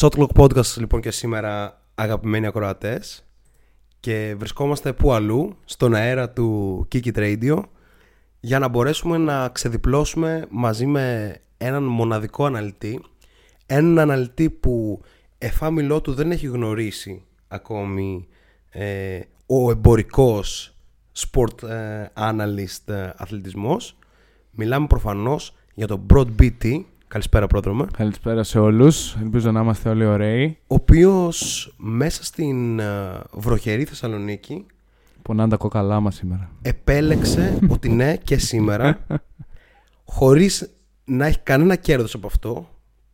Shotlock Podcast λοιπόν και σήμερα αγαπημένοι ακροατές. Και βρισκόμαστε που αλλού στον αέρα του Kiki Radio για να μπορέσουμε να ξεδιπλώσουμε μαζί με έναν μοναδικό αναλυτή. Έναν αναλυτή που εφάμιλό του δεν έχει γνωρίσει ακόμη ε, ο εμπορικός sport ε, analyst ε, αθλητισμός. Μιλάμε προφανώς για τον Broad BT Καλησπέρα, πρόδρομε. Καλησπέρα σε όλους. Ελπίζω να είμαστε όλοι ωραίοι. Ο οποίος μέσα στην ε, βροχερή Θεσσαλονίκη. Πονάνε τα κόκαλά μας σήμερα. Επέλεξε ότι ναι και σήμερα, χωρίς να έχει κανένα κέρδος από αυτό,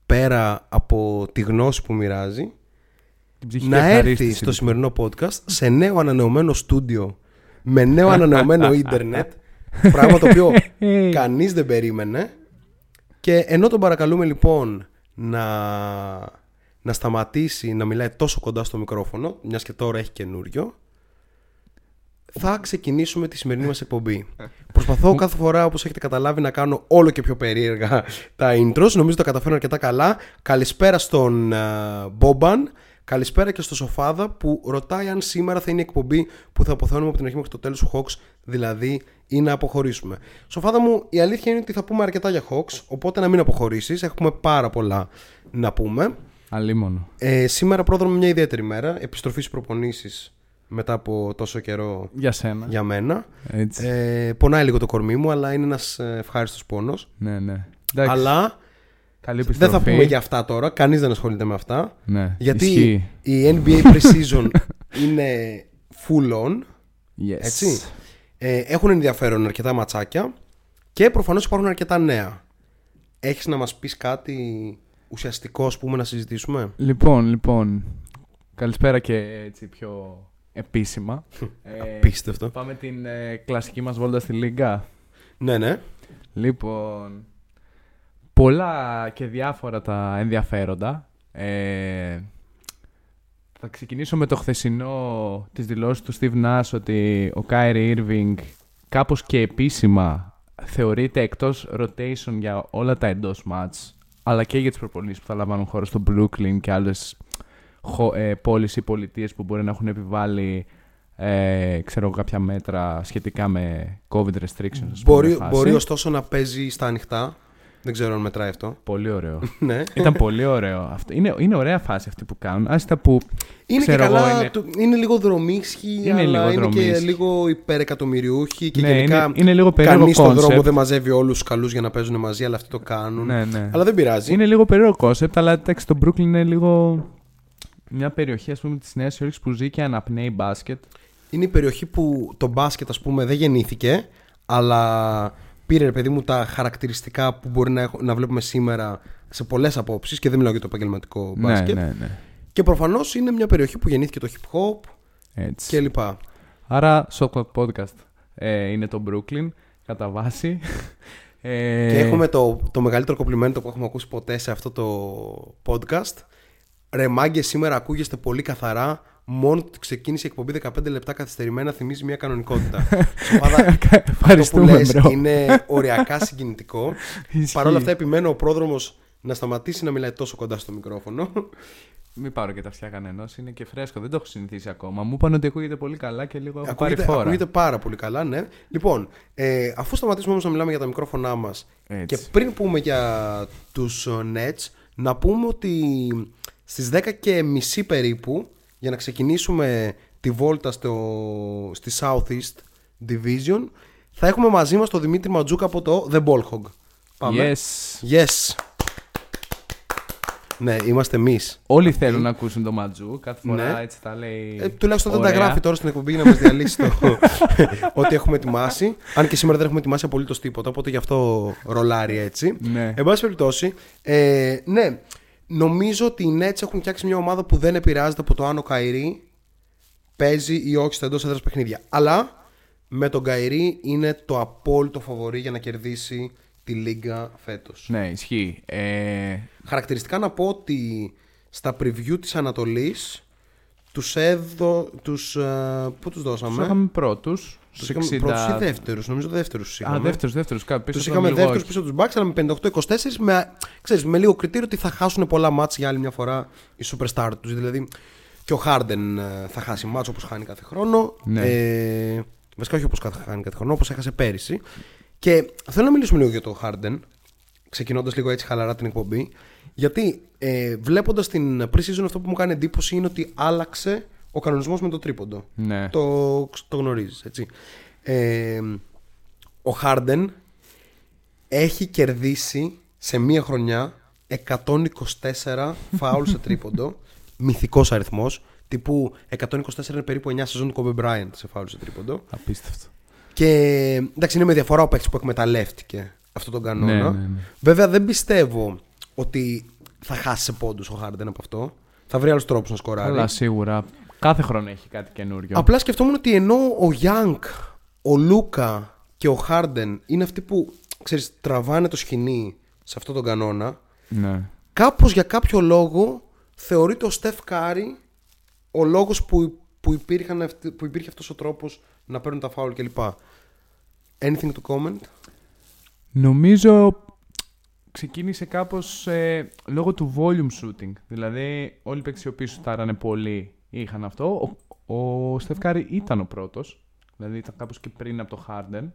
πέρα από τη γνώση που μοιράζει, να έρθει στο σημερινό podcast σε νέο ανανεωμένο στούντιο με νέο ανανεωμένο ίντερνετ. πράγμα το οποίο κανείς δεν περίμενε και ενώ τον παρακαλούμε λοιπόν να, να σταματήσει να μιλάει τόσο κοντά στο μικρόφωνο, μιας και τώρα έχει καινούριο, θα ξεκινήσουμε τη σημερινή μας εκπομπή. Προσπαθώ κάθε φορά, όπως έχετε καταλάβει, να κάνω όλο και πιο περίεργα τα intros. Νομίζω το καταφέρνω αρκετά καλά. Καλησπέρα στον Μπόμπαν. Καλησπέρα και στο Σοφάδα που ρωτάει αν σήμερα θα είναι η εκπομπή που θα αποθεώνουμε από την αρχή μέχρι το τέλος του Hawks, δηλαδή ή να αποχωρήσουμε. Σοφάδα μου, η αλήθεια είναι ότι θα πούμε αρκετά για Hawks, οπότε να μην αποχωρήσεις. Έχουμε πάρα πολλά να πούμε. Αλίμονο. Ε, σήμερα πρόδρομο μια ιδιαίτερη μέρα. Επιστροφή στις προπονήσεις μετά από τόσο καιρό για, σένα. για μένα. Ε, πονάει λίγο το κορμί μου, αλλά είναι ένας ε, ευχάριστος πόνος. Ναι, ναι. Αλλά δεν θα πούμε για αυτά τώρα. Κανείς δεν ασχολείται με αυτά. Ναι, γιατί η NBA Precision είναι full on. Yes. Έτσι. Ε, έχουν ενδιαφέρον αρκετά ματσάκια και προφανώς υπάρχουν αρκετά νέα. Έχεις να μας πεις κάτι ουσιαστικό ας πούμε να συζητήσουμε; Λοιπόν, λοιπόν, καλησπέρα και έτσι πιο επίσημα. ε, Απίστευτο. Πάμε την ε, κλασική μας βόλτα στη Λίγκα. Ναι, ναι. Λοιπόν, πολλά και διάφορα τα ενδιαφέροντα. Ε, θα ξεκινήσω με το χθεσινό της δηλώσης του Steve Nash ότι ο Kyrie Irving κάπως και επίσημα θεωρείται εκτός rotation για όλα τα εντός match αλλά και για τις προπονήσεις που θα λαμβάνουν χώρο στο Brooklyn και άλλες ε, πόλεις ή πολιτείες που μπορεί να έχουν επιβάλει ε, ξέρω κάποια μέτρα σχετικά με COVID restrictions. Μπορεί, μπορεί ωστόσο να παίζει στα ανοιχτά δεν ξέρω αν μετράει αυτό. Πολύ ωραίο. ναι. Ήταν πολύ ωραίο αυτό. Είναι, είναι ωραία φάση αυτή που κάνουν. Άστα που. Είναι και καλά. Είναι... είναι λίγο δρομίσχοι, είναι αλλά λίγο είναι και λίγο υπερεκατομμυριούχοι. Και ναι, γενικά είναι, είναι λίγο περίεργο Κανείς στον δρόμο δεν μαζεύει όλους τους καλούς για να παίζουν μαζί, αλλά αυτοί το κάνουν. Ναι, ναι. Αλλά δεν πειράζει. Είναι λίγο περίεργο κόνσεπτ, αλλά εντάξει, το Brooklyn είναι λίγο. Μια περιοχή, ας πούμε, της Νέας Υόρκης που ζει και αναπνέει μπάσκετ. Είναι η περιοχή που το μπάσκετ, ας πούμε, δεν γεννήθηκε, αλλά πήρε ρε παιδί μου τα χαρακτηριστικά που μπορεί να, να βλέπουμε σήμερα σε πολλές απόψεις και δεν μιλάω για το επαγγελματικό ναι, μπάσκετ. Ναι, ναι, Και προφανώς είναι μια περιοχή που γεννήθηκε το hip hop Έτσι. και λοιπά. Άρα, Shotclock Podcast ε, είναι το Brooklyn κατά βάση. Ε... Και έχουμε το, το μεγαλύτερο κομπλιμέντο που έχουμε ακούσει ποτέ σε αυτό το podcast. Ρε μάγκε, σήμερα ακούγεστε πολύ καθαρά μόνο ότι ξεκίνησε η εκπομπή 15 λεπτά καθυστερημένα θυμίζει μια κανονικότητα. Σοφάδα, αυτό που λες είναι οριακά συγκινητικό. Παρ' όλα αυτά επιμένω ο πρόδρομος να σταματήσει να μιλάει τόσο κοντά στο μικρόφωνο. Μην πάρω και τα αυτιά κανένας. Είναι και φρέσκο. Δεν το έχω συνηθίσει ακόμα. Μου είπαν ότι ακούγεται πολύ καλά και λίγο έχω ακούγεται, πάρει φόρα. Ακούγεται πάρα πολύ καλά, ναι. Λοιπόν, ε, αφού σταματήσουμε όμως να μιλάμε για τα μικρόφωνά μας και πριν πούμε για τους Nets, να πούμε ότι στις 10 και μισή περίπου για να ξεκινήσουμε τη βόλτα στο, στη Southeast Division θα έχουμε μαζί μας τον Δημήτρη Ματζούκα από το The Ball Πάμε. Yes. Yes. Ναι, είμαστε εμείς. Όλοι θέλουν να ακούσουν το Ματζού. Κάθε φορά ναι. έτσι τα λέει. Ε, τουλάχιστον δεν τα γράφει τώρα στην εκπομπή για να μας διαλύσει το ότι έχουμε ετοιμάσει. Αν και σήμερα δεν έχουμε ετοιμάσει απολύτως τίποτα, οπότε γι' αυτό ρολάρει έτσι. Ναι. Εν πάση περιπτώσει, ε, ναι, Νομίζω ότι οι Nets έχουν φτιάξει μια ομάδα που δεν επηρεάζεται από το αν ο Καϊρή παίζει ή όχι στα εντός έδρας παιχνίδια. Αλλά με τον Καϊρή είναι το απόλυτο φαβορή για να κερδίσει τη Λίγκα φέτος. Ναι, ισχύει. Ε... Χαρακτηριστικά να πω ότι στα preview της Ανατολής τους έδω... Τους, uh, πού τους δώσαμε; Τους είχαμε πρώτους Τους είχαμε πρώτου ή δεύτερους. Νομίζω δεύτερους. Α, δεύτερους, δεύτερους. Τους είχαμε δεύτερους πίσω τους Bucks, αλλά με 58-24 με, ξέρεις, με λίγο κριτήριο ότι θα χάσουν πολλά μάτς για άλλη μια φορά οι superstar τους. Δηλαδή και ο Harden ε, θα χάσει μάτς όπως χάνει κάθε χρόνο. Ναι. Ε, βασικά όχι όπως χάνει κάθε χρόνο, όπως έχασε πέρυσι. Και θέλω να μιλήσουμε λίγο για το Harden, ξεκινώντας λίγο έτσι χαλαρά την εκπομπή. Γιατί ε, βλέποντας την pre-season, αυτό που μου κάνει εντύπωση είναι ότι άλλαξε ο κανονισμός με το τρίποντο. Ναι. Το, το γνωρίζεις, έτσι. Ε, ο Harden έχει κερδίσει σε μία χρονιά 124 φάουλ σε τρίποντο. Μυθικός αριθμός. Τύπου 124 είναι περίπου 9 σεζόν του Kobe Bryant σε φάουλ σε τρίποντο. Απίστευτο. Και εντάξει, είναι με διαφορά ο παίκτης που εκμεταλλεύτηκε αυτό τον κανόνα. Ναι, ναι, ναι. Βέβαια, δεν πιστεύω ότι θα χάσει σε πόντους ο Χάρντεν από αυτό. Θα βρει άλλους τρόπους να σκοράρει. Αλλά σίγουρα. Κάθε χρόνο έχει κάτι καινούριο. Απλά σκεφτόμουν ότι ενώ ο Young, ο Λούκα και ο Χάρντεν είναι αυτοί που ξέρεις, τραβάνε το σκοινί σε αυτόν τον κανόνα. Ναι. Κάπως για κάποιο λόγο θεωρείται ο Στεφ Κάρι ο λόγος που, που, που υπήρχε αυτός ο τρόπος να παίρνουν τα φάουλ κλπ. Anything to comment? Νομίζω ξεκίνησε κάπως ε, λόγω του volume shooting. Δηλαδή όλοι οι παίκτες οι οποίοι σουτάρανε πολύ είχαν αυτό. Ο, ο Στεφκάρη ήταν ο πρώτος. Δηλαδή ήταν κάπως και πριν από το Harden.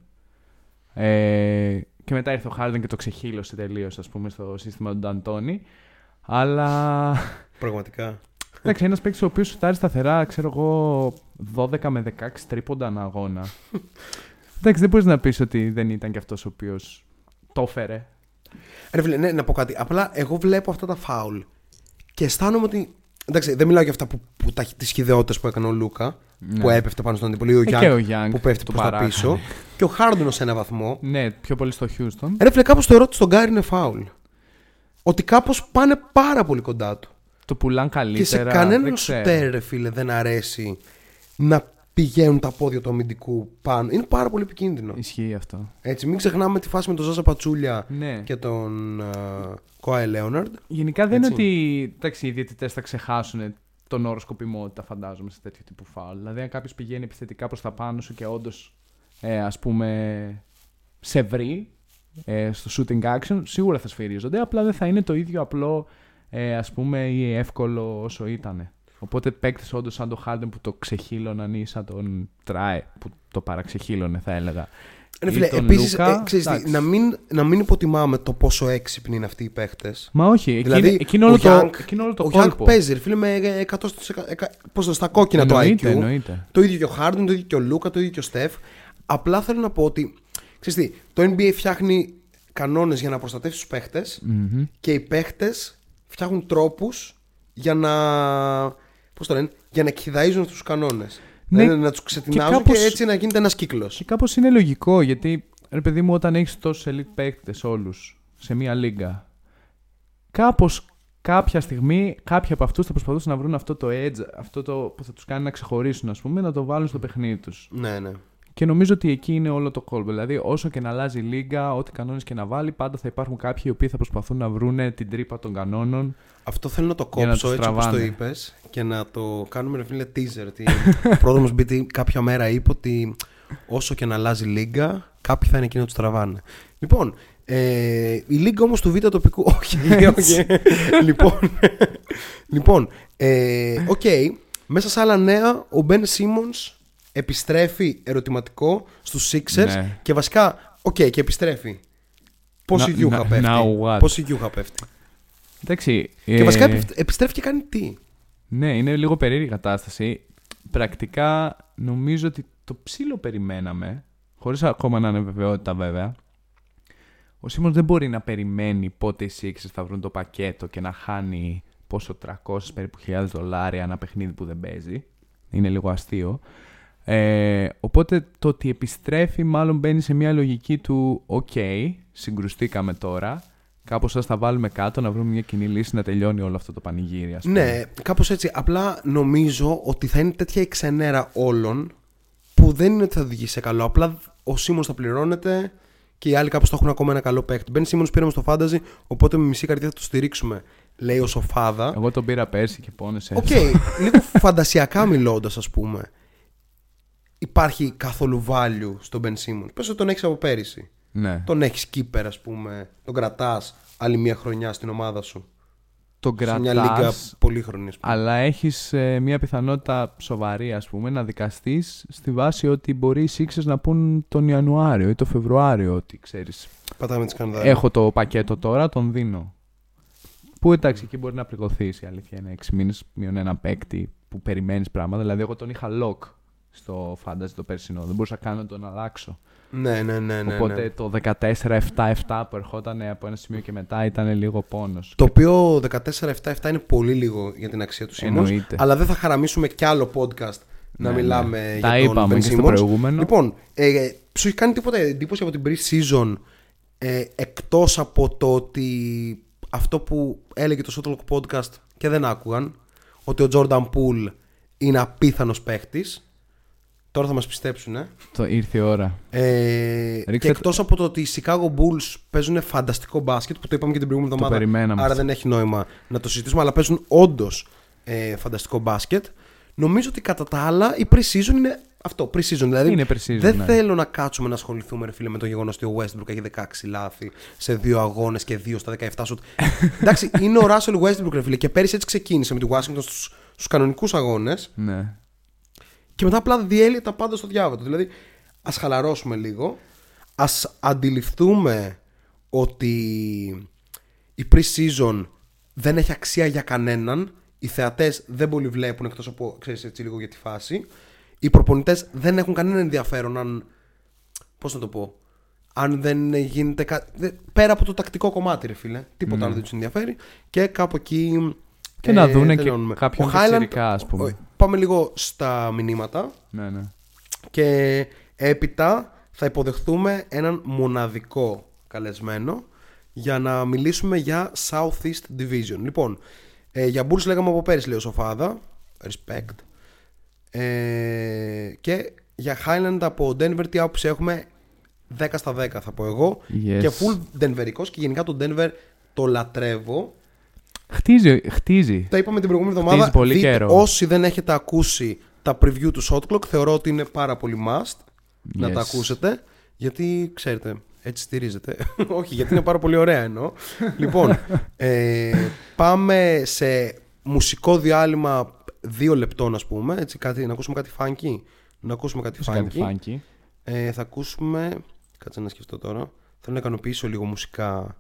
Ε, και μετά ήρθε ο Harden και το ξεχύλωσε τελείως, ας πούμε, στο σύστημα του Νταντώνη. Αλλά... Πραγματικά. Εντάξει, ένας παίκτης ο οποίος σουτάρει σταθερά, ξέρω εγώ, 12 με 16 τρίποντα ανά αγώνα. Εντάξει, δεν μπορείς να πεις ότι δεν ήταν και αυτός ο οποίος το έφερε. Ρε φίλε, ναι, να πω κάτι. Απλά εγώ βλέπω αυτά τα φάουλ και αισθάνομαι ότι. Εντάξει, δεν μιλάω για αυτά που, που τις χειδεότητες που έκανε ο Λούκα, ναι. που έπεφτε πάνω στον αντίπολο, ή ο Γιάνγκ που πέφτει προς τα πίσω. Και ο Χάρντον σε ένα βαθμό. Ναι, πιο πολύ στο Χιούστον. Ρε φίλε, κάπως το ερώτημα στον Γκάρι είναι φάουλ. Ότι κάπως πάνε πάρα πολύ κοντά του. Το πουλάν καλύτερα. Και σε κανέναν σουτέρ, ρε φίλε, δεν αρέσει να πηγαίνουν τα πόδια του αμυντικού πάνω. Είναι πάρα πολύ επικίνδυνο. Ισχύει αυτό. Έτσι, μην ξεχνάμε τη φάση με τον Ζάζα Πατσούλια ναι. και τον uh, Κόαε Λέοναρντ. Γενικά δεν είναι ότι εντάξει, οι διαιτητές θα ξεχάσουν τον όρο σκοπιμότητα, φαντάζομαι, σε τέτοιο τύπου φάουλ. Δηλαδή, αν κάποιος πηγαίνει επιθετικά προς τα πάνω σου και όντως ε, ας πούμε σε βρει ε, στο shooting action, σίγουρα θα σφυρίζονται. Απλά δεν θα είναι το ίδιο απλό ε, ας πούμε ή εύκολο όσο ήταν. Οπότε παίκτε όντως σαν το Harden που το ξεχύλωναν ή σαν τον Τράε που το παραξεχύλωνε θα έλεγα. Ναι, φίλε, επίσης, ε, ξέρεις, να, μην, να μην υποτιμάμε το πόσο έξυπνοι είναι αυτοί οι παίχτε. Μα όχι, δηλαδή, εκείνο, όλο, το, εκείνο όλο το Ο Γιάνκ παίζει, φίλε, με 100%. Πώς στα κόκκινα εννοείται, το IQ. Εννοείται. Το ίδιο και ο Χάρντεν, το ίδιο και ο Λούκα, το ίδιο και ο Στεφ. Απλά θέλω να πω ότι ξέρεις τι, το NBA φτιάχνει κανόνες για να προστατεύσει τους παιχτε mm-hmm. και οι παίχτε φτιάχνουν τρόπους για να. Πώς το λένε, για να εκχυδαίζουν αυτού τους κανόνες. Ναι, να, να τους ξετινάζουν και, και, έτσι να γίνεται ένας κύκλος. Και κάπως είναι λογικό γιατί, ρε παιδί μου, όταν έχεις τόσους elite παίκτες όλους σε μία λίγα, κάπως κάποια στιγμή κάποιοι από αυτούς θα προσπαθούσαν να βρουν αυτό το edge, αυτό το που θα τους κάνει να ξεχωρίσουν, ας πούμε, να το βάλουν στο παιχνίδι τους. Ναι, ναι. Και νομίζω ότι εκεί είναι όλο το κόλπο. Δηλαδή, όσο και να αλλάζει η λίγα, ό,τι κανόνες και να βάλει, πάντα θα υπάρχουν κάποιοι οι οποίοι θα προσπαθούν να βρούνε την τρύπα των κανόνων. Αυτό θέλω να το κόψω έτσι όπως το είπες και να το κάνουμε ρε φίλε teaser. ο πρόδρομος Μπίτι κάποια μέρα είπε ότι όσο και να αλλάζει η λίγα, κάποιοι θα είναι εκείνοι να τους τραβάνε. Λοιπόν, ε, η λίγα όμως του β' τοπικού. όχι, όχι. λοιπόν, λοιπόν ε, okay, μέσα σε άλλα νέα, ο Ben Simmons επιστρέφει ερωτηματικό στους Sixers ναι. και βασικά, οκ, και επιστρέφει. Πόση γιούχα πέφτει; Πόση γιούχα πέφτει; Εντάξει. Και ε... βασικά επιστρέφει και κάνει τι; Ναι, είναι λίγο περίεργη κατάσταση. Πρακτικά νομίζω ότι το ψιλοπεριμέναμε, χωρίς ακόμα να είναι βεβαιότητα βέβαια. Ο Σίμον δεν μπορεί να περιμένει πότε οι Sixers θα βρουν το πακέτο και να χάνει πόσο 300 περίπου χιλιάδες δολάρια ένα παιχνίδι που δεν παίζει. Είναι λίγο αστείο. Ε, οπότε το ότι επιστρέφει μάλλον μπαίνει σε μια λογική του «ΟΚ, συγκρουστήκαμε τώρα, κάπως θα τα βάλουμε κάτω να βρούμε μια κοινή λύση να τελειώνει όλο αυτό το πανηγύρι». Ας πούμε. Ναι, κάπως έτσι. Απλά νομίζω ότι θα είναι τέτοια η ξενέρα όλων που δεν είναι ότι θα οδηγήσει σε καλό. Απλά ο Σίμον θα πληρώνεται και οι άλλοι κάπως θα έχουν ακόμα ένα καλό παίκτη. Μπαίνει Σίμον πήραμε στο φάνταζι, οπότε με μισή καρδιά θα το στηρίξουμε. Λέει ο Σοφάδα. Εγώ τον πήρα πέρσι και πόνεσε. Οκ, okay, λίγο φαντασιακά μιλώντας, ας πούμε υπάρχει καθόλου value στον Ben Simmons. Πες ότι τον έχεις από πέρυσι. Ναι. Τον έχεις keeper, ας πούμε. Τον κρατάς άλλη μια χρονιά στην ομάδα σου. Τον Σε μια κρατάς, λίγα πολύχρονη. ας πούμε. αλλά έχεις ε, μια πιθανότητα σοβαρή ας πούμε να δικαιωθείς στη βάση ότι μπορεί οι Sixers να πούν τον Ιανουάριο ή τον Φεβρουάριο ότι ξέρεις Πατάμε τι σκανδάλια. έχω το πακέτο τώρα, τον δίνω. Που εντάξει εκεί μπορεί να πληγωθείς η αλήθεια είναι 6 μήνες μείον ένα παίκτη που περιμένεις πράγματα. Δηλαδή εγώ τον είχα lock στο fantasy το περσινό, δεν μπορούσα καν να τον αλλάξω. Ναι, ναι, ναι. ναι, Οπότε ναι. το 14-7-7 που ερχόταν από ένα σημείο και μετά ήταν λίγο πόνος. Το οποίο 14-7-7 είναι πολύ λίγο για την αξία του Simmons. Εννοείται. Αλλά δεν θα χαραμίσουμε κι άλλο podcast να Ναι, μιλάμε ναι. για Τα τον είπαμε Ben και στο Simmons. προηγούμενο. Λοιπόν, ε, σου έχει κάνει τίποτα εντύπωση από την pre-season ε, εκτός από το ότι αυτό που έλεγε το Shotlock Podcast και δεν άκουγαν ότι ο Jordan Poole είναι απίθανος παίχτης; Τώρα θα μας πιστέψουν ε. Το ήρθε η ώρα. Ε, Ρίξτε και εκτός από το ότι οι Chicago Bulls παίζουν φανταστικό μπάσκετ που το είπαμε και την προηγούμενη εβδομάδα περιμέναμε. άρα δεν έχει νόημα να το συζητήσουμε αλλά παίζουν όντως ε, φανταστικό μπάσκετ νομίζω ότι κατά τα άλλα η pre-season είναι αυτό, pre-season. Δηλαδή, Είναι pre-season, δεν ναι. θέλω να κάτσουμε να ασχοληθούμε, ρε φίλε, με το γεγονός ότι ο Westbrook έχει 16 λάθη σε δύο αγώνες και δύο στα 17 σουτ. Εντάξει, είναι ο Russell Westbrook, ρε φίλε, και πέρυσι έτσι ξεκίνησε με τη Washington στους στους κανονικούς αγώνες Ναι. Και μετά απλά διέλυε τα πάντα στο διάβατο. Δηλαδή, ας χαλαρώσουμε λίγο, ας αντιληφθούμε ότι η pre-season δεν έχει αξία για κανέναν. Οι θεατές δεν πολύ βλέπουν εκτός από ξέρεις, έτσι λίγο για τη φάση. Οι προπονητές δεν έχουν κανένα ενδιαφέρον αν. Πώς να το πω. Αν δεν γίνεται κάτι. Πέρα από το τακτικό κομμάτι, ρε φίλε. Τίποτα άλλο δεν τους ενδιαφέρει. Και κάπου εκεί. Ναι. ε, Και να δούνε και τελειώνουμε. κάποιον Ο Highland- πιτσιρικά, ας πούμε. Ο- Πάμε λίγο στα μηνύματα. Ναι, ναι. Και έπειτα θα υποδεχθούμε έναν μοναδικό καλεσμένο για να μιλήσουμε για Southeast Division. Λοιπόν, ε, για Bulls λέγαμε από πέρυσι, λέει ο Σοφάδα. Respect. Ε, και για Highland από Denver τι άποψη έχουμε; 10 στα 10 θα πω εγώ. Yes. Και full Denverικός και γενικά το Denver το λατρεύω. Χτίζει, χτίζει. Τα είπαμε την προηγούμενη Χτίζει εβδομάδα. πολύ Δείτε, καιρό. όσοι δεν έχετε ακούσει τα preview του Shot Clock, θεωρώ ότι είναι πάρα πολύ must να Yes. τα ακούσετε. Γιατί ξέρετε, έτσι στηρίζετε. Όχι, γιατί είναι πάρα πολύ ωραία εννοώ. λοιπόν, ε, πάμε σε μουσικό διάλειμμα δύο λεπτών, ας πούμε. Έτσι, κάτι, να ακούσουμε κάτι funky. Να ακούσουμε κάτι Πες κάτι funky. funky. Ε, θα ακούσουμε. Κάτσε να σκεφτώ τώρα. Θέλω να ικανοποιήσω λίγο μουσικά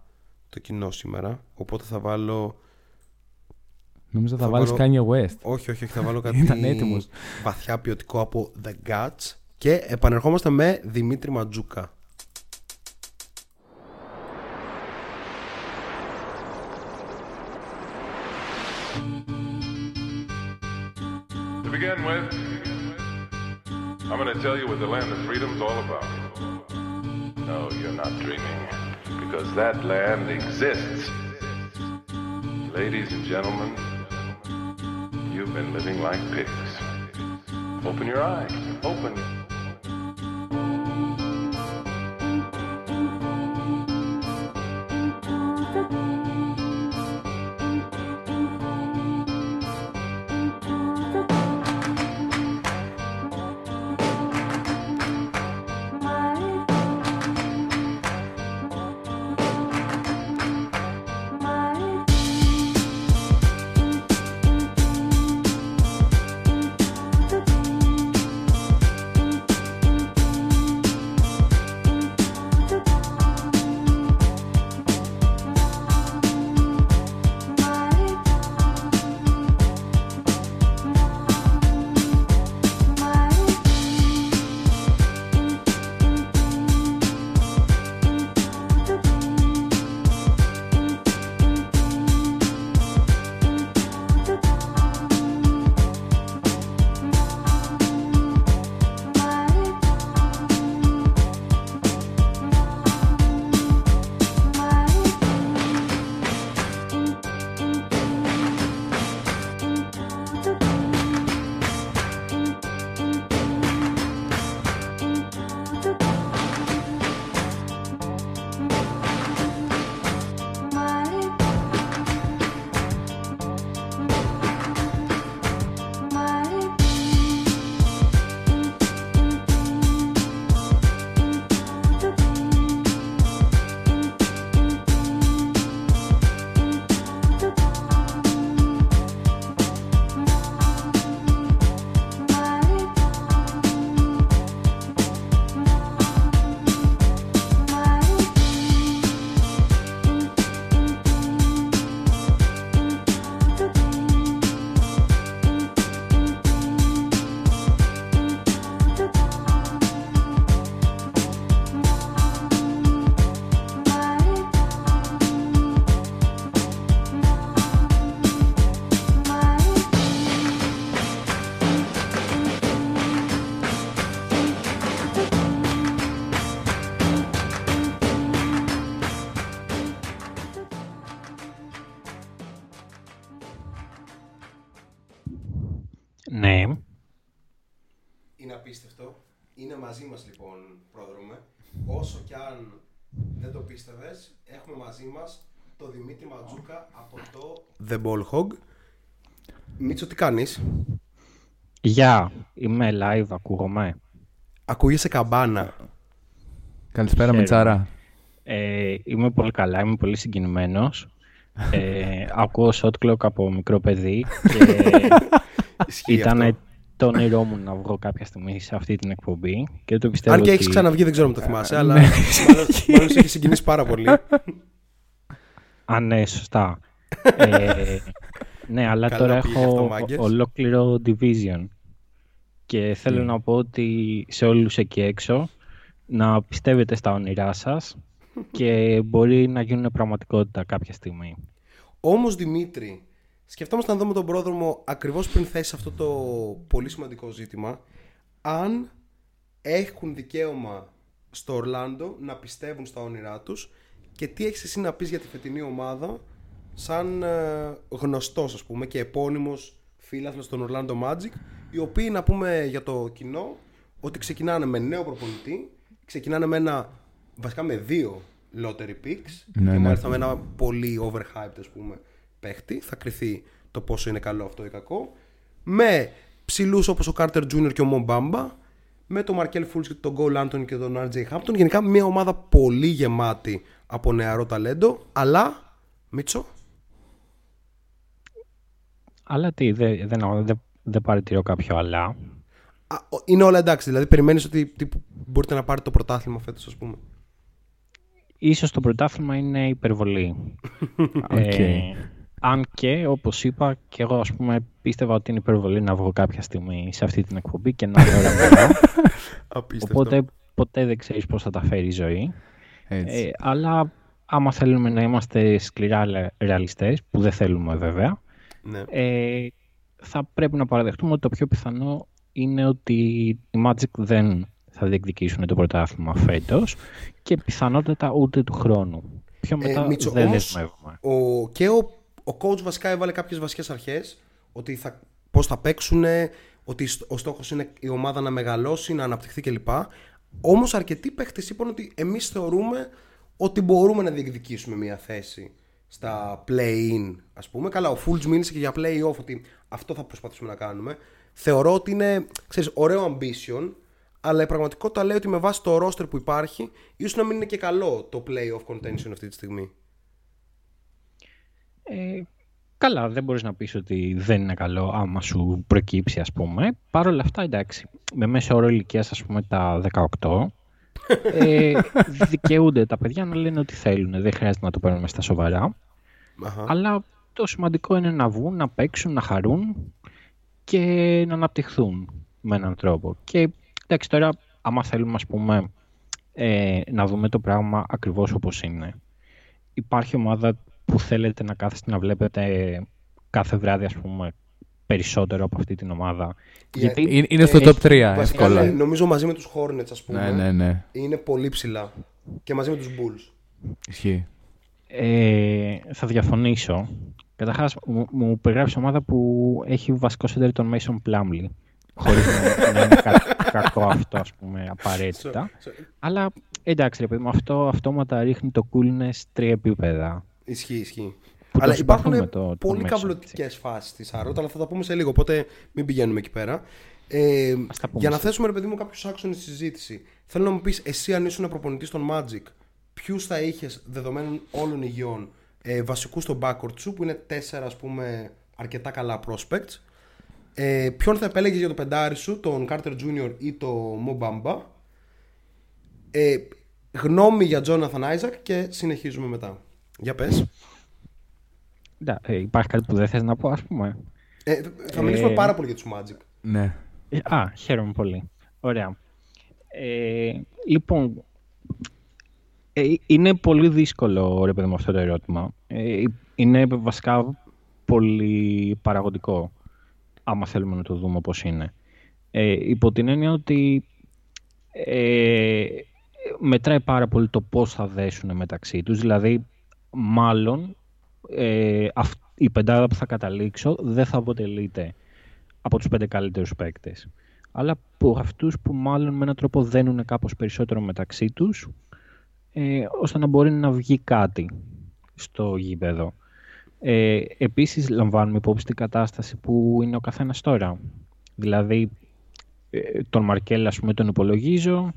το κοινό σήμερα. Οπότε θα βάλω. Νόμιζα θα, Θα βάλεις βάλω- Kanye West. Όχι, όχι, όχι, θα βάλω κάτι Ήταν έτοιμος. βαθιά ποιοτικό από The Guts και επανερχόμαστε με Δημήτρη Ματζούκα. To begin with, I'm going to tell you what the land of freedom's all about. No, you're not dreaming, because that land exists. Ladies and gentlemen, you've been living like pigs. Open your eyes. Open. Δεν το πίστευες, έχουμε μαζί μας το Δημήτρη Ματζούκα από το The Ball Hog. Μίτσο, τι κάνεις; Γεια, είμαι live, ακούγομαι. Ακούγεσαι καμπάνα. Καλησπέρα, Χαίρομαι. Μιτσάρα. Ε, είμαι πολύ καλά, είμαι πολύ συγκινημένος. Ε, ακούω shot clock από μικρό παιδί και Ισχύει ήταν αυτό. Το όνειρό μου να βγω κάποια στιγμή σε αυτή την εκπομπή και το πιστεύω Αν και ότι... έχεις ξαναβγεί, δεν ξέρω αν το θυμάσαι, αλλά ναι. μάλλον, μάλλον σε έχει συγκινήσει πάρα πολύ. Α, ναι, σωστά. ε, ναι, αλλά Καλά τώρα πήγε έχω αυτό, μάγκες. ολόκληρο division. Και θέλω Ναι. να πω ότι σε όλους εκεί έξω να πιστεύετε στα όνειρά σας και μπορεί να γίνουν πραγματικότητα κάποια στιγμή. Όμως Δημήτρη, σκεφτόμαστε να δούμε τον πρόδρομο ακριβώς πριν θέσει αυτό το πολύ σημαντικό ζήτημα. Αν έχουν δικαίωμα στο Ορλάντο να πιστεύουν στα όνειρά τους και τι έχεις εσύ να πεις για τη φετινή ομάδα σαν ε, γνωστός ας πούμε και επώνυμος φίλαθλος των Orlando Magic οι οποίοι να πούμε για το κοινό ότι ξεκινάνε με νέο προπονητή ξεκινάνε με ένα βασικά με δύο lottery picks Ναι, και ναι. μάλιστα με ένα πολύ overhyped ας πούμε παίχτη θα κρυθεί το πόσο είναι καλό αυτό ή κακό με ψηλούς όπως ο Carter Jr. και ο Mo Bamba με τον Markelle Fultz και τον Cole Anthony και τον RJ Hampton γενικά μια ομάδα πολύ γεμάτη από νεαρό ταλέντο αλλά Μίτσο; Αλλά τι, δεν δεν δεν- δεν παρατηρώ κάποιο αλλά. Α, ο- είναι όλα εντάξει δηλαδή περιμένεις ότι τύπου, μπορείτε να πάρετε το πρωτάθλημα φέτος ας πούμε Ίσως το πρωτάθλημα είναι υπερβολή. Οκ. Ε, αν και, όπως είπα, και εγώ ας πούμε πίστευα ότι είναι υπερβολή να βγω κάποια στιγμή σε αυτή την εκπομπή και να λέω όλα καλά. Απίστευτο Οπότε ποτέ δεν ξέρεις πώς θα τα φέρει η ζωή. Έτσι. Ε, αλλά άμα θέλουμε να είμαστε σκληρά λε- ρεαλιστές, που δεν θέλουμε βέβαια, ναι. ε, θα πρέπει να παραδεχτούμε ότι το πιο πιθανό είναι ότι οι Magic δεν θα διεκδικήσουν το πρωτάθλημα φέτος και πιθανότατα ούτε του χρόνου. Πιο μετά Μίτσο, δεν όμως, δεσμεύομαι. ο, και ο, ο coach βασικά έβαλε κάποιες βασικές αρχές ότι θα, πώς θα παίξουν, ότι στ- ο στόχος είναι η ομάδα να μεγαλώσει, να αναπτυχθεί κλπ. Όμως αρκετοί παίχτες είπαν ότι εμείς θεωρούμε ότι μπορούμε να διεκδικήσουμε μια θέση στα play-in ας πούμε. Καλά, ο Fultz μίλησε και για play-off ότι αυτό θα προσπαθήσουμε να κάνουμε. Θεωρώ ότι είναι, ξέρεις, ωραίο ambition, αλλά η πραγματικότητα λέει ότι με βάση το roster που υπάρχει, ίσως να μην είναι και καλό το play-off contention αυτή τη στιγμή. Ε, καλά, δεν μπορείς να πεις ότι δεν είναι καλό άμα σου προκύψει, ας πούμε. Παρ' όλα αυτά, εντάξει, με μέσο όρο ηλικίας, ας πούμε, τα 18, ε, δικαιούνται τα παιδιά να λένε ό,τι θέλουν. Δεν χρειάζεται να το παίρνουμε στα σοβαρά. Αχα. Αλλά το σημαντικό είναι να βγουν, να παίξουν, να χαρούν και να αναπτυχθούν με έναν τρόπο. Και εντάξει, τώρα, άμα θέλουμε, ας πούμε, ε, να δούμε το πράγμα ακριβώς όπως είναι. Υπάρχει ομάδα που θέλετε να κάθεστε να βλέπετε κάθε βράδυ, ας πούμε, περισσότερο από αυτή την ομάδα. Για- Γιατί Είναι, είναι στο ε, top 3 Βασικά, εύκολα. ναι, νομίζω μαζί με τους Hornets ας πούμε Ναι, ναι, ναι. είναι πολύ ψηλά και μαζί με τους Bulls. Ισχύει. Ε, θα διαφωνήσω. Καταρχάς, μου, μου περιγράψει ομάδα που έχει βασικό σέντερ τον Mason Plumlee. Χωρίς να, να είναι κα- κακό αυτό, ας πούμε, απαραίτητα. Αλλά εντάξει, ρε παιδί μου, αυτό αυτόματα ρίχνει το coolness τρία επίπεδα. Ισχύει, ισχύει. Που το αλλά υπάρχουν συμπαθούμε το- το πολύ μέσο, καυλωτικέ φάσεις της Σαρότα, αλλά θα τα πούμε σε λίγο. Οπότε μην πηγαίνουμε εκεί πέρα. Ε, Ας τα πούμε για να σε- θέσουμε, ρε παιδί μου, κάποιους άξονες στη συζήτηση, θέλω να μου πεις, εσύ αν ήσουν προπονητής των Magic, ποιους θα είχες δεδομένων όλων υγιών ε, βασικούς στο backcourt σου, που είναι τέσσερα, ας πούμε, αρκετά καλά prospects. Ε, ποιον θα επέλεγες για το πεντάρι σου, τον Carter Jr. ή το Mobamba. Ε, γνώμη για Jonathan Isaac και συνεχίζουμε μετά. Για πες. Ντα, ε, υπάρχει κάτι που δεν θες να πω, ας πούμε. Ε, θα μιλήσουμε Ε, πάρα πολύ για τους Magic. Ναι. Ε, Α, χαίρομαι πολύ. Ωραία. Ε, λοιπόν, ε, είναι πολύ δύσκολο, ρε παιδί μου, αυτό το ερώτημα. Ε, είναι βασικά πολύ παραγωγικό, άμα θέλουμε να το δούμε όπως είναι. Ε, υπό την έννοια ότι ε, μετράει πάρα πολύ το πώς θα δέσουν μεταξύ τους. Δηλαδή, μάλλον, ε, αυ- η πεντάδα που θα καταλήξω δεν θα αποτελείται από τους πέντε καλύτερους παίκτες. Αλλά από αυτούς που μάλλον με έναν τρόπο δένουν κάπως περισσότερο μεταξύ τους, ε, ώστε να μπορεί να βγει κάτι στο γήπεδο. Ε, επίσης λαμβάνουμε υπόψη την κατάσταση που είναι ο καθένας τώρα. Δηλαδή, ε, τον Μαρκέλ ας πούμε τον υπολογίζω.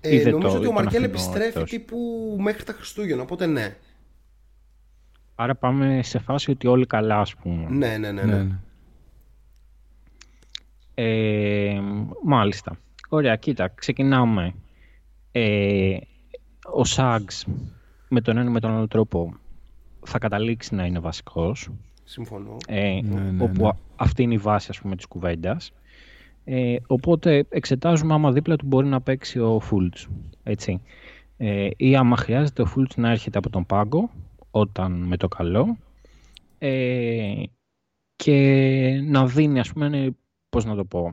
Ε, νομίζω ότι ο Μαρκέλ επιστρέφει τύπου μέχρι τα Χριστούγεννα, οπότε ναι. Άρα πάμε σε φάση ότι όλοι καλά, ας πούμε. Ναι, ναι, ναι. ναι. ναι, ναι. Ε, μάλιστα. Ωραία, κοίτα, ξεκινάμε. Ε, ο Σάγκς με τον ένα με τον άλλο τρόπο θα καταλήξει να είναι βασικός. Συμφωνώ. Ε, ναι, όπου αυτή είναι η βάση ας πούμε της κουβέντας. Ε, οπότε εξετάζουμε άμα δίπλα του μπορεί να παίξει ο Φούλτς. Έτσι. Ε, ή άμα χρειάζεται ο Φούλτς να έρχεται από τον πάγκο όταν με το καλό ε, και να δίνει ας πούμε πώς να το πω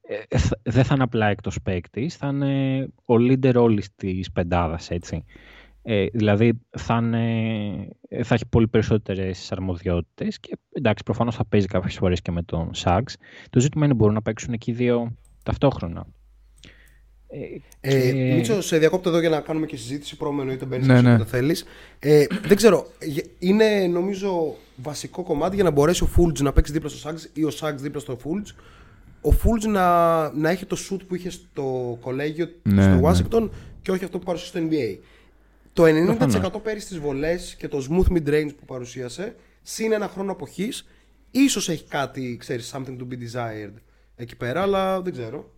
ε, δεν θα είναι απλά εκτός παίκτης, θα είναι ο leader όλης της πεντάδας έτσι. Ε, δηλαδή θα, θα έχει πολύ περισσότερες αρμοδιότητες και εντάξει προφανώς θα παίζει κάποιες φορές και με τον Σάγκς. Το ζήτημα είναι μπορούν να παίξουν εκεί δύο ταυτόχρονα. Ε, ε, και... Μίτσο, σε διακόπτω εδώ για να κάνουμε και συζήτηση. Πρόμενο είτε μπαίνει ναι, ναι. θέλεις. Ε, δεν ξέρω. Είναι νομίζω βασικό κομμάτι για να μπορέσει ο Φούλτζ να παίξει δίπλα στο Σάγκ ή ο Σάγκ δίπλα στο Φούλτζ. Ο Φούλτζ να, να έχει το σουτ που είχε στο κολέγιο ναι, στο ναι. Washington και όχι αυτό που παρουσίασε στο NBA. Το 90% πέρυσι στις βολές και το smooth mid range που παρουσίασε, συν ένα χρόνο αποχής, ίσως έχει κάτι, ξέρεις, something to be desired εκεί πέρα, αλλά δεν ξέρω.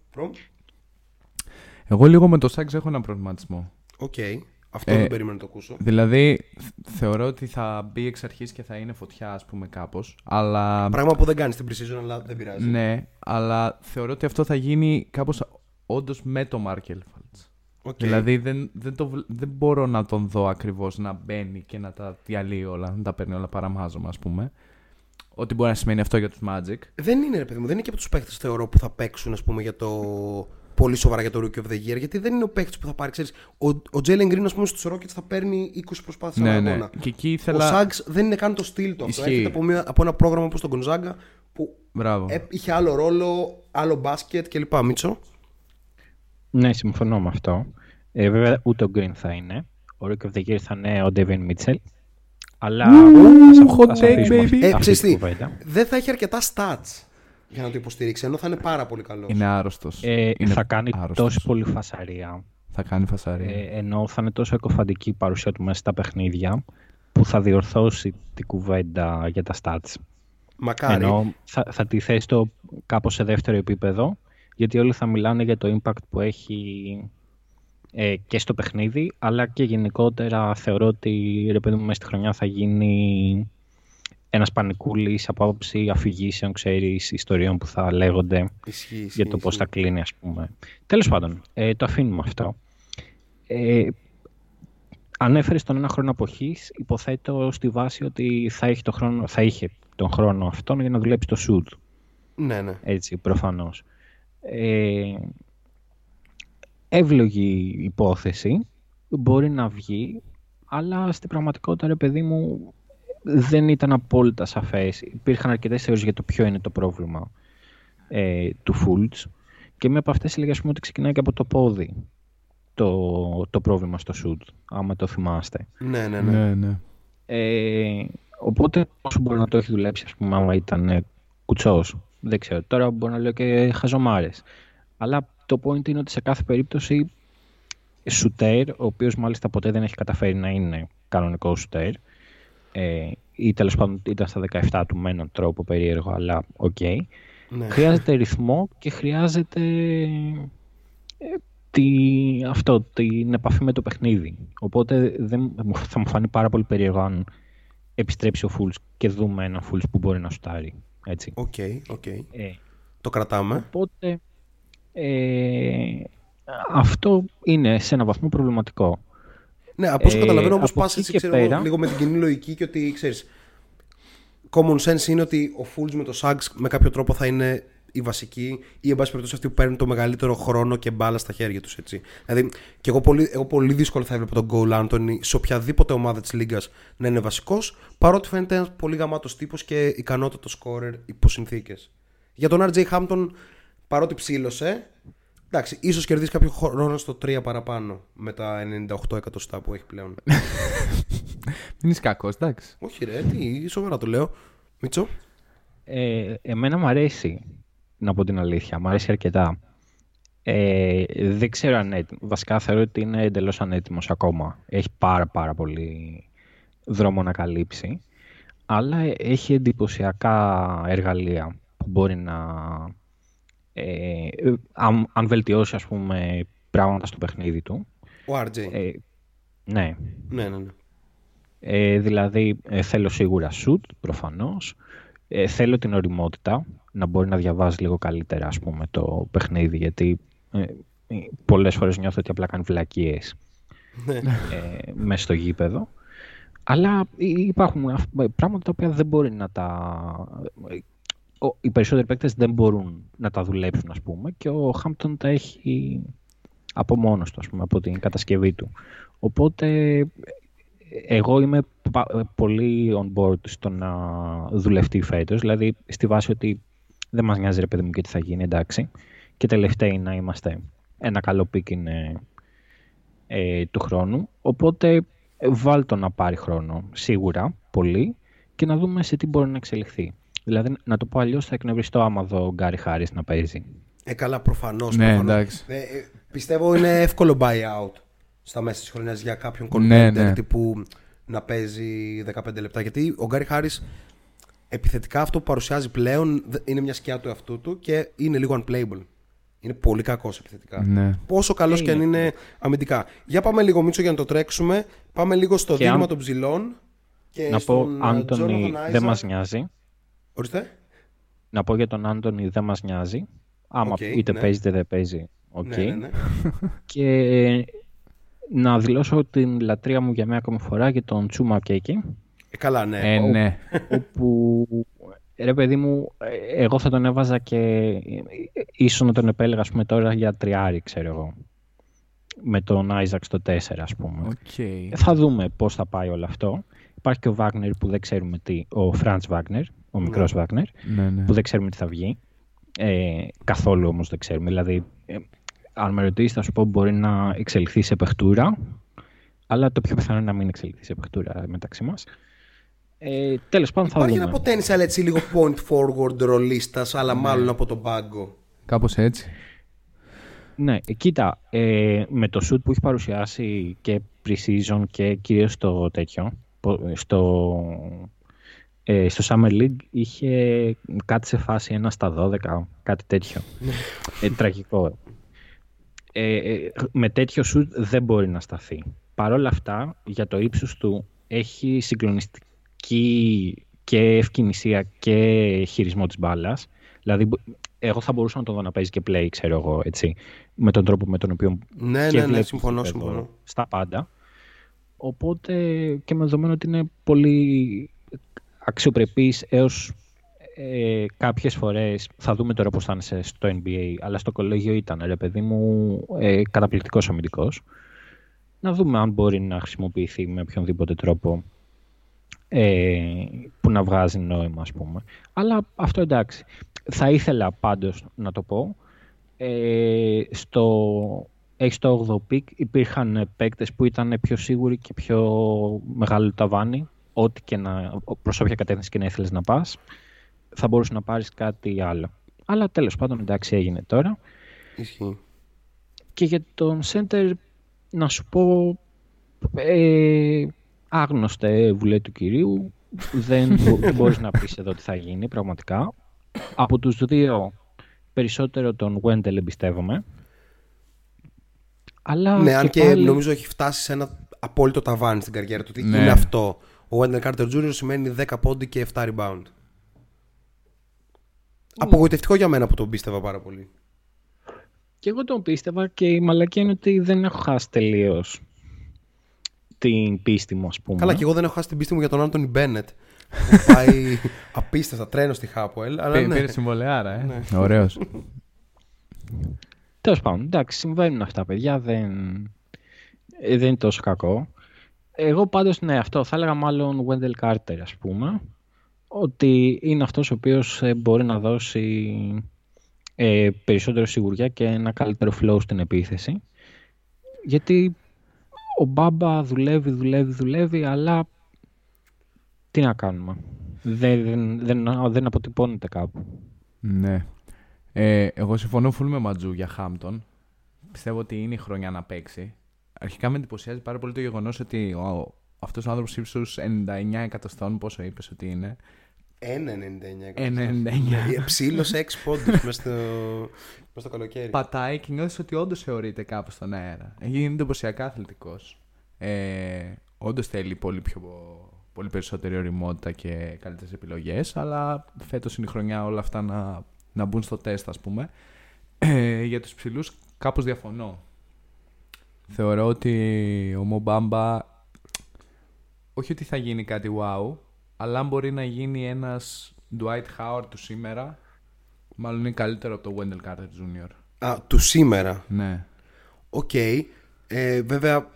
Εγώ λίγο με το Suggs έχω ένα προβληματισμό. Οκ. Okay. Αυτό ε, δεν περίμενα να το ακούσω. Δηλαδή, θεωρώ ότι θα μπει εξ αρχής και θα είναι φωτιά, ας πούμε, κάπως. Αλλά... Πράγμα που δεν κάνεις στην preseason, αλλά δεν πειράζει. Ναι, αλλά θεωρώ ότι αυτό θα γίνει κάπως όντως με το Μάρκελ Okay. Δηλαδή δεν, δεν, το, δεν μπορώ να τον δω ακριβώς να μπαίνει και να τα διαλύει όλα, να τα παίρνει όλα παραμάζωμα, ας πούμε. Ό,τι μπορεί να σημαίνει αυτό για τους Magic. Δεν είναι, ρε παιδί μου, δεν είναι και από τους παίχτε θεωρώ που θα παίξουν ας πούμε, για το πολύ σοβαρά για το Rookie of the Year, γιατί δεν είναι ο παίχτη που θα πάρει. Ξέρεις, ο, ο Jalen Green, ας πούμε, στους Rockets θα παίρνει 20 προσπάθειες ναι, ναι. αγώνα. Και εκεί ήθελα... Ο Σάγκ δεν είναι καν το στυλ του αυτό. Έρχεται από, μια, από ένα πρόγραμμα όπως τον Gonzaga που ε, είχε άλλο ρόλο, άλλο μπάσκετ κλπ. Μίτσο. Ναι, συμφωνώ με αυτό. Ε, βέβαια, ούτε ο Green θα είναι. Ο Rookie of the Year θα είναι ο Devin Mitchell. Αλλά. hot take, baby. Ε, δεν θα έχει αρκετά stats για να το υποστηρίξει, ενώ θα είναι πάρα πολύ καλός. Είναι άρρωστος. Ε, θα κάνει άρρωστος. τόσο πολύ φασαρία. Θα κάνει φασαρία. Ε, ενώ θα είναι τόσο εκοφαντική η παρουσία του μέσα στα παιχνίδια που θα διορθώσει την κουβέντα για τα stats. Μακάρι. Ενώ θα, θα τη θέσει το κάπως σε δεύτερο επίπεδο, γιατί όλοι θα μιλάνε για το impact που έχει ε, και στο παιχνίδι, αλλά και γενικότερα θεωρώ ότι ρε παιδί μου μέσα στη χρονιά θα γίνει ένας πανικούλης από άποψη αφηγήσεων, ξέρεις, ιστοριών που θα λέγονται για το πώς θα κλείνει, ας πούμε. Τέλος πάντων, ε, το αφήνουμε αυτό. Ε, ανέφερες τον ένα χρόνο αποχής, υποθέτω στη βάση ότι θα, έχει το χρόνο, θα είχε τον χρόνο αυτόν για να δουλέψει το shoot. Ναι, ναι. Έτσι, προφανώς. Ε, εύλογη υπόθεση, μπορεί να βγει, αλλά στην πραγματικότητα, ρε παιδί μου, δεν ήταν απόλυτα σαφές. Υπήρχαν αρκετές θεωρίες για το ποιο είναι το πρόβλημα ε, του Fultz και με από αυτές έλεγα ότι ξεκινάει και από το πόδι το, το πρόβλημα στο shoot, άμα το θυμάστε. Ναι, ναι, ναι. ναι, ναι. Ε, οπότε όσο μπορεί να το έχει δουλέψει, ας πούμε, άμα ήταν ε, κουτσός. Δεν ξέρω. Τώρα μπορώ να λέω και χαζομάρες. Αλλά το point είναι ότι σε κάθε περίπτωση σουτέρ, ο οποίος μάλιστα ποτέ δεν έχει καταφέρει να είναι κανονικό σουτέρ, ε, ή τέλος πάντων ήταν στα 17 του με έναν τρόπο περίεργο, αλλά οκ. Okay. Ναι. Χρειάζεται ρυθμό και χρειάζεται ε, τη, αυτό, την επαφή με το παιχνίδι. Οπότε δεν, θα μου φανεί πάρα πολύ περίεργο αν επιστρέψει ο Fultz και δούμε ένα Fultz που μπορεί να σουτάρει. Έτσι. Οκ, okay, okay. Ε, το κρατάμε. Οπότε ε, αυτό είναι σε ένα βαθμό προβληματικό. Ναι, από όσο ε, καταλαβαίνω όπως πας έτσι ξέρω, λίγο με την κοινή λογική και ότι ξέρεις. Common sense είναι ότι ο Fools με το Sags με κάποιο τρόπο θα είναι οι βασικοί ή εν πάση περιπτώσει αυτοί που παίρνουν το μεγαλύτερο χρόνο και μπάλα στα χέρια τους. Δηλαδή, και εγώ πολύ, εγώ πολύ δύσκολο θα έβλεπα τον Goal Anthony σε οποιαδήποτε ομάδα της Λίγκας να είναι βασικός, παρότι φαίνεται ένας πολύ γαμάτος τύπος και ικανότατος σκόρερ υπό συνθήκες. Για τον RJ Hampton, παρότι ψήλωσε, εντάξει, ίσως κερδίσει κάποιο χρόνο στο 3 παραπάνω με τα 98 εκατοστά που έχει πλέον. Δεν είσαι κακός, εντάξει. Όχι, ρε, τι, σοβαρά το λέω. Μίτσο. Ε, εμένα μου αρέσει, να πω την αλήθεια. Μου αρέσει αρκετά. Ε, δεν ξέρω αν έτοιμο. Βασικά θεωρώ ότι είναι εντελώς ανέτοιμος ακόμα. Έχει πάρα πάρα πολύ δρόμο να καλύψει. Αλλά έχει εντυπωσιακά εργαλεία που μπορεί να... Ε, αν, αν βελτιώσει ας πούμε πράγματα στο παιχνίδι του. Ο RJ. Ε, ναι. Ναι, ναι, ναι. Ε, δηλαδή ε, θέλω σίγουρα shoot προφανώς. Ε, θέλω την οριμότητα, να μπορεί να διαβάζει λίγο καλύτερα ας πούμε, το παιχνίδι, γιατί ε, πολλές φορές νιώθω ότι απλά κάνει βλακίες Ναι. ε, μέσα στο γήπεδο. Αλλά υπάρχουν αυ- πράγματα τα οποία δεν μπορεί να τα... ο- Οι περισσότεροι παίκτες δεν μπορούν να τα δουλέψουν, ας πούμε, και ο Χάμπτον τα έχει από μόνος του, ας πούμε, από την κατασκευή του. Οπότε εγώ είμαι πα- πολύ on board στο να δουλευτεί φέτος, δηλαδή στη βάση ότι δεν μας νοιάζει ρε παιδί μου και τι θα γίνει, εντάξει. Και τελευταίοι να είμαστε ένα καλό pick είναι ε, του χρόνου. Οπότε ε, βάλ' το να πάρει χρόνο, σίγουρα, πολύ, και να δούμε σε τι μπορεί να εξελιχθεί. Δηλαδή, να το πω αλλιώς, θα εκνευριστώ άμα δω ο Gary Harris να παίζει. Ε, καλά, προφανώς. Ναι, εντάξει. Ε, ε, πιστεύω είναι εύκολο buyout στα μέσα της χρονιάς για κάποιον contender Ναι, ναι. τύπου να παίζει 15 λεπτά. Γιατί ο Γκάρι Χάρη επιθετικά αυτό που παρουσιάζει πλέον δε- είναι μια σκιά του εαυτού του και είναι λίγο unplayable. Είναι πολύ κακός επιθετικά. Ναι. Πόσο καλός και αν είναι αμυντικά. Για πάμε λίγο, Μίτσο, για να το τρέξουμε. Πάμε λίγο στο Και δείγμα αν- των ψηλών. Και να πω, στον, ε, Άντωνη, Jonathan δεν Isaac. μας νοιάζει. Ορίστε. Να πω για τον Άντωνη, δεν μας νοιάζει. Άμα Οκ, είτε ναι. παίζει είτε δεν παίζει, οκ. Ναι, ναι, ναι. Και να δηλώσω την λατρεία μου για μια ακόμη φορά για τον Chuma Okeke, Ε, καλά, ναι. Ε, ναι. όπου ρε παιδί μου, ε, εγώ θα τον έβαζα και ε, ίσως να τον επέλεγα ας πούμε, τώρα για τριάρι, ξέρω εγώ. Με τον Isaac στο 4, ας πούμε. Οκ. Ε, Θα δούμε πώς θα πάει όλο αυτό. Υπάρχει και ο Βάγνερ που δεν ξέρουμε τι, ο Φραντς Βάγνερ, ο μικρός Βάγνερ, Ναι, ναι. που δεν ξέρουμε τι θα βγει. Ε, καθόλου όμως δεν ξέρουμε. Δηλαδή, ε, αν με ρωτήσεις, θα σου πω μπορεί να εξελιχθεί σε παιχτούρα, αλλά το πιο πιθανό είναι να μην εξελιχθεί σε παιχτούρα μεταξύ μας. Ε, τέλος πάντων θα Υπάρχει δούμε. ένα potential έτσι λίγο point forward ρολίστας, αλλά μάλλον από τον πάγκο. Κάπως έτσι. Ναι, ε, κοίτα, ε, με το shoot που έχει παρουσιάσει και pre-season και κυρίως στο τέτοιο, πο- στο, ε, στο Summer League είχε κάτι σε φάση 1 στα 12, κάτι τέτοιο. ε, τραγικό. Ε, ε, με τέτοιο shoot δεν μπορεί να σταθεί. Παρ' όλα αυτά, για το ύψος του έχει συγκλονιστική και ευκαινησία και χειρισμό της μπάλας. Δηλαδή, μπο- εγώ θα μπορούσα να τον δω να παίζει και play, ξέρω εγώ, έτσι, με τον τρόπο με τον οποίο Ναι, και ναι, ναι, βλέπεις συμφωνώ, το επίπεδο συμφωνώ. Στα πάντα. Οπότε και με δεδομένο ότι είναι πολύ αξιοπρεπής έως ε, κάποιες φορές, θα δούμε τώρα πώς θα είναι σε- στο NBA, αλλά στο κολέγιο ήταν, ρε παιδί μου, ε, καταπληκτικός αμυντικός. Να δούμε αν μπορεί να χρησιμοποιηθεί με οποιονδήποτε τρόπο ε, που να βγάζει νόημα, ας πούμε. Αλλά αυτό εντάξει. Θα ήθελα πάντως να το πω, ε, στο, έχει το 8ο pick υπήρχαν παίκτες που ήταν πιο σίγουροι και πιο μεγάλο ταβάνι ό,τι και να, προς όποια κατεύθυνση και να ήθελες να πας θα μπορούσε να πάρεις κάτι άλλο αλλά τέλος πάντων εντάξει έγινε τώρα Ισχύει. και για τον center να σου πω ε, άγνωσται βουλαί του κυρίου δεν, μπο- δεν μπορείς να πεις εδώ τι θα γίνει πραγματικά από τους δύο περισσότερο τον Wendell εμπιστεύομαι αλλά Ναι, αν και πάλι- νομίζω έχει φτάσει σε ένα απόλυτο ταβάνι στην καριέρα του. Τι Ναι. είναι αυτό; Ο Wendell Carter Jr. σημαίνει 10 πόντι και 7 rebound. Απογοητευτικό για μένα που τον πίστευα πάρα πολύ. Και εγώ τον πίστευα και η μαλακία είναι ότι δεν έχω χάσει τελείως την πίστη μου, ας πούμε. Καλά, και εγώ δεν έχω χάσει την πίστη μου για τον Άντωνι Μπένετ. Που πάει απίστευτα τρένο στη Χάπουελ. Αλλά Πήρε ναι. πήρε συμβολεάρα, ε. Ναι. Ωραίος. Τέλος πάντων, εντάξει, συμβαίνουν αυτά, παιδιά. Δεν, ε, δεν είναι τόσο κακό. Εγώ πάντως, ναι, αυτό θα έλεγα μάλλον Wendell Carter, ας πούμε. Ότι είναι αυτός ο οποίος ε, μπορεί να δώσει ε, περισσότερο σιγουριά και ένα καλύτερο flow στην επίθεση. Γιατί ο Μπάμπα δουλεύει, δουλεύει, δουλεύει, αλλά τι να κάνουμε. Δεν, δεν, δεν, δεν αποτυπώνεται κάπου. Ναι. Ε, εγώ συμφωνώ full με Ματζού για Χάμπτον. Πιστεύω ότι είναι η χρονιά να παίξει. Αρχικά με εντυπωσιάζει πάρα πολύ το γεγονός ότι ο, αυτός ο άνθρωπος ύψους 99 εκατοστών, πόσο είπες ότι είναι, 1,99. 1,99. Ψήλωσε 6 πόντους μέσα στο, μες στο καλοκαίρι. πατάει και νιώθεις ότι όντως θεωρείται κάπου στον αέρα. Έχει γίνει εντυπωσιακά αθλητικός. Ε, όντως θέλει πολύ, πιο, πολύ περισσότερη οριμότητα και καλύτερες επιλογές, αλλά φέτος είναι η χρονιά όλα αυτά να, να μπουν στο τεστ, ας πούμε. Ε, για τους ψηλούς, κάπως διαφωνώ. Θεωρώ ότι ο Μομπάμπα όχι ότι θα γίνει κάτι wow, αλλά αν μπορεί να γίνει ένας Dwight Howard του σήμερα, μάλλον είναι καλύτερο από το Wendell Carter Jr. Α, του σήμερα. Ναι. Οκ. Ε, βέβαια,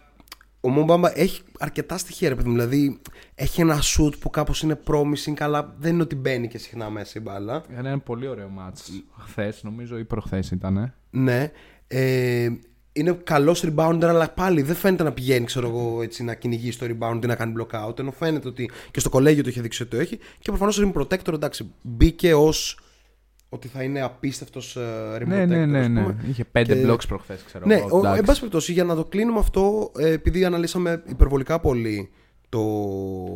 ο Mo Bamba έχει αρκετά στοιχεία, ρε παιδί μου. Δηλαδή, έχει ένα σουτ που κάπως είναι promising, αλλά δεν είναι ότι μπαίνει και συχνά μέσα η μπάλα. Έκανε ένα πολύ ωραίο μάτς χθες, νομίζω, ή προχθές ήταν. Ναι. Ε, είναι καλός rebounder, αλλά πάλι δεν φαίνεται να πηγαίνει, ξέρω εγώ, έτσι, να κυνηγήσει το rebound ή να κάνει block out. Ενώ φαίνεται ότι και στο κολέγιο το είχε δείξει ότι το έχει. Και προφανώς ο rim protector, εντάξει, μπήκε ως ότι θα είναι απίστευτος rim Ναι, protector. ναι, ναι, ας ναι. πούμε. Είχε πέντε Και- blocks προχθές, ξέρω Ναι, εγώ. ο, εντάξει. εν πάση περιπτώσει, για να το κλείνουμε αυτό, ε, επειδή αναλύσαμε υπερβολικά πολύ το,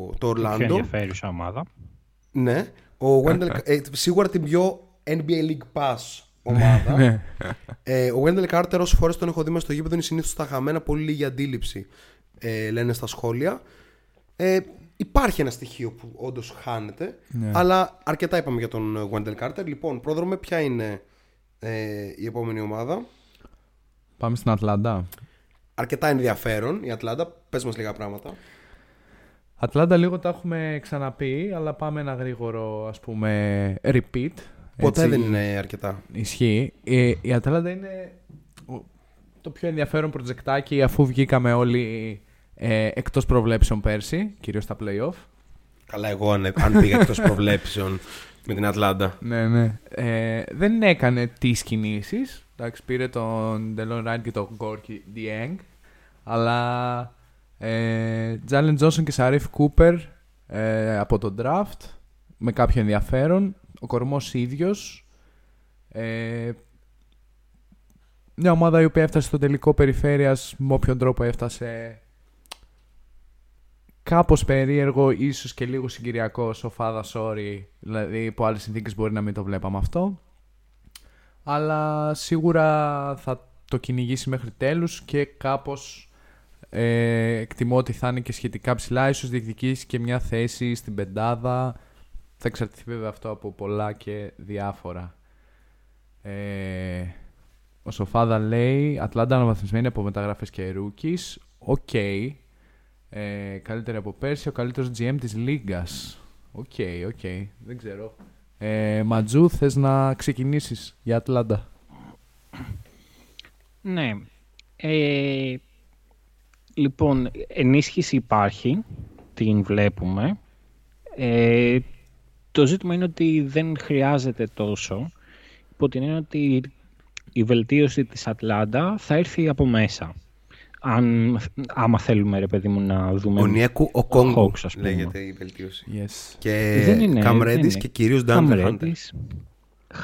το Πιο Ορλάντο. ενδιαφέρουσα ομάδα. Ναι, ο Wendell, ε, σίγουρα την πιο NBA League Pass ομάδα. Ναι. ε, ο Wendell Carter, όσες φορές τον έχω δει μέσα στο γήπεδο, είναι συνήθως στα χαμένα, πολύ λίγη αντίληψη, ε, λένε στα σχόλια. Ε, υπάρχει ένα στοιχείο που όντως χάνεται, Ναι. αλλά αρκετά είπαμε για τον Wendell Carter. Λοιπόν, πρόδρομε, ποια είναι ε, η επόμενη ομάδα; Πάμε στην Ατλάντα. Αρκετά ενδιαφέρον η Ατλάντα. Πες μας λίγα πράγματα. Ατλάντα λίγο τα έχουμε ξαναπεί, αλλά πάμε ένα γρήγορο, ας πούμε, repeat. Ποτέ Έτσι. δεν είναι αρκετά. Ισχύει. Ε, η Ατλάντα είναι ο- το πιο ενδιαφέρον προτζεκτάκι αφού βγήκαμε όλοι ε, εκτός προβλέψεων πέρσι, κυρίως στα play-off. Καλά, εγώ αν, αν πήγα εκτός προβλέψεων με την Ατλάντα. Ναι, ναι. Ε, δεν έκανε τις κινήσεις. Εντάξει, πήρε τον Delon Wright και τον Gorgui Dieng. Αλλά ε, Jalen Johnson και Sharife Cooper ε, από τον draft με κάποιο ενδιαφέρον. Ο κορμός ίδιος. Ε, μια ομάδα η οποία έφτασε στο τελικό περιφέρειας με όποιον τρόπο έφτασε κάπως περίεργο, ίσως και λίγο συγκυριακό σοφάδα sorry, δηλαδή υπό άλλες συνθήκες μπορεί να μην το βλέπαμε αυτό. Αλλά σίγουρα θα το κυνηγήσει μέχρι τέλους και κάπως ε, εκτιμώ ότι θα είναι και σχετικά ψηλά, ίσως διεκδικήσει και μια θέση στην πεντάδα. Θα εξαρτηθεί βέβαια αυτό από πολλά και διάφορα. Ε, ο Σοφάδα λέει Ατλάντα αναβαθμισμένη από μεταγραφές και rookies. OK. Ε, καλύτερη από πέρσι, ο καλύτερος GM της Λίγκας. OK, OK. Δεν ξέρω. Ε, Ματζού, θες να ξεκινήσεις για Ατλάντα; Ναι. Ε, λοιπόν, ενίσχυση υπάρχει, την βλέπουμε. Ε, το ζήτημα είναι ότι δεν χρειάζεται τόσο, υπό την έννοια ότι η βελτίωση της Ατλάντα θα έρθει από μέσα. Αν, άμα θέλουμε, ρε παιδί μου, να δούμε... Ο Νιέκου, ο Κόγκο Hawks, ας πούμε. λέγεται η βελτίωση. Yes. Και Δεν είναι, Cam δεν Reddish είναι. και κυρίως Cam Dante Hunter. Reddish,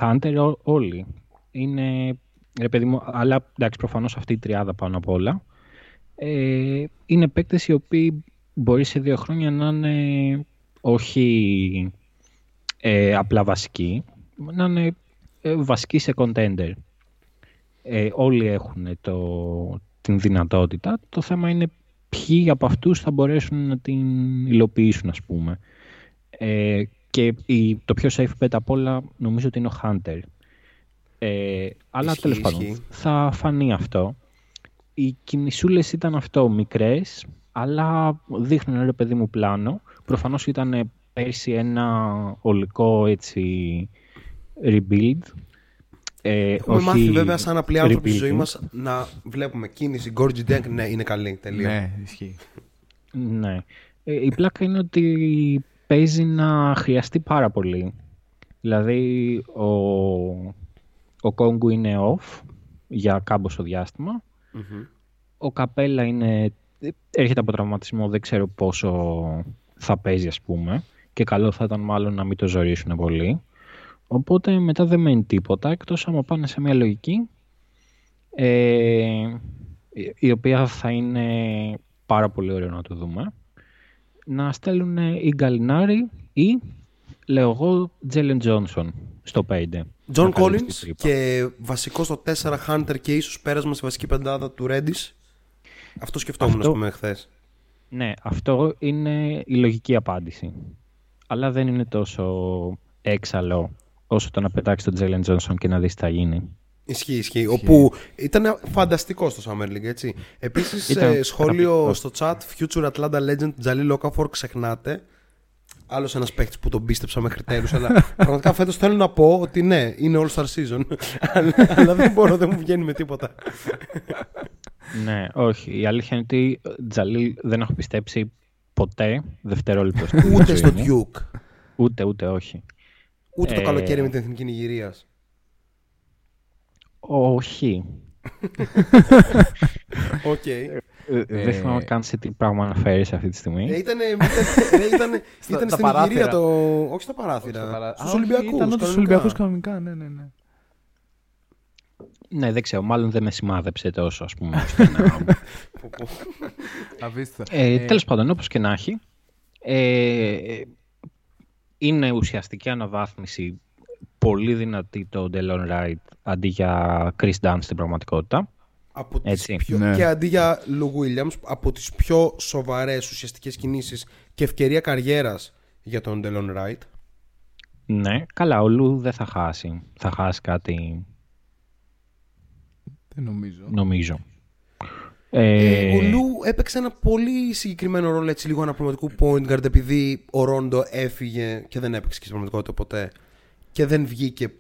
Hunter, ό- όλοι. Είναι, ρε παιδί μου, αλλά εντάξει, προφανώς αυτή η τριάδα πάνω απ' όλα. Ε, είναι παίκτες οι οποίοι μπορεί σε δύο χρόνια να είναι όχι ε, απλά βασικοί, να είναι ε, βασικοί σε contender. Ε, όλοι έχουν το, την δυνατότητα. Το θέμα είναι ποιοι από αυτούς θα μπορέσουν να την υλοποιήσουν, ας πούμε. Ε, και η, το πιο safe bet απ' όλα νομίζω ότι είναι ο Hunter. Ε, αλλά Ισχύει, τέλος πάντων ισχύει. θα φανεί αυτό. Οι κινησούλες ήταν αυτό μικρές, αλλά δείχνουν ρε παιδί μου πλάνο. Προφανώς ήταν πέρσι ένα ολικό έτσι rebuild. Ε, Έχουμε όχι μάθει βέβαια σαν απλοί άνθρωποι στη ζωή μας να βλέπουμε κίνηση. Γκόρτζι Ντέγκ, ναι, είναι καλή. Τελεία. Ναι, ισχύει. Ναι. Ε, η πλάκα είναι ότι παίζει να χρειαστεί πάρα πολύ. Δηλαδή, ο, ο Κόγκου είναι off για κάμποσο Ο Καπέλα είναι, έρχεται από τραυματισμό, δεν ξέρω πόσο θα παίζει ας πούμε. Και καλό θα ήταν μάλλον να μην το ζορίσουν πολύ. Οπότε μετά δεν μένει τίποτα, εκτός άμα πάνε σε μια λογική ε, η οποία θα είναι πάρα πολύ ωραίο να το δούμε. Να στέλνουν ή Γκαλινάρη ή, λέω εγώ, Jalen Johnson στο 5. John Collins και βασικό στο 4 Hunter και ίσως πέρασμα στη βασική πεντάδα του Reddish. Αυτό σκεφτόμουν, αυτό... πούμε, χθες. Ναι, αυτό είναι η λογική απάντηση. Αλλά δεν είναι τόσο έξαλλο όσο το να πετάξεις τον Τζέλεν Τζόνσον και να δεις τι θα γίνει. Ισχύει, ισχύει. Όπου ήταν φανταστικό στο Summer League, έτσι. Επίσης, σχόλιο στο chat Future Atlanta Legend Τζαλί Λόκαφορ ξεχνάτε. Άλλος ένας παίκτης που τον πίστεψα μέχρι τέλους. αλλά πραγματικά φέτος θέλω να πω ότι ναι, είναι All Star Season. αλλά δεν μπορώ, δεν μου βγαίνει με τίποτα. ναι, όχι. Η αλήθεια είναι ότι Jahlil δεν έχω πιστέψει ποτέ δευτερόλεπτος. Ούτε στο Duke. Ούτε, ούτε, όχι. Ούτε το ε, καλοκαίρι με την Εθνική Νιγηρίας. Όχι. Οκ. Ε, δεν θυμάμαι καν σε τι πράγμα αναφέρει αυτή τη στιγμή. Ήτανε, ήταν, ήταν στην Νιγηρία το. Όχι στα παράθυρα. Στους Ολυμπιακούς. Ήταν στους Ολυμπιακούς κανονικά, ναι, ναι, ναι. Ναι, δεν ξέρω. Μάλλον δεν με σημάδεψε τόσο, ας πούμε. ε, Τέλος πάντων, όπως και να έχει. Ε, είναι ουσιαστική αναβάθμιση πολύ δυνατή το Delon Wright αντί για Chris Dunn στην πραγματικότητα. Από τις πιο... ναι. Και αντί για Lou Williams, από τις πιο σοβαρές ουσιαστικές κινήσεις και ευκαιρία καριέρας για τον Delon Wright. Ναι, καλά, ο Λου δεν θα χάσει. Θα χάσει κάτι... Δεν νομίζω. Νομίζω. Ε, ο Λου έπαιξε ένα πολύ συγκεκριμένο ρόλο έτσι λίγο αναπληρωματικού point guard επειδή ο Ρόντο έφυγε και δεν έπαιξε και στην πραγματικότητα ποτέ και δεν βγήκε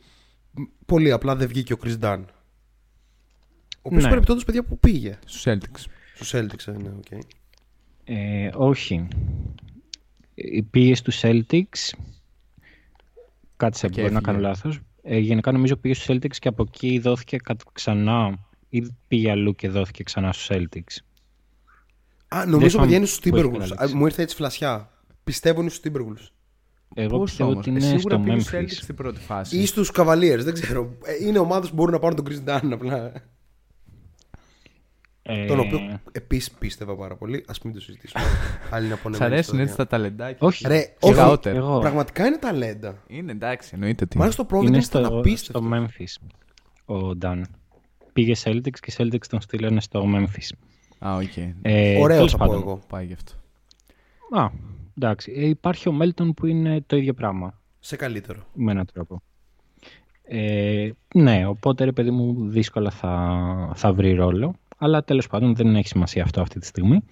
πολύ απλά δεν βγήκε ο Chris Dunn ο οποίος ναι. παρεμπιπτόντως παιδιά που πήγε στους Celtics στους Celtics, ε, ναι, okay. ε, όχι πήγε στους Celtics κάτσε μπορεί να κάνω λάθος ε, γενικά νομίζω πήγε στους Celtics και από εκεί δόθηκε ξανά ή πήγε αλλού και δόθηκε ξανά στους Celtics; Α, νομίζω ότι είναι στους Timberwolves. Μου ήρθε έτσι φλασιά. Πιστεύω είναι στους Timberwolves. Εγώ Πώς πιστεύω ότι είναι στο Memphis. στην πρώτη φάση. Ή στους Cavaliers, δεν ξέρω. Ε, είναι ομάδες που μπορούν να πάρουν τον Chris Dunn απλά. Ε... Τον οποίο επίσης πίστευα πάρα πολύ. Α μην το συζητήσουμε. Άλλη να πω Σ' αρέσουν έτσι τα ταλεντάκια. Όχι, Ρε, όχι εγώ. πραγματικά είναι ταλέντα. Είναι εντάξει, εννοείται. Μ' άρεσε το πρόβλημα είναι στο, στο Memphis. Ο Dunn πήγε Celtics και Celtics τον στείλανε στο Memphis. Α, OK. Okay. Ε, Ωραίος θα πω εγώ. Πάει γι' αυτό. Α, εντάξει. Ε, υπάρχει ο Melton που είναι το ίδιο πράγμα. Σε καλύτερο. Με έναν τρόπο. Ε, ναι, οπότε ρε παιδί μου δύσκολα θα, θα βρει ρόλο. Αλλά τέλος πάντων δεν έχει σημασία αυτό αυτή τη στιγμή.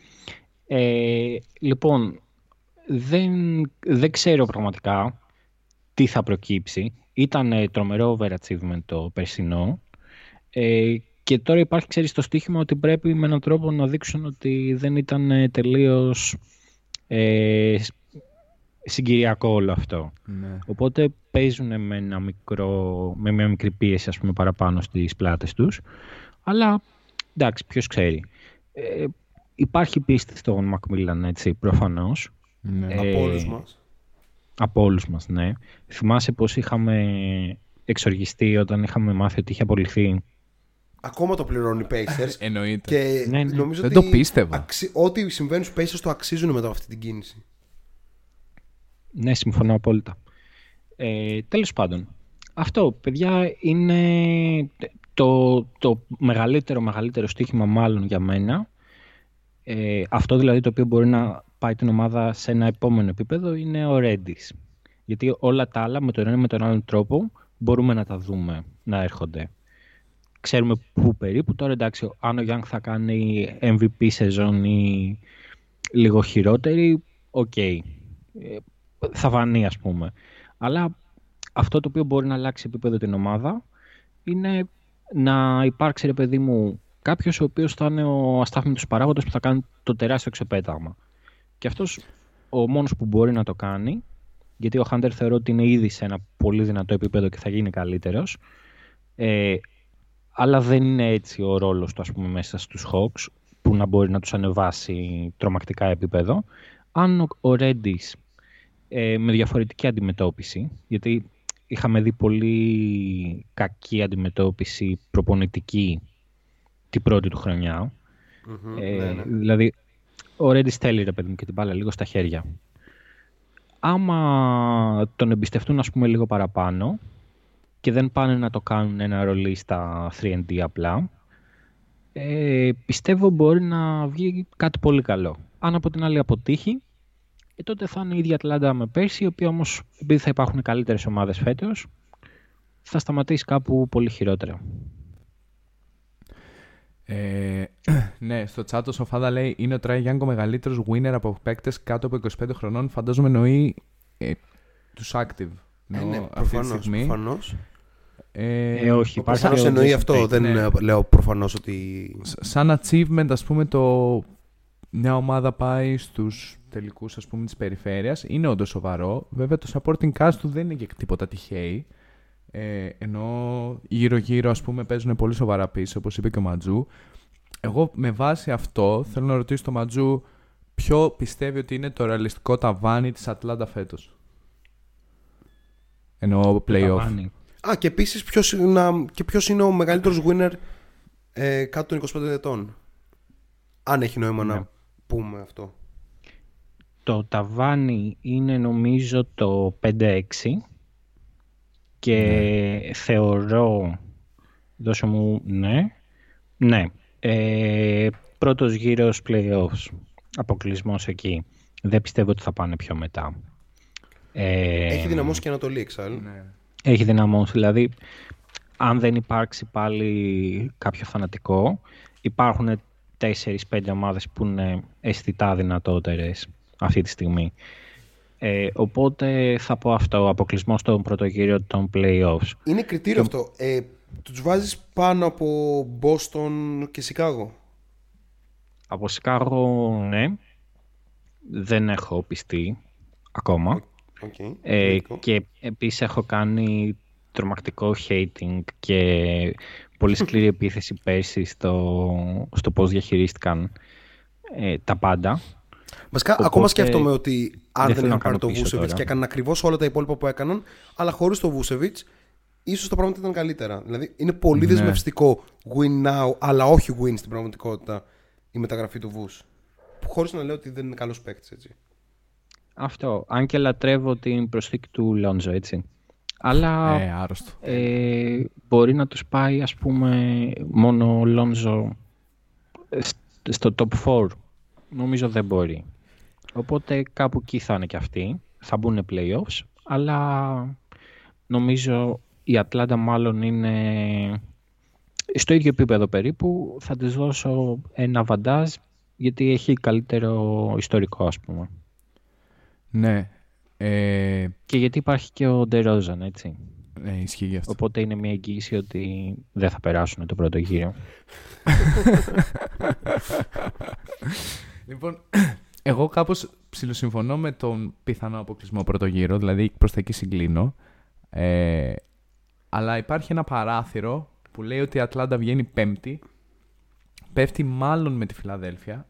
Ε, λοιπόν, δεν, δεν ξέρω πραγματικά τι θα προκύψει. Ήταν τρομερό overachievement το περσινό. Ε, και τώρα υπάρχει, ξέρεις, το στοίχημα ότι πρέπει με έναν τρόπο να δείξουν ότι δεν ήταν ε, τελείως ε, συγκυριακό όλο αυτό. Ναι. Οπότε παίζουν με, ένα μικρό, με μια μικρή πίεση ας πούμε, παραπάνω στις πλάτες τους. Αλλά εντάξει, ποιος ξέρει. Ε, υπάρχει πίστη στον Μακμίλαν, έτσι, προφανώς. Ναι. Ε, από όλους μας. Από όλους μας, ναι. Θυμάσαι πως είχαμε εξοργιστεί όταν είχαμε μάθει ότι είχε απολυθεί Ακόμα το πληρώνουν οι Pacers. Εννοείται. Και ναι, ναι. Νομίζω Δεν ότι το πίστευα. Αξι... Ό,τι συμβαίνει στους Pacers το αξίζουν μετά από αυτή την κίνηση. Ναι, συμφωνώ απόλυτα. Ε, τέλος πάντων, αυτό, παιδιά, είναι το, το μεγαλύτερο, μεγαλύτερο στοίχημα μάλλον για μένα. Ε, αυτό δηλαδή το οποίο μπορεί να πάει την ομάδα σε ένα επόμενο επίπεδο είναι ο Reddish. Γιατί όλα τα άλλα με τον ένα με τον άλλον τρόπο μπορούμε να τα δούμε να έρχονται ξέρουμε πού περίπου. Τώρα εντάξει, αν ο Young θα κάνει MVP σεζόν ή λίγο χειρότερη, OK. Okay. Ε, θα βανεί ας πούμε. Αλλά αυτό το οποίο μπορεί να αλλάξει επίπεδο την ομάδα είναι να υπάρξει ρε παιδί μου κάποιος ο οποίος θα είναι ο αστάθμητος παράγοντας που θα κάνει το τεράστιο ξεπέταγμα. Και αυτός ο μόνος που μπορεί να το κάνει, γιατί ο Χάντερ θεωρώ ότι είναι ήδη σε ένα πολύ δυνατό επίπεδο και θα γίνει καλύτερος. Ε, αλλά δεν είναι έτσι ο ρόλος του ας πούμε, μέσα στους Hawks που να μπορεί να τους ανεβάσει τρομακτικά επίπεδο. Αν ο Ρέντις ε, με διαφορετική αντιμετώπιση, γιατί είχαμε δει πολύ κακή αντιμετώπιση προπονητική την πρώτη του χρονια ε, ναι, ναι. Δηλαδή, ο Ρέντις θέλει ρε παιδί μου και την μπάλα λίγο στα χέρια. Άμα τον εμπιστευτούν ας πούμε λίγο παραπάνω, και δεν πάνε να το κάνουν ένα ρολί στα 3D απλά, ε, πιστεύω μπορεί να βγει κάτι πολύ καλό. Αν από την άλλη αποτύχει, ε, τότε θα είναι η ίδια Ατλάντα με πέρσι, η οποία όμως, επειδή θα υπάρχουν καλύτερες ομάδες φέτος, θα σταματήσει κάπου πολύ χειρότερα. Ε, ναι, στο chat ο Σοφάδα λέει είναι ο Trae Young ο μεγαλύτερος winner από παίκτες κάτω από 25 χρονών. Φαντάζομαι εννοεί ε, τους active. Ε, ναι, προφανώς, προφανώς. Ε, ε, όχι, προφανώς εννοεί αυτό, δεν ναι. λέω προφανώς ότι... Σαν achievement, ας πούμε, το μια ομάδα πάει στους τελικούς, ας πούμε, της περιφέρειας, είναι όντως σοβαρό. Βέβαια, το supporting cast του δεν είναι και τίποτα τυχαίοι. Ε, ενώ γύρω-γύρω, ας πούμε, παίζουν πολύ σοβαρά πίσω, όπως είπε και ο Ματζού. Εγώ, με βάση αυτό, θέλω να ρωτήσω τον Ματζού ποιο πιστεύει ότι είναι το ρεαλιστικό ταβάνι της Ατλάντα φέτος; Εννοώ playoff. Α, και επίσης ποιος είναι, ποιος είναι ο μεγαλύτερος winner ε, κάτω των 25 ετών; Αν έχει νόημα να ναι. πούμε αυτό. Το ταβάνι είναι νομίζω το 5-6 και ναι. θεωρώ, δώσε μου, ναι, ναι, ε, πρώτος γύρος playoffs, αποκλεισμός εκεί. Δεν πιστεύω ότι θα πάνε πιο μετά. Ε, έχει δυναμώσει και Ανατολή εξάλλου. Ναι. Έχει δυναμώσει. Δηλαδή, αν δεν υπάρξει πάλι κάποιο φανατικό, υπάρχουν 4-5 ομάδες που είναι αισθητά δυνατότερες αυτή τη στιγμή. Ε, οπότε θα πω αυτό, ο αποκλεισμός στον πρώτο γύρο των playoffs. Είναι κριτήριο αυτό. Ε, τους βάζεις πάνω από Boston και Chicago; Από Chicago, ναι. Δεν έχω πιστεί ακόμα. Okay, ε, και επίσης έχω κάνει τρομακτικό hating και πολύ σκληρή επίθεση πέρσι στο, στο πώς διαχειρίστηκαν ε, τα πάντα. Βασικά, ακόμα σκέφτομαι ότι αν δεν είχαν πάρει το Βούσεβιτς και έκαναν ακριβώς όλα τα υπόλοιπα που έκαναν, αλλά χωρίς το Βούσεβιτς, ίσως τα πράγματα ήταν καλύτερα. Δηλαδή, είναι πολύ ναι. δεσμευτικό win now, αλλά όχι win στην πραγματικότητα η μεταγραφή του Βούς. Χωρίς να λέω ότι δεν είναι καλός παίκτης, έτσι. Αυτό. Αν και λατρεύω την προσθήκη του Λόντζο, έτσι. Αλλά ε, άρρωστο. Ε, μπορεί να τους πάει, ας πούμε, μόνο ο Λόντζο στο top 4. Νομίζω δεν μπορεί. Οπότε κάπου εκεί θα είναι και αυτοί. Θα μπουν playoffs. Αλλά νομίζω η Ατλάντα μάλλον είναι στο ίδιο επίπεδο περίπου. Θα της δώσω ένα αβαντάζ γιατί έχει καλύτερο ιστορικό ας πούμε. Ναι. Ε... Και γιατί υπάρχει και ο Ντερόζαν, έτσι. Ναι, ισχύει γι' αυτό. Οπότε είναι μια εγγύηση ότι δεν θα περάσουν το πρώτο γύρο. λοιπόν, εγώ κάπως ψιλοσυμφωνώ με τον πιθανό αποκλεισμό πρώτο γύρο, δηλαδή προς τα εκεί συγκλίνω. Ε, αλλά υπάρχει ένα παράθυρο που λέει ότι η Ατλάντα βγαίνει πέμπτη, πέφτει μάλλον με τη Φιλαδέλφια.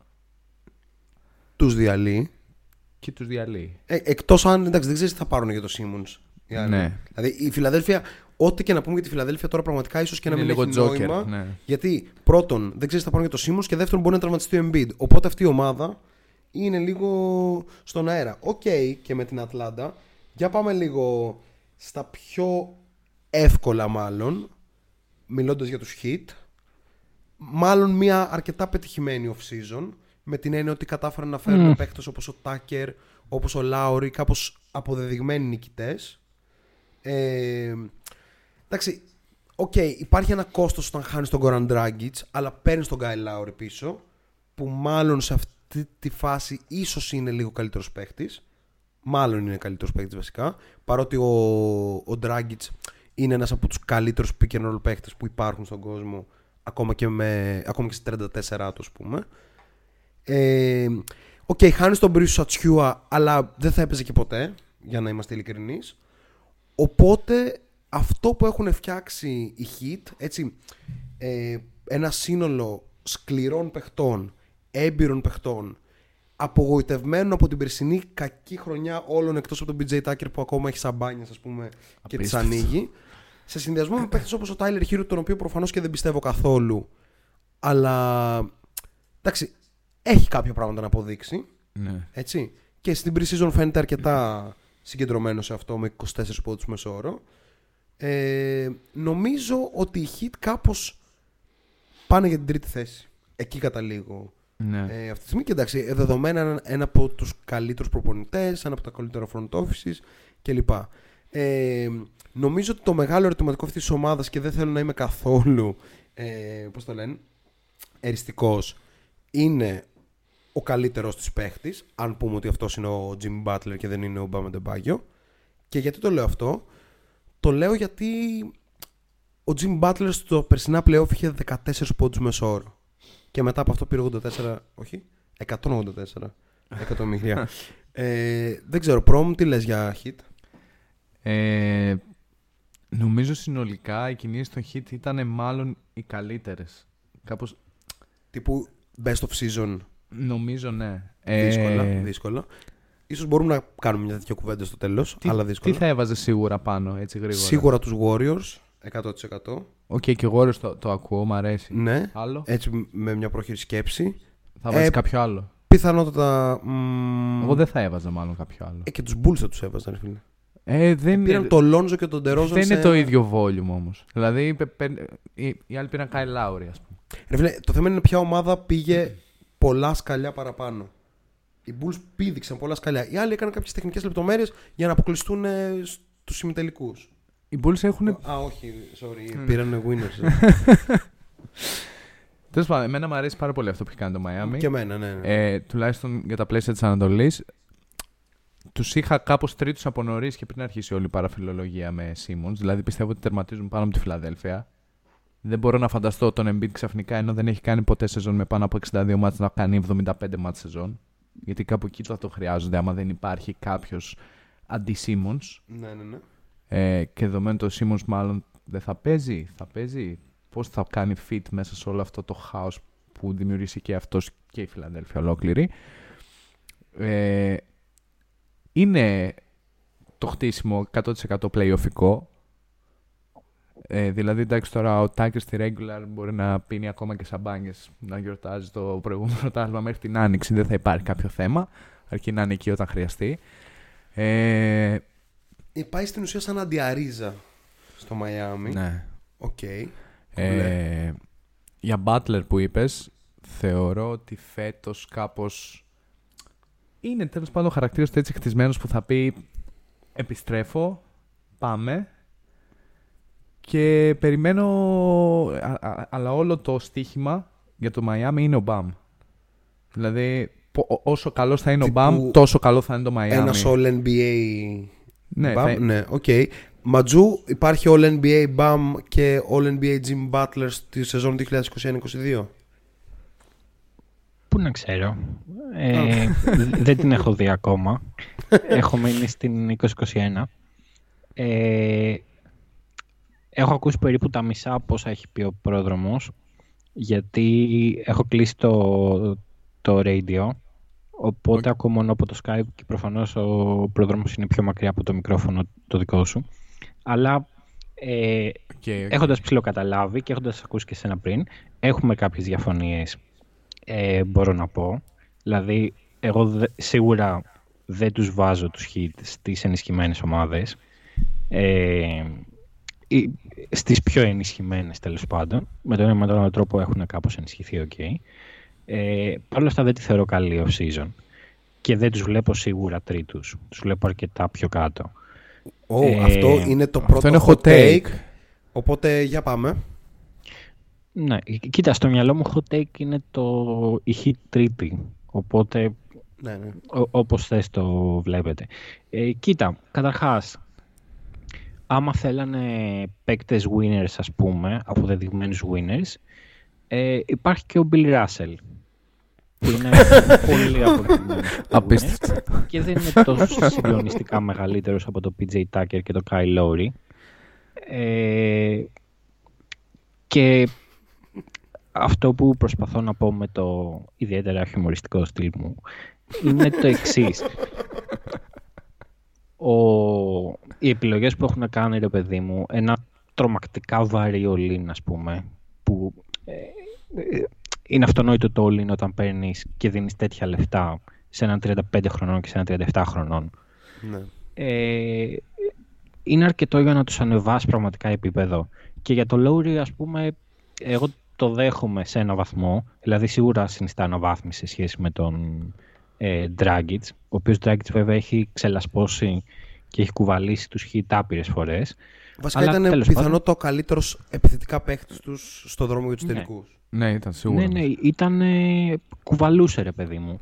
Τους διαλύει και τους διαλύει. Ε, Εκτός αν εντάξει, δεν ξέρεις τι θα πάρουν για το Σίμον. Ναι. Δηλαδή η Φιλαδέλφια, ό,τι και να πούμε για τη Φιλαδέλφια τώρα πραγματικά ίσως και να μην έχει νόημα. Ναι. Γιατί πρώτον δεν ξέρεις τι θα πάρουν για το Σίμον και δεύτερον μπορεί να τραυματιστεί ο Embiid. Οπότε αυτή η ομάδα είναι λίγο στον αέρα. OK okay, και με την Ατλάντα. Για πάμε λίγο στα πιο εύκολα μάλλον. Μιλώντας για τους Heat. Μάλλον μια αρκετά πετυχημένη off-season με την έννοια ότι κατάφεραν να φέρουν mm. παίκτες όπως ο Τάκερ, όπως ο Λάουρι, κάπως αποδεδειγμένοι νικητές. Ε, εντάξει, OK, okay, υπάρχει ένα κόστος όταν χάνεις τον Goran Dragic, αλλά παίρνεις τον Κάιλ Λάουρι πίσω, που μάλλον σε αυτή τη φάση ίσως είναι λίγο καλύτερος παίχτης. μάλλον είναι καλύτερος παίκτης βασικά. Παρότι ο, ο Dragic είναι ένας από τους καλύτερους pick and roll παίκτες που υπάρχουν στον κόσμο, ακόμα και, με, ακόμα και σε 34 του, ας πούμε. Ε, OK, okay, χάνεις τον Πρέσιους Ατσιούα, αλλά δεν θα έπαιζε και ποτέ, για να είμαστε ειλικρινείς. Οπότε αυτό που έχουν φτιάξει οι Heat, έτσι, ε, ένα σύνολο σκληρών παιχτών, έμπειρων παιχτών, απογοητευμένων από την περσινή κακή χρονιά όλων εκτός από τον BJ Tucker που ακόμα έχει σαμπάνια, ας πούμε, και τις ανοίγει. Σε συνδυασμό με παίχτες όπως ο Tyler Hero, τον οποίο προφανώς και δεν πιστεύω καθόλου, αλλά εντάξει, έχει κάποια πράγματα να αποδείξει. Ναι. Έτσι. Και στην pre-season φαίνεται αρκετά συγκεντρωμένο σε αυτό με 24 πόντους μεσόωρο. Ε, νομίζω ότι οι Heat κάπως πάνε για την τρίτη θέση. Εκεί καταλήγω Ναι. ε, αυτή τη στιγμή. Και εντάξει, ε, δεδομένα ένα, ένα από τους καλύτερους προπονητές, ένα από τα καλύτερα front offices κλπ. Ε, νομίζω ότι το μεγάλο ερωτηματικό αυτής της ομάδας και δεν θέλω να είμαι καθόλου. Ε, Πώς το λένε, εριστικός, είναι ο καλύτερος της παίχτης. Αν πούμε ότι αυτός είναι ο Jimmy Butler και δεν είναι ο Μπάμε Ντεμπάγιο. Και γιατί το λέω αυτό, το λέω γιατί ο Jimmy Butler στο περσινά playoff είχε 14 πόντους μεσόωρο. Και μετά από αυτό πήρε 84, όχι, 184 εκατομμύρια. ε, δεν ξέρω, πρόμου τι λες για hit; Ε, νομίζω συνολικά οι κινήσεις των Hit ήταν μάλλον οι καλύτερες. Κάπως, Τύπου best of season. Νομίζω ναι. Δύσκολα. Ε, δύσκολα. Ίσως μπορούμε να κάνουμε μια τέτοια κουβέντα στο τέλος, τι, αλλά τι δύσκολα. θα έβαζε σίγουρα πάνω, έτσι γρήγορα; Σίγουρα τους Warriors, 100%. Οκ, και εγώ το, το ακούω, μου αρέσει. Ναι, Άλλο; έτσι με μια πρόχειρη σκέψη. θα βάζεις ε, κάποιο άλλο; Πιθανότατα... μ, Εγώ δεν θα έβαζα μάλλον κάποιο άλλο. ε, και τους Bulls θα τους έβαζαν, ρε φίλε. Ε, δεν Πήραν τον Lonzo και τον DeRozan δεν σε... είναι το ίδιο volume όμως. Δηλαδή, πε- πε- οι, οι άλλοι πήραν Kyle Lowry, ας πούμε. Ρε φίλε, το θέμα είναι ποια ομάδα πήγε πολλά σκαλιά παραπάνω. Οι Bulls πήδηξαν πολλά σκαλιά. Οι άλλοι έκαναν κάποιες τεχνικές λεπτομέρειες για να αποκλειστούν ε, στους ημιτελικού. Οι Bulls έχουν Α, όχι, sorry. Πήραν winners. ε. Τέλος πάντων, εμένα μου αρέσει πάρα πολύ αυτό που έχει κάνει το Miami. και εμένα, ναι. ναι. Ε, τουλάχιστον για τα πλαίσια της Ανατολής. Τους είχα κάπως τρίτους από νωρίς και πριν αρχίσει όλη η παραφιλολογία με Simmons. Δηλαδή πιστεύω ότι τερματίζουν πάνω από τη Φιλαδέλφια. Δεν μπορώ να φανταστώ τον Embiid ξαφνικά ενώ δεν έχει κάνει ποτέ σεζόν με πάνω από 62 μάτς να κάνει 75 μάτς σεζόν. Γιατί κάπου εκεί θα το χρειάζονται άμα δεν υπάρχει κάποιος αντί Simmons. ναι, ναι, ναι. Ε, και δεδομένου το Simmons μάλλον δεν θα παίζει, θα παίζει. Πώς θα κάνει fit μέσα σε όλο αυτό το χάος που δημιουργήσει και αυτός και η Φιλανδέλφια ολόκληρη. Ε, είναι το χτίσιμο 100% playoffικό. Ε, δηλαδή, εντάξει, τώρα ο Τάκερ στη regular μπορεί να πίνει ακόμα και σαμπάνιες να γιορτάζει το προηγούμενο τάλμα μέχρι την άνοιξη. Δεν θα υπάρχει κάποιο θέμα. Αρκεί να είναι εκεί όταν χρειαστεί. Ε, Ε, Πάει στην ουσία σαν αντι-Αρίζα στο Μαϊάμι. ναι. Οκ. Ε, για Butler που είπες, θεωρώ ότι φέτος κάπως είναι τέλος πάντων ο χαρακτήρας του έτσι χτισμένος που θα πει επιστρέφω, πάμε και περιμένω, α- α- αλλά όλο το στοίχημα για το Miami είναι ο Μπαμ. Δηλαδή, πο- ό- όσο καλός θα είναι ο Τύπου Μπαμ, τόσο καλό θα είναι το Miami. Ένας All NBA. Ναι, Bam. θα- ναι, οκ. Ματζού, υπάρχει All NBA Bam και All NBA Jimmy Butler στη σεζόν 2021-22. Πού να ξέρω. Ε, δ- δεν την έχω δει ακόμα. έχω μείνει στην 2021. Ε, έχω ακούσει περίπου τα μισά πόσα έχει πει ο πρόδρομος γιατί έχω κλείσει το, το radio οπότε ακούω μόνο από το Skype και προφανώς ο πρόδρομος είναι πιο μακριά από το μικρόφωνο το δικό σου αλλά ε, Και- έχοντας ψηλοκαταλάβει και έχοντας ακούσει και σένα πριν έχουμε κάποιες διαφωνίες ε, μπορώ να πω. Δηλαδή, εγώ δε- σίγουρα δεν τους βάζω τους Heat στις ενισχυμένες ομάδες. Ε, ή στις πιο ενισχυμένες τέλος πάντων. Με τον ένα με τον άλλο τρόπο έχουν κάπως ενισχυθεί, οκ. Ε, Παρ' όλα αυτά δεν τη θεωρώ καλή off-season. Και δεν τους βλέπω σίγουρα τρίτους. Τους βλέπω αρκετά πιο κάτω. Ω, Ε, αυτό είναι το αυτό πρώτο είναι hot hot take. take. Οπότε για πάμε. Ναι, κοίτα, στο μυαλό μου hot take είναι το η hit τρίτη. Οπότε Ναι, ναι. Ό, όπως θες το βλέπετε. Ε, κοίτα, καταρχάς, άμα θέλανε παίκτες winners, ας πούμε, αποδεδειγμένους winners, ε, υπάρχει και ο Bill Russell, που είναι πολύ αποδεδειγμένος. Απίστευτο. Και δεν είναι τόσο συγκλονιστικά μεγαλύτερος από το PJ Tucker και το Kyle Lowry. Ε, και αυτό που προσπαθώ να πω με το ιδιαίτερα χιουμοριστικό στυλ μου είναι το εξής. Οι επιλογές που έχουν κάνει, ρε παιδί μου, ένα τρομακτικά βαρύ ολίν, ας πούμε, που ε, ε, είναι αυτονόητο το all όταν παίρνεις και δίνεις τέτοια λεφτά σε έναν 35 χρονών και σε έναν 37 χρονών. Ναι. Ε, είναι αρκετό για να τους ανεβάσει πραγματικά επίπεδο. Και για το Lowry, ας πούμε, εγώ το δέχομαι σε ένα βαθμό. Δηλαδή, σίγουρα συνιστά αναβάθμιση σε σχέση με τον ε, Dragic, ο οποίος Dragic βέβαια έχει ξελασπώσει και έχει κουβαλήσει τους χιτ άπειρες φορές. Βασικά Αλλά, ήταν πιθανό το καλύτερος επιθετικά παίχτης τους στο δρόμο για τους ναι. τελικούς. Ναι, ήταν σίγουρα. Ναι, ναι, ήταν. Ε, κουβαλούσε ρε παιδί μου.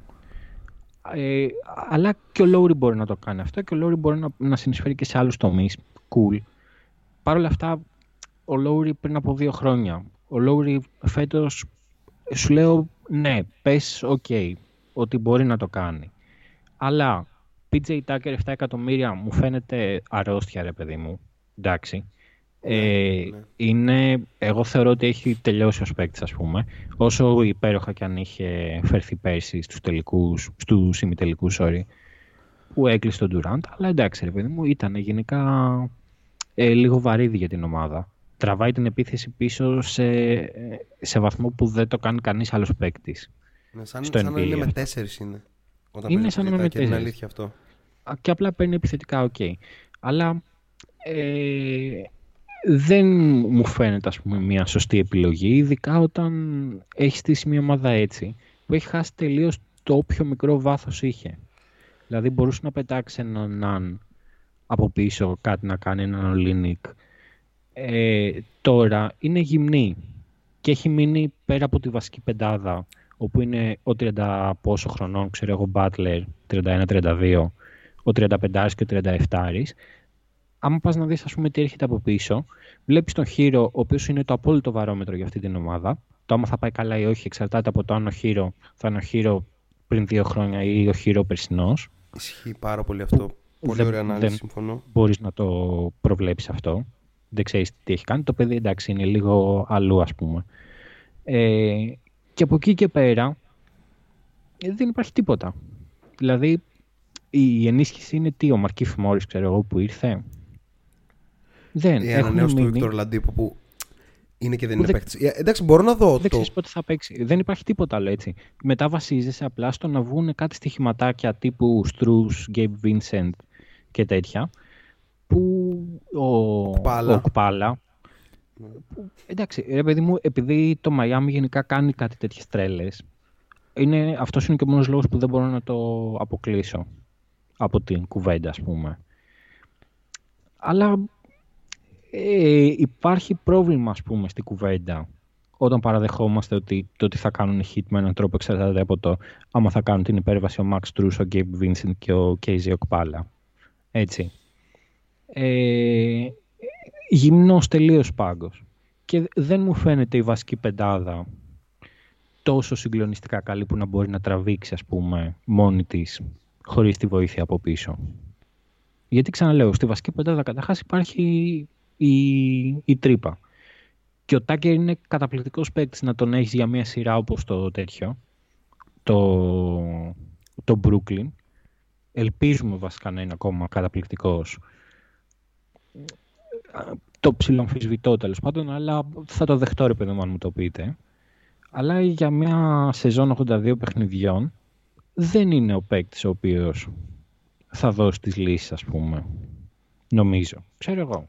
Ε, αλλά και ο Λόουρι μπορεί να το κάνει αυτό και ο Λόουρι μπορεί να, να συνεισφέρει και σε άλλους τομείς. Cool. Παρ' όλα αυτά, ο Λόουρι πριν από δύο χρόνια. Ο Λόουρι φέτος σου λέω ναι, πες, OK, okay, ότι μπορεί να το κάνει. Αλλά PJ Tucker 7 εκατομμύρια μου φαίνεται αρρώστια, ρε παιδί μου. Εντάξει. Ναι, ε, ναι. Είναι, εγώ θεωρώ ότι έχει τελειώσει ο παίκτης, ας πούμε. Όσο υπέροχα και αν είχε φέρθει πέρσι στους τελικούς, στους ημιτελικούς, sorry, που έκλεισε τον Durant. Αλλά εντάξει, ρε παιδί μου, ήταν γενικά ε, λίγο βαρίδι για την ομάδα. Τραβάει την επίθεση πίσω σε, σε βαθμό που δεν το κάνει κανείς άλλος παίκτης. Ναι, σαν, στο σαν να είναι με τέσσερις είναι. Όταν είναι σαν να είναι με τέσσερις. Είναι αλήθεια αυτό. Και απλά παίρνει επιθετικά, OK. Okay. Αλλά ε, δεν μου φαίνεται ας πούμε, μια σωστή επιλογή, ειδικά όταν έχει στήσει μια ομάδα έτσι, που έχει χάσει τελείως το όποιο μικρό βάθος είχε. Δηλαδή μπορούσε να πετάξει έναν από πίσω κάτι να κάνει, έναν Ολίνικ. Ε, τώρα είναι γυμνή και έχει μείνει πέρα από τη βασική πεντάδα, όπου είναι ο 30 πόσο χρονών, ξέρω εγώ, Butler, 31-32, ο 35 και ο 37 άμα πας να δεις, ας πούμε, τι έρχεται από πίσω, βλέπεις τον Χείρο, ο οποίος είναι το απόλυτο βαρόμετρο για αυτή την ομάδα. Το άμα θα πάει καλά ή όχι εξαρτάται από το αν ο Χείρο θα είναι ο Χείρο πριν δύο χρόνια ή ο Χείρο περσινός. Ισχύει πάρα πολύ αυτό. Πολύ ωραία ανάλυση, δεν συμφωνώ. Μπορείς να το προβλέψεις αυτό. Δεν ξέρεις τι έχει κάνει. Το παιδί εντάξει είναι λίγο αλλού, ας πούμε. Ε, και από εκεί και πέρα ε, δεν υπάρχει τίποτα. Δηλαδή η ενίσχυση είναι τι, ο Μαρκίφ Μόρις, ξέρω εγώ, που ήρθε. Δεν. Η ανανέωση του Βίκτορ Λαντίπο που είναι και δεν είναι παίκτης. Ε, εντάξει, μπορώ να δω. Δεν το... ξέρεις πότε θα παίξει. Δεν υπάρχει τίποτα άλλο έτσι. Μετά βασίζεσαι απλά στο να βγουν κάτι στοιχηματάκια τύπου Στρούς, Γκέιμ Βίνσεντ και τέτοια. Που ο Κουπάλα. Ο Κουπάλα εντάξει, ρε παιδί μου, επειδή το Μαϊάμι γενικά κάνει κάτι τέτοιες τρέλες, είναι, αυτός είναι και ο μόνος λόγος που δεν μπορώ να το αποκλείσω από την κουβέντα, ας πούμε. Αλλά ε, υπάρχει πρόβλημα, ας πούμε, στην κουβέντα όταν παραδεχόμαστε ότι το ότι θα κάνουν hit με έναν τρόπο εξαρτάται από το άμα θα κάνουν την υπέρβαση ο Max Truss, ο Gabe Vincent και ο Casey Okpala. Έτσι. Ε, γυμνός τελείως πάγκος. Και δεν μου φαίνεται η βασική πεντάδα τόσο συγκλονιστικά καλή που να μπορεί να τραβήξει, ας πούμε, μόνη της, χωρίς τη βοήθεια από πίσω. Γιατί ξαναλέω, στη βασική πεντάδα καταρχάς υπάρχει η, η τρύπα. Και ο Τάκερ είναι καταπληκτικός παίκτης να τον έχεις για μια σειρά όπως το τέτοιο. Το, το Brooklyn. Ελπίζουμε βασικά να είναι ακόμα καταπληκτικός. Το ψιλομφισβητώ τέλος πάντων, αλλά θα το δεχτώ ρε παιδί μου αν μου το πείτε. Αλλά για μια σεζόν 82 παιχνιδιών δεν είναι ο παίκτης ο οποίος θα δώσει τις λύσεις ας πούμε. Νομίζω. Ξέρω εγώ.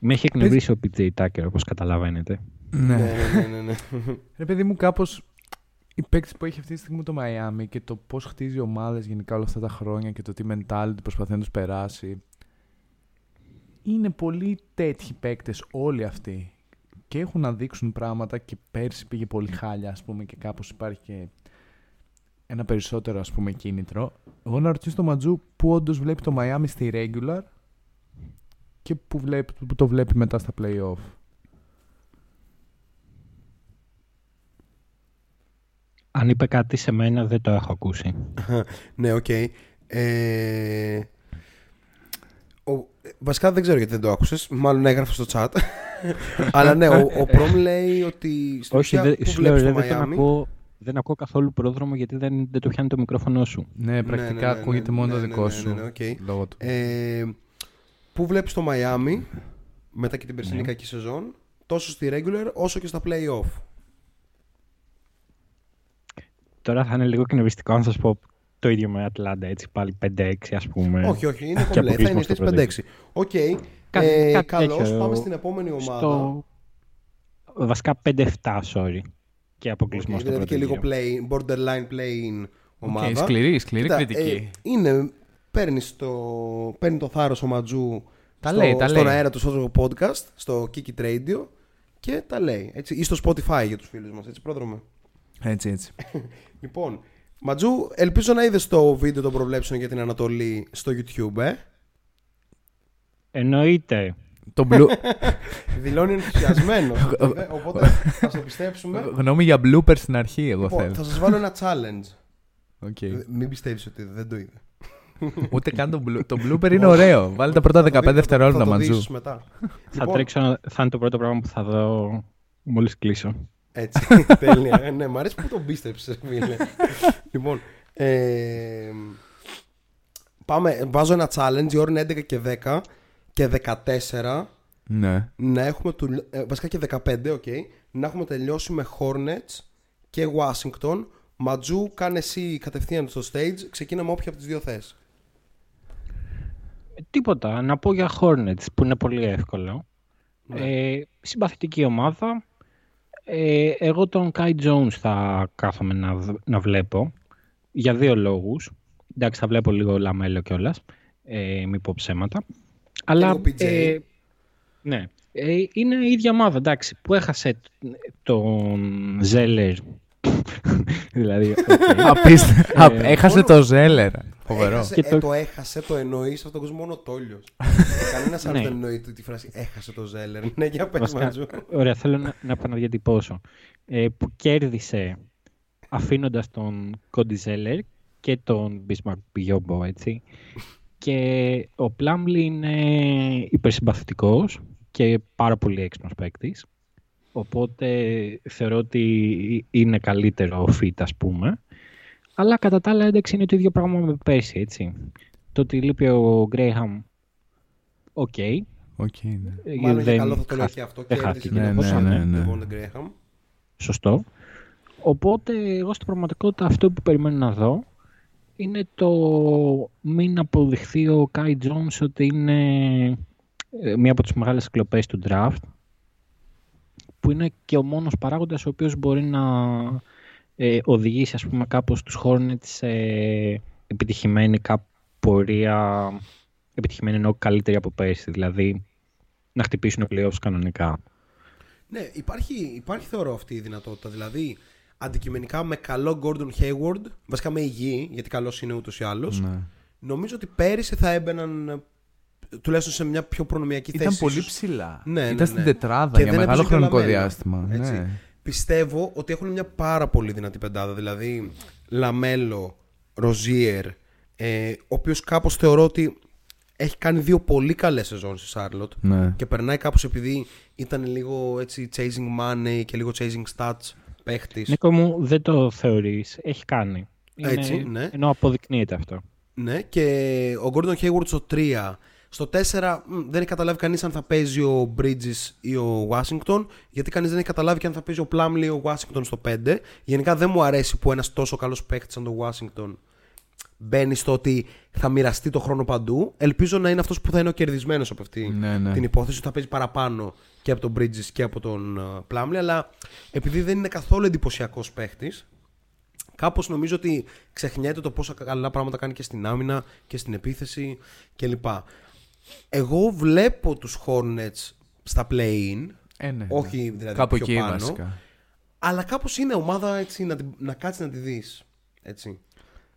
Με έχει εκνευρίσει ο PJ Tucker, όπως καταλαβαίνετε. Ναι, ναι, ναι. ναι, ναι. Ρε παιδί μου, κάπως η παίκτης που έχει αυτή τη στιγμή το Miami και το πώς χτίζει ομάδες γενικά όλα αυτά τα χρόνια και το τι mentality προσπαθεί να τους περάσει. Είναι πολύ τέτοιοι παίκτες όλοι αυτοί και έχουν να δείξουν πράγματα και πέρσι πήγε πολύ χάλια ας πούμε και κάπως υπάρχει και ένα περισσότερο ας πούμε κίνητρο. Εγώ να ρωτήσω τον Ματζού που όντως βλέπει το Miami στη regular και που, βλέπει, που το βλέπει μετά στα playoff. Αν είπε κάτι σε μένα δεν το έχω ακούσει. ναι, OK. Okay. Ε, ο, βασικά δεν ξέρω γιατί δεν το άκουσες. Μάλλον έγραφε στο chat. Αλλά ναι, ο, ο Προμ λέει ότι στην Όχι, ουσία, που βλέπεις το Miami... Δεν ακούω καθόλου πρόδρομο γιατί δεν, δεν το πιάνει το μικρόφωνο σου. Ναι, πρακτικά ναι, ναι, ναι, ακούγεται μόνο το δικό σου. Λόγω του. Ε, πού βλέπεις το Μαϊάμι μετά και την περσινή κακή σεζόν τόσο στη regular όσο και στα play-off. Τώρα θα είναι λίγο κοινοβιστικό να σας πω το ίδιο με Ατλάντα, έτσι πάλι 5-6 ας πούμε. Όχι, όχι, είναι κομπλέ, θα είναι 5-6. Οκ, ε, καλώς, πάμε στην επόμενη ομάδα. Στο... Βασικά 5-7, sorry και αποκλεισμό okay, στο δηλαδή και λίγο play, borderline play ομάδα. Okay, σκληρή, σκληρή Κοίτα, κριτική. Ε, είναι, παίρνεις, το, παίρνει το θάρρος ο Ματζού τα στο, λέει, τα στον λέει. αέρα του στο podcast, στο Kiki Radio και τα λέει. Έτσι, ή στο Spotify για τους φίλους μας, έτσι πρόδρομε. Έτσι, έτσι. λοιπόν, Ματζού, ελπίζω να είδες το βίντεο των προβλέψεων για την Ανατολή στο YouTube, ε. Εννοείται. Το blue... Δηλώνει ενθουσιασμένο. οπότε θα το πιστέψουμε. Γνώμη για bloopers στην αρχή, εγώ λοιπόν, θέλω. Θα σας βάλω ένα challenge. Okay. Μην πιστεύει ότι δεν το είδε. Ούτε καν το, blue... το blooper είναι ωραίο. Βάλε τα πρώτα 15 δευτερόλεπτα μαντζού. Θα λοιπόν- τρέξω, θα είναι το πρώτο πράγμα που θα δω μόλις κλείσω. Έτσι, τέλεια. Ε, ναι, μου αρέσει που τον πίστεψες, φίλε. λοιπόν, ε, πάμε, βάζω ένα challenge, η ώρα είναι 11 και 10 και 14 ναι. να έχουμε του, ε, βασικά και 15 okay, να έχουμε τελειώσει με Hornets και Washington Ματζού κάνε εσύ κατευθείαν στο stage ξεκίνα με όποια από τις δύο θες Τίποτα, να πω για Hornets που είναι πολύ εύκολο ναι. ε, συμπαθητική ομάδα ε, εγώ τον Kai Jones θα κάθομαι να, να βλέπω για δύο λόγους εντάξει θα βλέπω λίγο Λαμέλο κιόλας. ε, μην πω ψέματα αλλά, ε, ναι, ε, είναι η ίδια ομάδα, εντάξει, που έχασε τον Ζέλερ. δηλαδή, okay. ε, έχασε το Ζέλερ. Φοβερό. Έχασε, ε, το... έχασε, το εννοείς σε αυτόν τον κόσμο μόνο τόλιος. Κανένας άλλος ναι. δεν εννοεί τη φράση έχασε το Ζέλερ. Ναι, για πες μαζού. Ωραία, θέλω να, να επαναδιατυπώσω. Ε, που κέρδισε αφήνοντας τον Κόντι Ζέλερ και τον Μπισμαρκ Πιγιόμπο, έτσι. Και ο Πλάμλι είναι υπερσυμπαθητικός και πάρα πολύ έξυπνος παίκτης. Οπότε θεωρώ ότι είναι καλύτερο fit, ας πούμε. Αλλά κατά τα άλλα εντάξει είναι το ίδιο πράγμα με πέρσι, έτσι. Το ότι λείπει ο Γκρέιχαμ, OK. Okay. Okay, ναι. Ε, Μάλλον δεν... καλό θα το λέει και αυτό και ναι, ναι, ναι, ναι, ναι. Σωστό. Οπότε εγώ στην πραγματικότητα αυτό που περιμένω να δω είναι το μην αποδειχθεί ο Κάι Τζόνς ότι είναι ε, μία από τις μεγάλες κλοπές του draft που είναι και ο μόνος παράγοντας ο οποίος μπορεί να ε, οδηγήσει ας πούμε κάπως τους Hornets σε επιτυχημένη πορεία επιτυχημένη εννοώ καλύτερη από πέρσι δηλαδή να χτυπήσουν playoffs κανονικά. Ναι, υπάρχει, υπάρχει θεωρώ αυτή η δυνατότητα. Δηλαδή, αντικειμενικά με καλό Gordon Hayward, βασικά με υγιή, γιατί καλός είναι ούτως ή άλλως. Ναι. Νομίζω ότι πέρυσι θα έμπαιναν τουλάχιστον σε μια πιο προνομιακή θέση. Ήταν πολύ ψηλά. Ναι, ναι, Ήταν στην ναι. τετράδα και για μεγάλο χρονικό διάστημα. Έτσι. Ναι. Πιστεύω ότι έχουν μια πάρα πολύ δυνατή πεντάδα. Δηλαδή, Λαμέλο, Ροζίερ, ε, ο οποίος κάπως θεωρώ ότι έχει κάνει δύο πολύ καλές σεζόν στη Σάρλοτ ναι. και περνάει κάπως επειδή ήταν λίγο έτσι chasing money και λίγο chasing stats παίχτης. Νίκο μου, δεν το θεωρείς. Έχει κάνει. Είναι... Έτσι, ναι. Ενώ αποδεικνύεται αυτό. Ναι, και ο Gordon Hayward στο 3. Στο 4 δεν έχει καταλάβει κανείς αν θα παίζει ο Bridges ή ο Washington, γιατί κανείς δεν έχει καταλάβει και αν θα παίζει ο Plumlee ή ο Washington στο 5. Γενικά δεν μου αρέσει που ένας τόσο καλός παίχτη σαν το Washington μπαίνει στο ότι θα μοιραστεί το χρόνο παντού. Ελπίζω να είναι αυτός που θα είναι ο κερδισμένος από αυτή ναι, ναι. την υπόθεση, ότι θα παίζει παραπάνω και από τον Bridges και από τον Plumlee. Αλλά επειδή δεν είναι καθόλου εντυπωσιακός παίχτης, κάπως νομίζω ότι ξεχνιέται το πόσα καλά πράγματα κάνει και στην άμυνα και στην επίθεση κλπ. Εγώ βλέπω τους Hornets στα play-in. Ε, ναι, όχι ναι. δηλαδή Κάπου πιο εκεί πάνω. Βασικά. Αλλά κάπως είναι ομάδα έτσι να, να κάτσεις να τη δεις. Έτσι.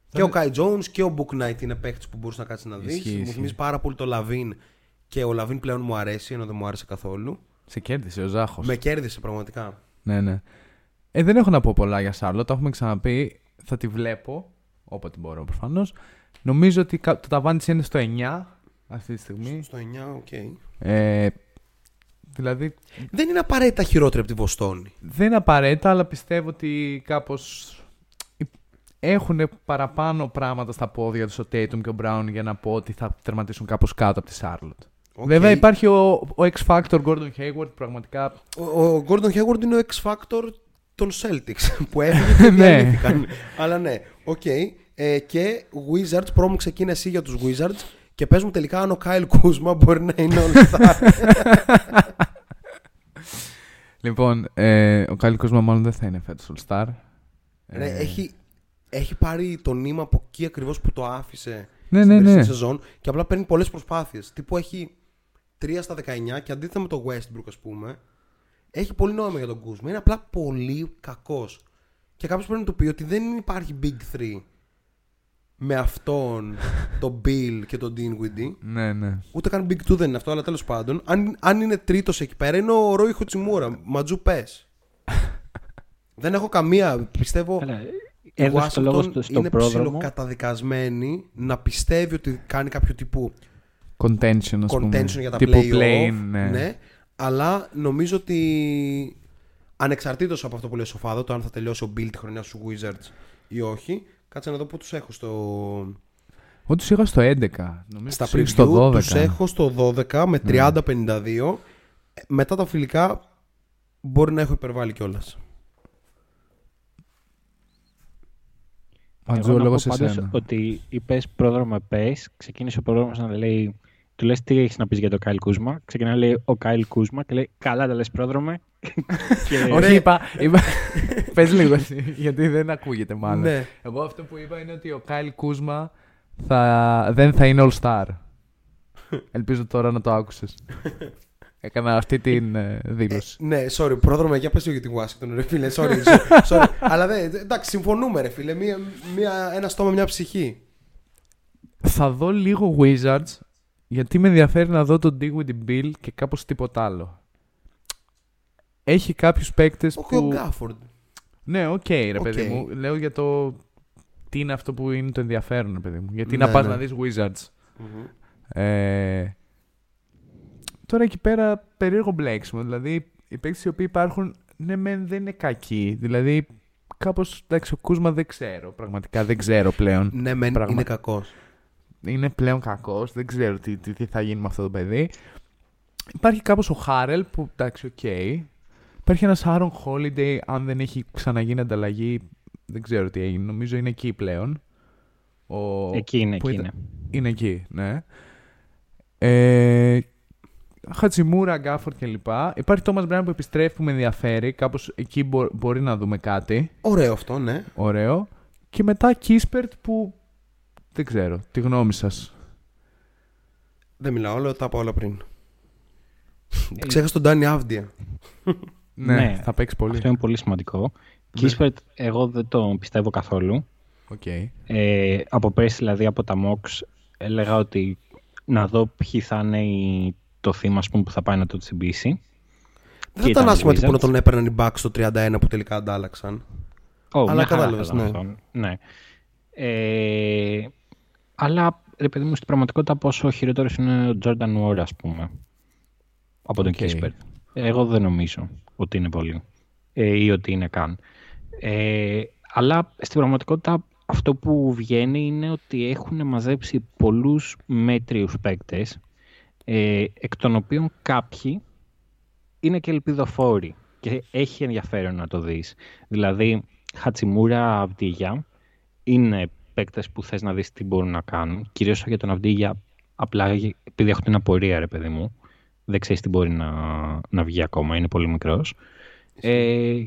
Και ο Kai Jones και ο Bouknight είναι παίχτες που μπορούσες να κάτσεις να δεις. Μου θυμίζει πάρα πολύ το LaVine και ο LaVine πλέον μου αρέσει, ενώ δεν μου άρεσε καθόλου. Σε κέρδισε ο Ζάχος. Με κέρδισε πραγματικά. Ναι, ναι. Ε, δεν έχω να πω πολλά για Σάρλο, το έχουμε ξαναπεί. Θα τη βλέπω όποτε μπορώ προφανώς. Νομίζω ότι το ταβάνι είναι στο 9 αυτή τη στιγμή. Στο 9, ok. Okay. Ε, δηλαδή... Δεν είναι απαραίτητα χειρότερη από τη Βοστόνη. Δεν είναι απαραίτητα, αλλά πιστεύω ότι κάπως έχουν παραπάνω πράγματα στα πόδια τους ο Tatum και ο Brown για να πω ότι θα τερματίσουν κάπως κάτω από τη Charlotte. Okay. Βέβαια υπάρχει ο, ο X Factor Gordon Hayward πραγματικά. Ο, ο Gordon Hayward είναι ο X Factor των Celtics που έφυγε και ναι. Αλλά ναι, ok. Okay. Ε, και Wizards, Πρόδρομε ξεκίνησε εσύ για τους Wizards και πες μου τελικά αν ο Kyle Kuzma μπορεί να είναι All Star. λοιπόν, ε, ο Kyle Kuzma μάλλον δεν θα είναι φέτος All Star. Ναι, ε... έχει, έχει πάρει το νήμα από εκεί ακριβώς που το άφησε ναι, στην ναι, ναι. σεζόν και απλά παίρνει πολλές προσπάθειες. Τύπου έχει 3 στα 19 και αντίθετα με το Westbrook ας πούμε έχει πολύ νόημα για τον Κούσμα. Είναι απλά πολύ κακός. Και κάποιος πρέπει να του πει ότι δεν υπάρχει Big 3 με αυτόν, τον Bill και τον Dinwiddie. Ναι, ναι. Ούτε καν Big 2 δεν είναι αυτό, αλλά τέλος πάντων. Αν, αν είναι τρίτος εκεί πέρα, είναι ο Ρόι Χοτσιμούρα. Ματζού πες. δεν έχω καμία. Πιστεύω. Η Washington είναι ψηλοκαταδικασμένη να πιστεύει ότι κάνει κάποιο τύπου contention, ας contention για τα τύπου play, ναι. ναι. Αλλά νομίζω ότι ανεξαρτήτως από αυτό που λέει ο Σοφάδο, το αν θα τελειώσει ο Bill τη χρονιά στους Wizards ή όχι, Κάτσε να δω πού τους έχω στο. Εγώ τους είχα στο 11. Νομίζω Στα preview στο 12. Τους έχω στο 12 με 30-52. Ναι. Μετά τα φιλικά μπορεί να έχω υπερβάλει κιόλας. Μαντζού, λόγω σε σένα. Ότι είπε Πρόδρομε πες, ξεκίνησε ο Πρόδρομος να λέει του λες τι έχεις να πεις για το Kyle Kuzma. Ξεκινάει να λέει ο Kyle Kuzma και λέει καλά τα λες Πρόδρομε. Όχι, είπα. είπα... Πες λίγο γιατί δεν ακούγεται μάλλον. Ναι. Εγώ αυτό που είπα είναι ότι ο Kyle Kuzma θα... δεν θα είναι All Star. Ελπίζω τώρα να το άκουσες. Έκανα αυτή την ε, δήλωση. Ε, ναι, sorry, Πρόδρομε, για πες για την Washington, ρε φίλε, sorry. sorry. Αλλά δεν, εντάξει, συμφωνούμε, ρε φίλε. Μία, μία, ένα στόμα, μια ψυχή. Θα δω λίγο Wizards γιατί με ενδιαφέρει να δω τον Dinwiddie, Beal και κάπως τίποτα άλλο. Έχει κάποιους παίκτες που... Ο Gafford. Ναι, ok, okay, ρε okay. παιδί μου. Λέω για το τι είναι αυτό που είναι το ενδιαφέρον, ρε παιδί μου. Γιατί ναι, να πας ναι. να δεις Wizards. Mm-hmm. Ε... Τώρα εκεί πέρα περίεργο μπλέξιμο. Δηλαδή, οι παίκτες οι οποίοι υπάρχουν, ναι, μεν δεν είναι κακοί. Δηλαδή, κάπως, εντάξει, ο Kuzma δεν ξέρω. Πραγματικά δεν ξέρω πλέον. Ναι, μεν Πραγμα... είναι κακός είναι πλέον κακός. Δεν ξέρω τι, τι, τι, θα γίνει με αυτό το παιδί. Υπάρχει κάπως ο Harrell που εντάξει, ok. Okay. Υπάρχει ένας Aaron Holiday, αν δεν έχει ξαναγίνει ανταλλαγή. Δεν ξέρω τι έγινε. Νομίζω είναι εκεί πλέον. Ο... Εκεί είναι, εκεί είναι. Είναι εκεί, ναι. Ε, Χατσιμούρα, Γκάφορντ κλπ. Υπάρχει Τόμα Μπράιν που επιστρέφει που με ενδιαφέρει. Κάπως εκεί μπορεί να δούμε κάτι. Ωραίο αυτό, ναι. Ωραίο. Και μετά Κίσπερτ που δεν ξέρω. Τη γνώμη σας. Δεν μιλάω, λέω τα από όλα πριν. Ε, Ξέχασα τον Ντάνι Αύντια. ναι, ναι, θα παίξει πολύ. Αυτό είναι πολύ σημαντικό. Ναι. εγώ δεν το πιστεύω καθόλου. Okay. Ε, από πέρσι, δηλαδή από τα MOX, έλεγα ότι να δω ποιοι θα είναι το θύμα πούμε, που θα πάει να το τσιμπήσει. Δεν θα ήταν άσχημα που να τον έπαιρναν οι Bucks στο 31 που τελικά αντάλλαξαν. Oh, Αλλά κατάλαβες. Ναι. ναι. Ε, αλλά, ρε παιδί μου, στην πραγματικότητα πόσο χειρότερος είναι ο Jordan Ward, ας πούμε, από τον okay. Εγώ δεν νομίζω ότι είναι πολύ ε, ή ότι είναι καν. Ε, αλλά στην πραγματικότητα αυτό που βγαίνει είναι ότι έχουν μαζέψει πολλούς μέτριους παίκτες, ε, εκ των οποίων κάποιοι είναι και ελπιδοφόροι και έχει ενδιαφέρον να το δεις. Δηλαδή, Χατσιμούρα Αβδίγια είναι παίκτες που θες να δεις τι μπορούν να κάνουν. Κυρίως για τον Αυδίγια, απλά επειδή έχω την απορία, ρε παιδί μου. Δεν ξέρεις τι μπορεί να, να βγει ακόμα, είναι πολύ μικρός. Ε,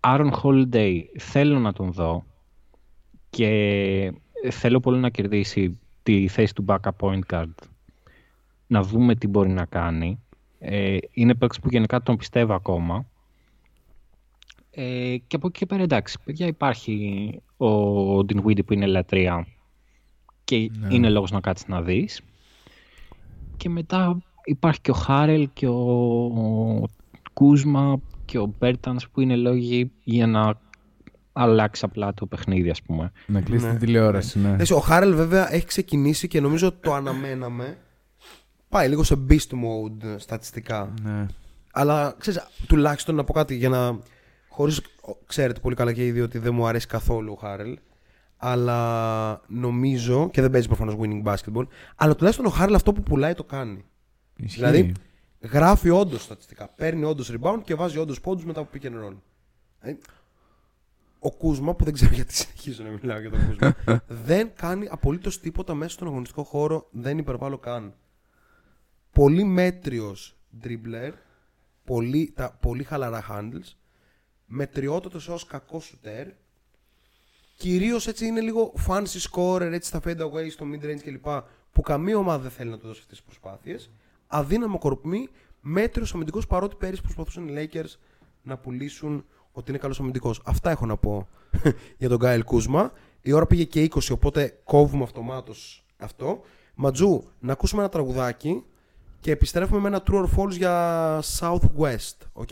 Άρον Holiday θέλω να τον δω και θέλω πολύ να κερδίσει τη θέση του backup point guard. Να δούμε τι μπορεί να κάνει. Ε, είναι παίκτης που γενικά τον πιστεύω ακόμα. Ε, και από εκεί και πέρα εντάξει, παιδιά υπάρχει ο Dinwiddie που είναι λατρεία και Ναι. είναι λόγος να κάτσεις να δεις. Και μετά υπάρχει και ο Harrell και ο, ο Kuzma και ο Bertans που είναι λόγοι για να αλλάξει απλά το παιχνίδι ας πούμε. Να κλείσει Ναι. την τηλεόραση, ναι. Εντάξει, ο Harrell βέβαια έχει ξεκινήσει και νομίζω το αναμέναμε. Πάει λίγο σε beast mode στατιστικά. ναι. Αλλά ξέρεις, τουλάχιστον να πω κάτι για να. Χωρίς. Ξέρετε πολύ καλά και οι δύο ότι δεν μου αρέσει καθόλου ο Harrell. Αλλά νομίζω. και δεν παίζει προφανώς winning basketball. Αλλά τουλάχιστον ο Χάρελ αυτό που πουλάει το κάνει. Ισχύει. Δηλαδή γράφει όντως στατιστικά. Παίρνει όντως rebound και βάζει όντως πόντους μετά από pick and roll. Δηλαδή, ο Κούσμα, που δεν ξέρω γιατί συνεχίζω να μιλάω για τον Κούσμα, δεν κάνει απολύτως τίποτα μέσα στον αγωνιστικό χώρο. Δεν υπερβάλλω καν. Πολύ μέτριος dribbler, πολύ, τα, πολύ χαλαρά handles, μετριότατος έως κακός σουτέρ, κυρίως έτσι είναι λίγο fancy scorer έτσι στα fade away, στο mid range κλπ. που καμία ομάδα δεν θέλει να του δώσει αυτές τις προσπάθειες. Αδύναμο κορμί, μέτριος αμυντικός παρότι πέρυσι προσπαθούσαν οι Lakers να πουλήσουν ότι είναι καλός αμυντικός. Αυτά έχω να πω για τον Kyle Kuzma. Η ώρα πήγε και 20, οπότε κόβουμε αυτομάτως αυτό. Ματζού, να ακούσουμε ένα τραγουδάκι και επιστρέφουμε με ένα true or false για Southwest. Ok;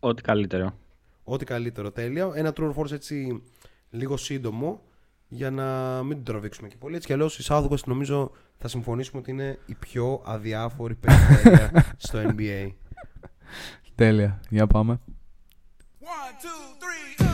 Ό,τι καλύτερο. Ό,τι καλύτερο, τέλεια. Ένα true or false έτσι λίγο σύντομο για να μην την τραβήξουμε και πολύ. Έτσι κι αλλιώς η Southwest νομίζω θα συμφωνήσουμε ότι είναι η πιο αδιάφορη περιφέρεια στο NBA. Τέλεια. Για πάμε. One, two, three.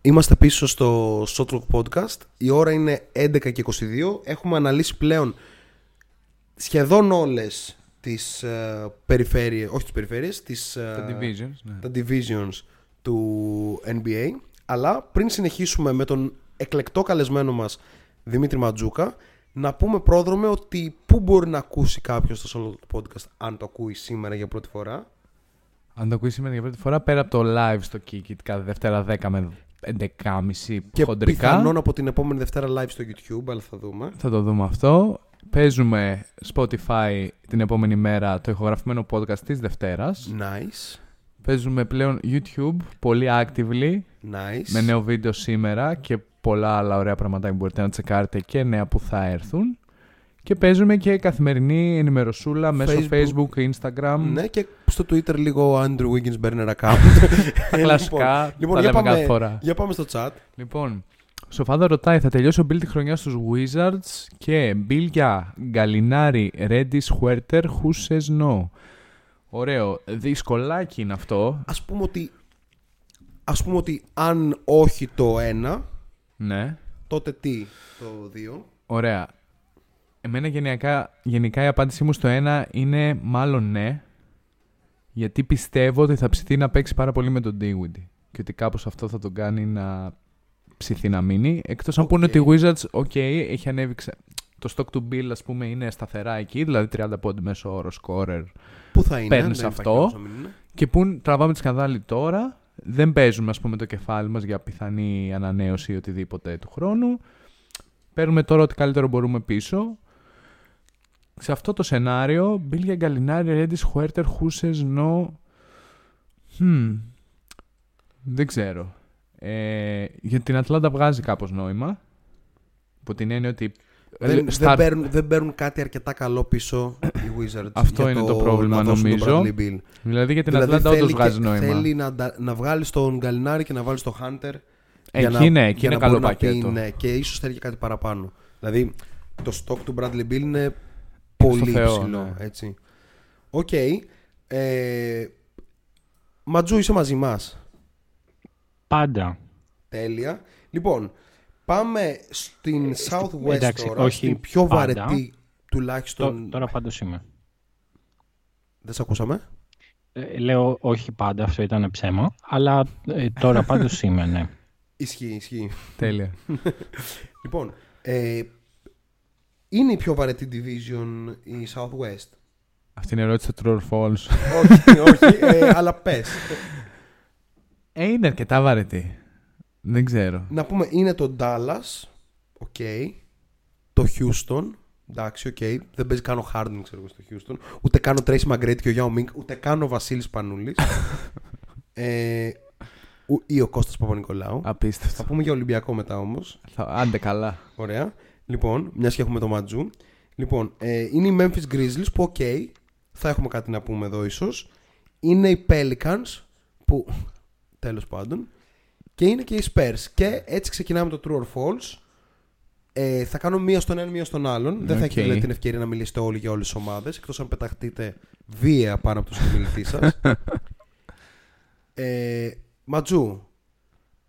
Είμαστε πίσω στο Shotlock Podcast. Η ώρα είναι 11 και 22. Έχουμε αναλύσει πλέον σχεδόν όλες τις ε, περιφέρειες, όχι τις περιφέρειες, τις, ε, Τα divisions. Ναι. τα divisions του NBA. Αλλά πριν συνεχίσουμε με τον εκλεκτό καλεσμένο μας Δημήτρη Ματζούκα, να πούμε πρόδρομε ότι πού μπορεί να ακούσει κάποιος το Shotlock Podcast αν το ακούει σήμερα για πρώτη φορά; Αν το ακούει σήμερα για πρώτη φορά, πέρα από το live στο Kikit κάθε Δευτέρα 10 με 11.30 Και χοντρικά. πιθανόν από την επόμενη Δευτέρα live στο YouTube, αλλά θα δούμε. Θα το δούμε αυτό. Παίζουμε Spotify την επόμενη μέρα το ηχογραφημένο podcast της Δευτέρας. Nice. Παίζουμε πλέον YouTube πολύ actively Nice. με νέο βίντεο σήμερα και πολλά άλλα ωραία πράγματα που μπορείτε να τσεκάρετε και νέα που θα έρθουν. Και παίζουμε και καθημερινή ενημερωσούλα μέσω Facebook. Facebook, Instagram. Ναι, και στο Twitter λίγο Andrew Wiggins burner account. Τα κλασικά, λοιπόν, τα για, λέμε πάμε, κάθε φορά. για πάμε στο chat. Λοιπόν, Σοφάδα ρωτάει, θα τελειώσει ο Bill της χρονιάς στους Wizards και Bill για Γκαλινάρη, Redis, Huerter, who says no; Ωραίο. Δυσκολάκι είναι αυτό. Ας πούμε ότι, ας πούμε ότι αν όχι το ένα, Ναι. τότε τι το δύο; Ωραία. Εμένα γενικά, γενικά η απάντησή μου στο ένα είναι μάλλον ναι. Γιατί πιστεύω ότι θα ψηθεί να παίξει πάρα πολύ με τον Dinwiddie. Και ότι κάπως αυτό θα τον κάνει να ψηθεί να μείνει. Εκτός αν Οκ. πούνε ότι οι Wizards, ok, έχει ανέβει ξε- Το stock του Beal, ας πούμε, είναι σταθερά εκεί, δηλαδή 30 πόντοι μέσο όρο scorer. Πού θα είναι, Παίρνεις δεν υπάρχει αυτό. λόγος να μην είναι. Και που τραβάμε τη σκανδάλη τώρα, δεν παίζουμε ας πούμε το κεφάλι μας για πιθανή ανανέωση ή οτιδήποτε του χρόνου. Παίρνουμε τώρα ό,τι καλύτερο μπορούμε πίσω. Σε αυτό το σενάριο, Μπίλια Γκαλινάρη, Ρέντις, Χουέρτερ, Χούσες, Νο... Hm. Δεν ξέρω. Ε, για την Ατλάντα βγάζει κάπως νόημα. Από την έννοια ότι... Δεν, start- δεν, παίρνουν, δεν παίρνουν κάτι αρκετά καλό πίσω οι Wizards. Αυτό για είναι το πρόβλημα, να δώσουν τον νομίζω. Bradley Beal. Δηλαδή για την Δηλαδή Ατλάντα όντως θέλει, βγάζει και- νόημα. θέλει να, τα- να βγάλει τον Γκαλινάρη και να βάλει τον Hunter. Εκεί ναι, εκεί για είναι να καλό μπορεί να πει, πακέτο. ναι, και ίσως θέλει και κάτι παραπάνω. Δηλαδή το stock του Bradley Beal είναι πολύ Θεό, υψηλό. ναι. Έτσι. Οκ. Ε, Ματζού, είσαι μαζί μας; Πάντα. Τέλεια. Λοιπόν, πάμε στην Southwest εντάξει, τώρα, όχι στην πιο πάντα. βαρετή Τω- τουλάχιστον. τώρα πάντως είμαι. Δεν σε ακούσαμε; Ε, λέω όχι πάντα, αυτό ήταν ψέμα. Αλλά ε, τώρα πάντως είμαι, ναι. Ισχύει, ισχύει. Τέλεια. Λοιπόν, ε, είναι η πιο βαρετή division η Southwest. Αυτή είναι η ερώτηση του True or False. όχι, όχι, ε, αλλά πες. Ε, είναι αρκετά βαρετή. Δεν ξέρω. Να πούμε, είναι το Dallas, ok. Το Houston, εντάξει, οκ. Δεν παίζει καν ο Harden, ξέρω εγώ, στο Houston. Ούτε καν ο Tracy McGrady και ο Yao Ming, ούτε καν ο Βασίλης Σπανούλης. ε, ου- ή ο Κώστας Παπα-Νικολάου. Θα Απίστευτο. πούμε για Ολυμπιακό μετά όμως. Θα... Άντε καλά. Ωραία. Λοιπόν, μιας και έχουμε το Ματζού. Λοιπόν, ε, είναι οι Memphis Grizzlies που, οκ, θα έχουμε κάτι να πούμε εδώ ίσως. Είναι οι Pelicans που, τέλος πάντων. Και είναι και οι Spurs. Και έτσι ξεκινάμε το True or False. Ε, θα κάνω μία στον ένα, μία στον άλλον. Δεν θα Οκ. έχετε δηλαδή, την ευκαιρία να μιλήσετε όλοι για όλες τις ομάδες. Εκτός αν πεταχτείτε βία πάνω από τον συνομιλητή σας. ε, Ματζού,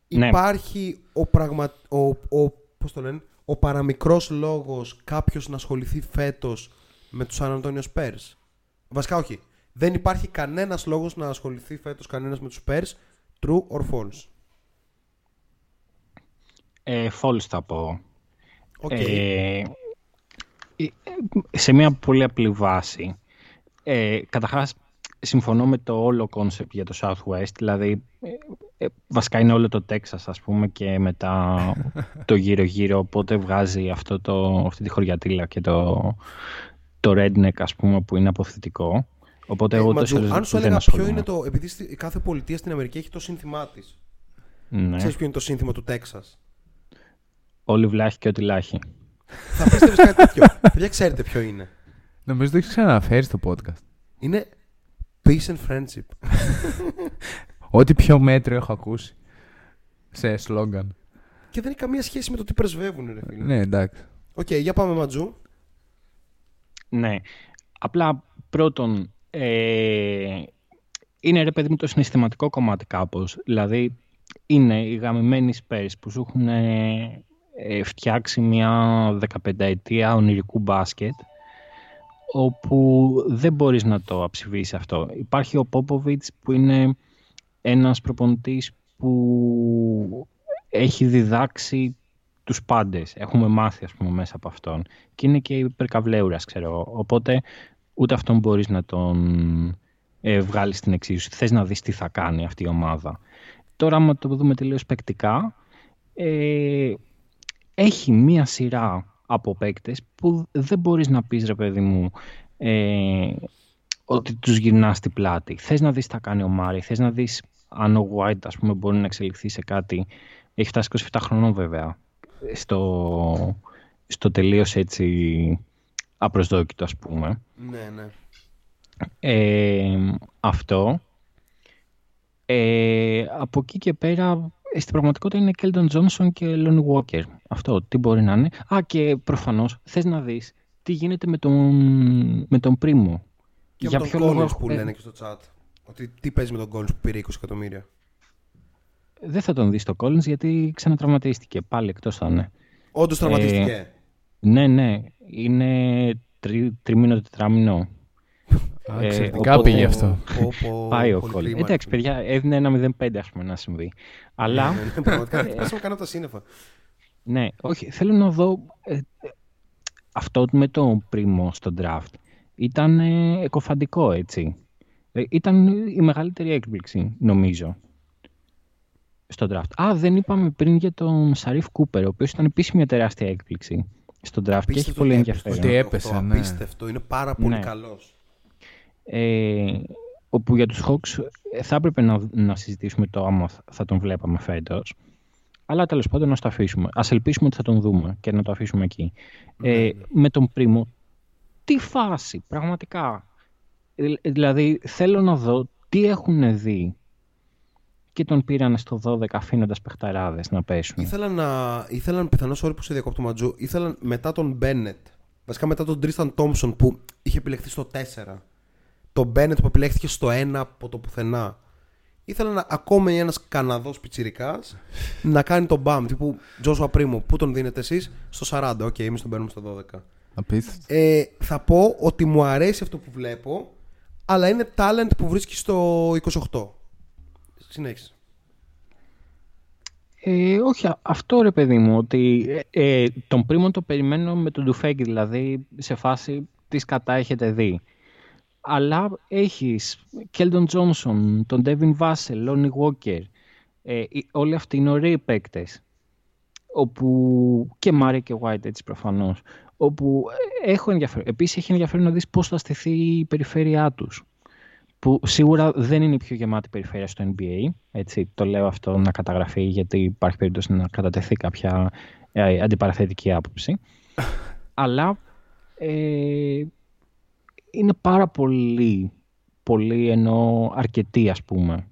Ναι. υπάρχει ο, πραγμα... ο, ο, πώς το λένε, ο παραμικρός λόγος κάποιος να ασχοληθεί φέτος με τους San Antonio Spurs; Βασικά όχι. Δεν υπάρχει κανένας λόγος να ασχοληθεί φέτος κανένας με τους Spurs. True or false; Ε, false θα πω. Οκ. Ε, ε, σε μια πολύ απλή βάση. Ε, καταρχάς, συμφωνώ με το όλο concept για το Southwest, δηλαδή ε, ε, βασικά είναι όλο το Texas ας πούμε και μετά το γύρω-γύρω, οπότε βγάζει αυτό το, αυτή τη χωριατήλα και το, το redneck ας πούμε που είναι αποθετικό. Οπότε Ε, εγώ Ματζού, τόσο αν σου δεν έλεγα ποιο ασχολούμαι. είναι το. Επειδή στη- κάθε πολιτεία στην Αμερική έχει το σύνθημά της. Ναι. Ξέρεις ποιο είναι το σύνθημα του Τέξα. Όλοι βλάχοι και ό,τι λάχει. Θα πίστευε κάτι τέτοιο. Παιδιά, ξέρετε ποιο είναι. Νομίζω το έχεις ξαναφέρει στο podcast. Είναι peace and friendship. Ό,τι πιο μέτριο έχω ακούσει. Σε σλόγγαν. Και δεν έχει καμία σχέση με το τι πρεσβεύουν, ρε φίλε. Ναι, εντάξει. Οκ, για πάμε Ματζού. Ναι. Απλά πρώτον, ε, είναι ρε παιδί μου το συναισθηματικό κομμάτι κάπως. Δηλαδή, είναι οι γαμημένοι Spurs που σου έχουν ε, ε, φτιάξει μια 15 ετία ονειρικού μπάσκετ όπου δεν μπορείς να το αψηφίσεις αυτό. Υπάρχει ο Πόποβιτς που είναι ένας προπονητής που έχει διδάξει τους πάντες. Έχουμε μάθει, ας πούμε, μέσα από αυτόν. Και είναι και υπερκαβλέουρας, ξέρω εγώ. Οπότε, ούτε αυτόν μπορείς να τον ε, βγάλεις στην εξίσωση. Θες να δεις τι θα κάνει αυτή η ομάδα. Τώρα, άμα το δούμε τελείως παικτικά, ε, έχει μία σειρά από παίκτες που δεν μπορείς να πεις, ρε παιδί μου, ε, ότι τους γυρνάς στην πλάτη. Θες να δεις τι θα κάνει ο Μάρι, θες να δεις αν ο White, ας πούμε, μπορεί να εξελιχθεί σε κάτι. Έχει φτάσει 27 χρονών, βέβαια, στο, στο τελείως έτσι απροσδόκητο, ας πούμε. Ναι, ναι. Ε, αυτό. Ε, από εκεί και πέρα, ε, στην πραγματικότητα είναι Κέλτον Τζόνσον και Lonnie Walker. Αυτό, τι μπορεί να είναι. Α, και προφανώς θες να δεις τι γίνεται με τον, με τον πρίμο. Και Για με ποιο τον λόγο Collins έχω- που ε, λένε και στο chat. Ότι τι παίζει με τον Collins που πήρε 20 εκατομμύρια. Δεν θα τον δεις στο Collins γιατί ξανατραυματίστηκε. Πάλι εκτός θα είναι. Όντως τραυματίστηκε. Ναι, ναι. Είναι τρι, τριμήνο, τετράμινο. Α, Ε, Εξαιρετικά οπότε- πήγε αυτό. Πω, πω, Πάει ο πολύ Collins. κλίμα. Εντάξει, παιδιά, έδινε ένα 0-5 ας πούμε να συμβεί. Αλλά, Ναι, ναι, Πραγματικά πέσαμε καν από τα σύννεφα. ναι, όχι, θέλω να δω ε, ε, αυτό με το πρίμο στο draft. Ήταν ε, εκοφαντικό, έτσι. Ε, ήταν η μεγαλύτερη έκπληξη, νομίζω, στο draft. Α, δεν είπαμε πριν για τον Σαρίφ Κούπερ, ο οποίος ήταν επίσης μια τεράστια έκπληξη στο draft και έχει Απίστευτο πολύ ότι έπεσε το ενδιαφέρον. Ότι έπεσε, 18, ναι. Απίστευτο. Είναι πάρα πολύ Ναι. καλός. Ε, όπου για τους Hawks ε, θα έπρεπε να, να συζητήσουμε το άμα θα- θα τον βλέπαμε φέτος. Αλλά τέλος πάντων να το αφήσουμε. Ας ελπίσουμε ότι θα τον δούμε και να το αφήσουμε εκεί. Ε, με τον Πρίμο, τι φάση, πραγματικά. Ε, Δηλαδή θέλω να δω τι έχουν δει και τον πήραν στο 12 αφήνοντας παιχταράδες να πέσουν. Ήθελαν να. Ήθελαν πιθανώς, sorry που σε διακόπτω Ματζού. Ήθελαν μετά τον Μπένετ. Βασικά μετά τον Τρίσταν Τόμψον που είχε επιλεχθεί στο 4. Τον Μπένετ που επιλέχθηκε στο 1 από το πουθενά. Ήθελαν να, ακόμη ένας Καναδός πιτσιρικά να κάνει τον μπαμ. Τύπου Τζόσουα Πρίμο. Πού τον δίνετε εσείς; Στο 40. Οκ, εμείς τον παίρνουμε στο 12. Απίστευτο. Ε, θα πω ότι μου αρέσει αυτό που βλέπω, αλλά είναι talent που βρίσκει στο 28. Συνέχισε. Ε, όχι, α- αυτό ρε παιδί μου, ότι ε, ε, τον πρίμο το περιμένω με τον Ντουφέκη, δηλαδή σε φάση τι κατά έχετε δει. Αλλά έχεις Κέλντον Τζόνσον, τον Ντέβιν Βάσελ, Λόνι Βόκερ, ε, οι- όλοι αυτοί είναι ωραίοι παίκτες. Όπου και Μάρι και White έτσι προφανώς. Όπου ε, έχω ενδιαφέρον. Επίσης έχει ενδιαφέρον να δεις πώς θα στηθεί η περιφέρειά τους που σίγουρα δεν είναι η πιο γεμάτη περιφέρεια στο NBA. Έτσι, το λέω αυτό να καταγραφεί γιατί υπάρχει περίπτωση να κατατεθεί κάποια ε, αντιπαραθετική άποψη. Αλλά ε, είναι πάρα πολύ, πολύ ενώ αρκετοί ας πούμε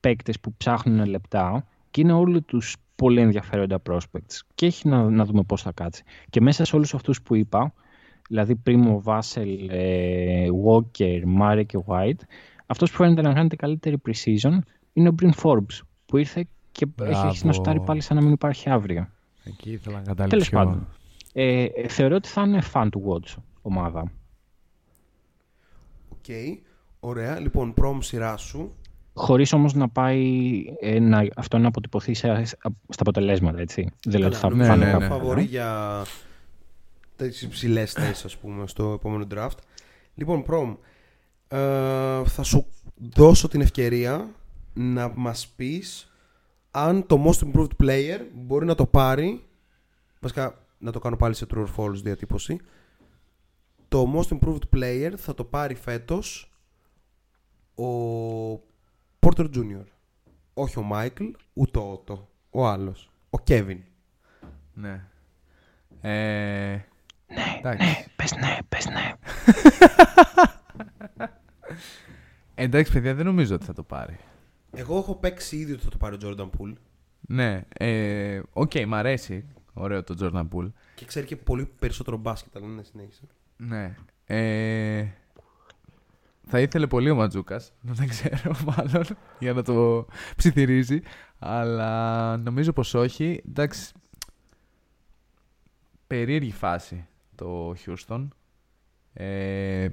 παίκτες που ψάχνουν λεπτά και είναι όλοι τους πολύ ενδιαφέροντα prospects και έχει να, να δούμε πώς θα κάτσει. Και μέσα σε όλους αυτούς που είπα, δηλαδή Πρίμο, Βάσελ, ε, Walker, Murray και White, αυτός που φαίνεται να κάνει την καλύτερη pre-season είναι ο Bryn Forbes που ήρθε και έχει Μπράβο. αρχίσει να σουτάρει πάλι σαν να μην υπάρχει αύριο. Εκεί ήθελα να Τέλος καταλήξω. πάντων. Ε, ε, θεωρώ ότι θα είναι fun to watch ομάδα. Οκ. Ωραία. Λοιπόν, Πρόμ σειρά σου. Χωρίς όμως να πάει ε, να, αυτό να αποτυπωθεί σε, στα αποτελέσματα, έτσι. Δηλαδή θα ναι, φάνε ναι, κάπου ναι. καλά. Φαβορεί για τις υψηλές θέσεις, ας πούμε, στο επόμενο draft. Λοιπόν, πρόμ, ε, θα σου δώσω την ευκαιρία να μας πεις αν το most improved player μπορεί να το πάρει βασικά να το κάνω πάλι σε true or false διατύπωση το most improved player θα το πάρει φέτος ο Porter Jr. Όχι ο Μάικλ, ούτε ο Ότο. Ο άλλος. Ο Κέβιν. Ναι. Ε, Ναι, εντάξει. ναι, πες ναι, πες ναι. Εντάξει, παιδιά, δεν νομίζω ότι θα το πάρει. Εγώ έχω παίξει ήδη ότι θα το πάρει ο Jordan Poole Ναι. ε, Οκ, μ' αρέσει. Ωραίο το Jordan Poole. και ξέρει και πολύ περισσότερο μπάσκετ, αλλά ναι, συνέχισε. Ναι. Ε, θα ήθελε πολύ ο Ματζούκας, δεν ξέρω μάλλον, για να το ψιθυρίζει. Αλλά νομίζω πως όχι. Εντάξει. Περίεργη φάση το Houston. Ε,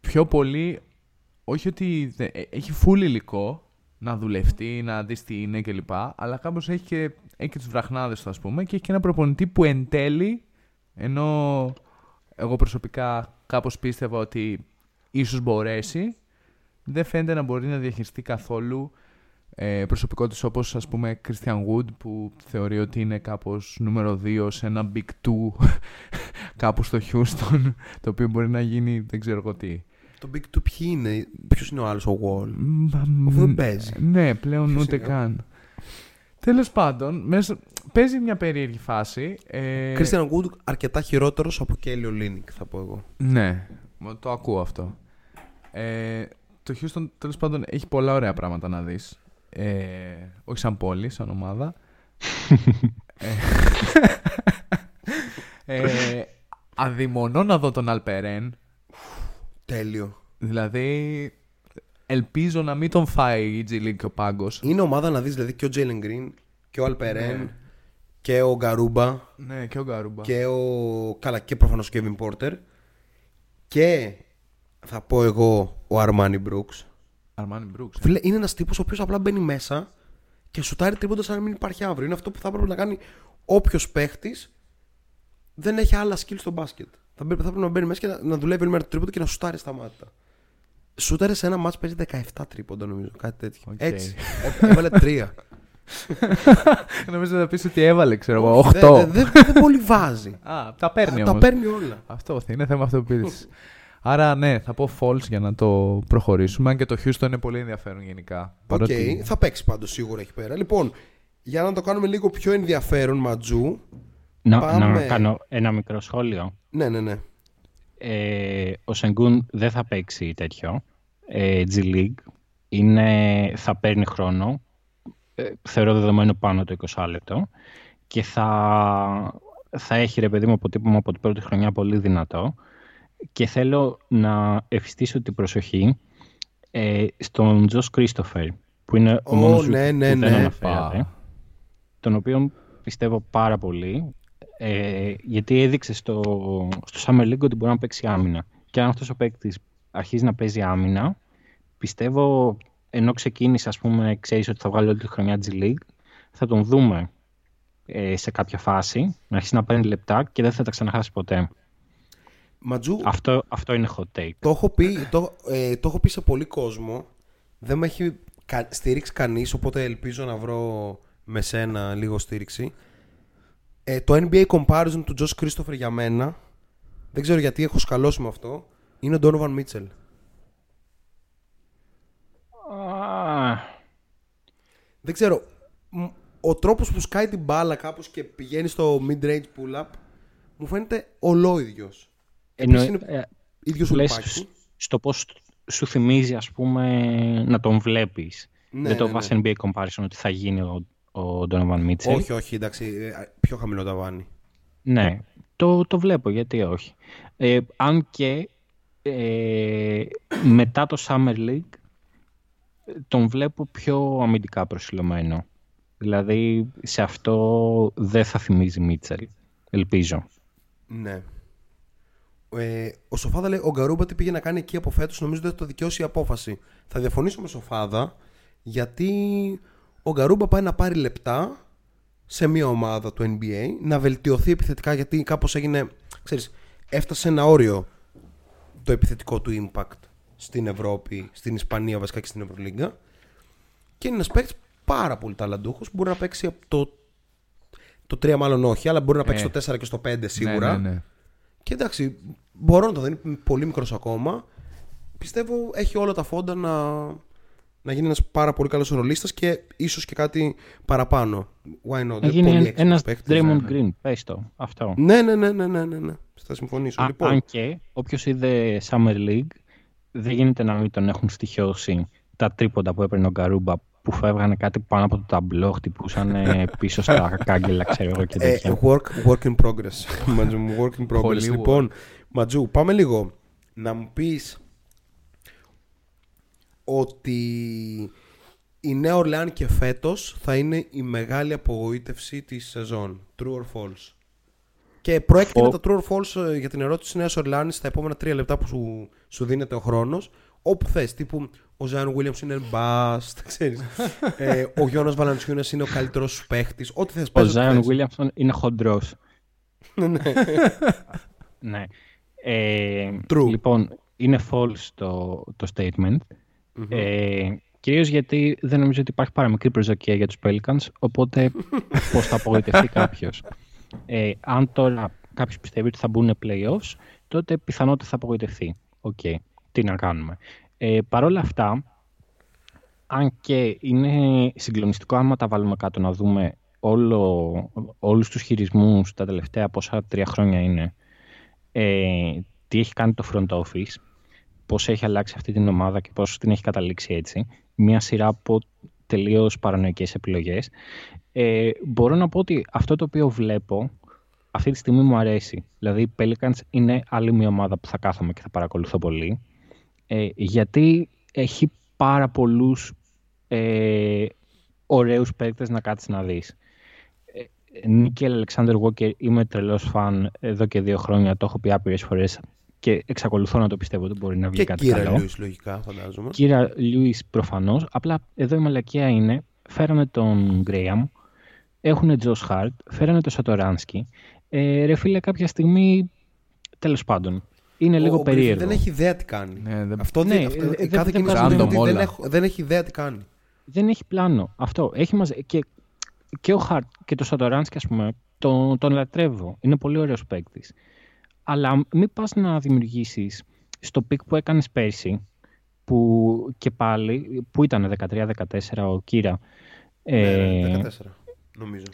πιο πολύ, όχι ότι δε- ε, έχει full υλικό να δουλευτεί, να δεις τι είναι κλπ. Αλλά κάπως έχει και, έχει και τους βραχνάδες του ας πούμε και έχει και ένα προπονητή που εν τέλει, ενώ εγώ προσωπικά κάπως πίστευα ότι ίσως μπορέσει, δεν φαίνεται να μπορεί να διαχειριστεί καθόλου ε, προσωπικότητες όπως ας πούμε Christian Wood που θεωρεί ότι είναι κάπως νούμερο 2 σε ένα Big 2 κάπου στο Houston το οποίο μπορεί να γίνει δεν ξέρω εγώ τι. Το Big 2 ποιοι είναι, ποιος είναι ο άλλος, ο Wall; Μ, Αφού δεν παίζει. Ναι, πλέον Ποιος ούτε είναι; καν. Τέλος πάντων, μέσα... παίζει μια περίεργη φάση. Ε... Christian Wood αρκετά χειρότερος από Kelly Olynyk, θα πω εγώ. Ναι, μ, το ακούω αυτό. Ε, το Houston τέλος πάντων έχει πολλά ωραία πράγματα να δεις. Ε, όχι σαν πόλη, σαν ομάδα. ε, ε, αδειμονώ να δω τον Αλπερέν. Τέλειο. Δηλαδή, ελπίζω να μην τον φάει η G League και ο πάγκος. Είναι ομάδα να δεις δηλαδή και ο Jalen Green και ο Αλπερέν Ναι. και ο Γκαρούμπα Ναι, και ο Γκαρούμπα. και ο. Καλά, και προφανώς ο Kevin Porter. Και θα πω εγώ ο Αρμάνι Brooks. Αρμάνι Μπρούξ. Φίλε, είναι ένας τύπος ο οποίος απλά μπαίνει μέσα και σουτάρει τρίποντα σαν να μην υπάρχει αύριο. Είναι αυτό που θα έπρεπε να κάνει όποιος παίχτης δεν έχει άλλα skills στο μπάσκετ. Θα, πρέπει- θα έπρεπε να μπαίνει μέσα και να, να δουλεύει όλη μέρα το τρίποντα και να σουτάρει στα μάτια. Σούταρε σε ένα μάτς παίζει 17 τρίποντα νομίζω, κάτι τέτοιο. Οκ. Έτσι. Έ- Έβαλε τρία. Νομίζω θα πεις ότι έβαλε, ξέρω εγώ, Δεν 8. δε, δε, δεν πολύ βάζει. Α, τα παίρνει Τα όμως. παίρνει όλα. Αυτό είναι θέμα αυτοπεποίθηση. Άρα, ναι, θα πω false για να το προχωρήσουμε. Αν και το Houston είναι πολύ ενδιαφέρον γενικά. Οκ, Παρότι- θα παίξει πάντως σίγουρα εκεί πέρα. Λοιπόν, για να το κάνουμε λίγο πιο ενδιαφέρον, Ματζού. Να, Πάμε. να κάνω ένα μικρό σχόλιο. Ναι, ναι, ναι. Ε, ο Σενγκούν δεν θα παίξει τέτοιο. Ε, G League. Είναι, θα παίρνει χρόνο. Ε, θεωρώ δεδομένο πάνω το 20 λεπτό. Και θα, θα έχει ρε παιδί μου αποτύπωμα από την πρώτη χρονιά πολύ δυνατό. Και θέλω να εφιστήσω την προσοχή ε, στον Τζος Κρίστοφερ που είναι ο Ω, μόνος ναι, ναι, που δεν ναι. αναφέρατε τον οποίο πιστεύω πάρα πολύ ε, γιατί έδειξε στο, στο Summer League ότι μπορεί να παίξει άμυνα και αν αυτός ο παίκτης αρχίζει να παίζει άμυνα πιστεύω ενώ ξεκίνησε ας πούμε ξέρεις ότι θα βγάλει όλη τη χρονιά G League θα τον δούμε ε, σε κάποια φάση να αρχίσει να παίρνει λεπτά και δεν θα τα ξαναχάσει ποτέ Ματζού, αυτό, αυτό είναι hot take το έχω, πει, το, ε, το έχω πει σε πολύ κόσμο. Δεν με έχει κα, στηρίξει κανείς, οπότε ελπίζω να βρω με σένα λίγο στήριξη. Ε, το NBA comparison του Josh Christopher για μένα, δεν ξέρω γιατί έχω σκαλώσει με αυτό, είναι ο Donovan Mitchell. Α, Δεν ξέρω. μ, Ο τρόπος που σκάει την μπάλα κάπως και πηγαίνει στο mid-range pull-up μου φαίνεται ολόιδιος. εννοεί- είναι ε, ίδιος λες ουλπάκι. στο πώς σου θυμίζει ας πούμε να τον βλέπεις. Ναι, δεν το ναι, βάζεις ναι. NBA comparison ότι θα γίνει ο, ο Donovan Mitchell. Όχι, όχι, εντάξει. ε, Πιο χαμηλό ταβάνι. Ναι, το, το βλέπω, γιατί όχι. Ε, αν και ε, μετά το Summer League ε, τον βλέπω πιο αμυντικά προσιλωμένο. Δηλαδή σε αυτό δεν θα θυμίζει Μίτσελ. Ελπίζω. Ναι. Ε, ο Σοφάδα λέει: Ο Γκαρούμπα τι πήγε να κάνει εκεί από φέτος, νομίζω ότι θα το δικαιώσει η απόφαση. Θα διαφωνήσω με Σοφάδα, γιατί ο Γκαρούμπα πάει να πάρει λεπτά σε μια ομάδα του NBA, να βελτιωθεί επιθετικά, γιατί κάπως έγινε, ξέρεις, έφτασε ένα όριο το επιθετικό του impact στην Ευρώπη, στην Ισπανία βασικά και στην Ευρωλίγκα. Και είναι ένας παίκτης πάρα πολύ ταλαντούχος. Μπορεί να παίξει από το. Το 3 μάλλον όχι, αλλά μπορεί να παίξει Ε. το 4 και στο 5 σίγουρα. Ναι, ναι, ναι. Και εντάξει, μπορώ να το δω, είναι πολύ μικρός ακόμα. Πιστεύω έχει όλα τα φόντα να, να γίνει ένας πάρα πολύ καλός ρολίστας και ίσως και κάτι παραπάνω. Why not? Να Είναι γίνει πολύ ένας έξυπνος παίκτης. Draymond Green, πες το. Αυτό. Ναι, ναι, ναι, ναι, ναι, ναι, ναι. Θα συμφωνήσω. Α, λοιπόν, Αν και όποιος είδε Summer League δεν γίνεται να μην τον έχουν στοιχειώσει τα τρίποντα που έπαιρνε ο Γκαρούμπα που φεύγανε κάτι πάνω από το ταμπλό, χτυπούσαν ε, πίσω στα κάγκελα, ξέρω εγώ και Ε, τέτοια. work, work in progress. Ματζού μου, work in progress. Πολύ work. λοιπόν, Ματζού, πάμε λίγο να μου πεις ότι η Νέα Ορλεάν και φέτος θα είναι η μεγάλη απογοήτευση της σεζόν. True or false; Και προέκτηνα Φο- τα true or false ε, για την ερώτηση της Νέας Ορλεάνης στα επόμενα τρία λεπτά που σου, σου δίνεται ο χρόνος. Όπου θες, τύπου ο Ζάιν Williams είναι bust, ξέρεις. ε, ο Γιώνας Βαλαντσιούνας είναι ο καλύτερος σου παίχτης. Ό,τι θες, Ο πες ό,τι Ζάιον θες. Βίλιαμσον είναι χοντρός. Ναι, ναι. Ναι. Ε, True. Λοιπόν, είναι false το, το statement. Ε, κυρίως γιατί δεν νομίζω ότι υπάρχει παραμικρή προσδοκία για τους Pelicans, οπότε πώς θα απογοητευτεί κάποιος. Ε, αν τώρα κάποιος πιστεύει ότι θα μπουν playoffs, τότε πιθανότητα θα απογοητευτεί. Οκ, τι να κάνουμε. Ε, Παρ' όλα αυτά, αν και είναι συγκλονιστικό άμα τα βάλουμε κάτω να δούμε όλο, όλους τους χειρισμούς τα τελευταία πόσα τρία χρόνια είναι ε, τι έχει κάνει το front office πώς έχει αλλάξει αυτή την ομάδα και πώς την έχει καταλήξει έτσι. Μια σειρά από τελείως παρανοϊκές επιλογές. Ε, μπορώ να πω ότι αυτό το οποίο βλέπω αυτή τη στιγμή μου αρέσει. Δηλαδή οι Pelicans είναι άλλη μια ομάδα που θα κάθομαι και θα παρακολουθώ πολύ. Ε, γιατί έχει πάρα πολλούς ε, ωραίους παίκτες να κάτσεις να δεις. Ε, Νίκελ Αλεξάνδρ Walker είμαι τρελός φαν εδώ και δύο χρόνια, το έχω πει άπειρες φορές και εξακολουθώ να το πιστεύω ότι μπορεί να βγει Και κάτι κύρα καλό. Λιούις λογικά φαντάζομαι. Κύρα Λιούις προφανώς, απλά εδώ η μαλακία είναι, φέρανε τον Γκρέαμ, έχουν Τζος Χάρτ, φέρανε τον Σατοράνσκι. Ε, ρε φίλε, κάποια στιγμή, τέλος πάντων, είναι λίγο ο Griffin περίεργο. δεν έχει ιδέα τι κάνει. Ναι, δεν- Αυτό Ναι, δεν, αυτό, ε, η δεν- κάθε δεν κίνηση βγάζει του είναι ότι όλα. δεν, έχω- δεν έχει ιδέα τι κάνει. δεν έχει πλάνο. Αυτό. Έχει μαζε... και, και ο Χαρτ και το Σατοράνσκι, ας πούμε, τον, τον λατρεύω. Είναι πολύ ωραίος παίκτης. Αλλά μην πας να δημιουργήσεις στο pick που έκανες πέρσι, που και πάλι, που ήταν 13-14 ο Κύρα, Ναι, ε, 14 νομίζω.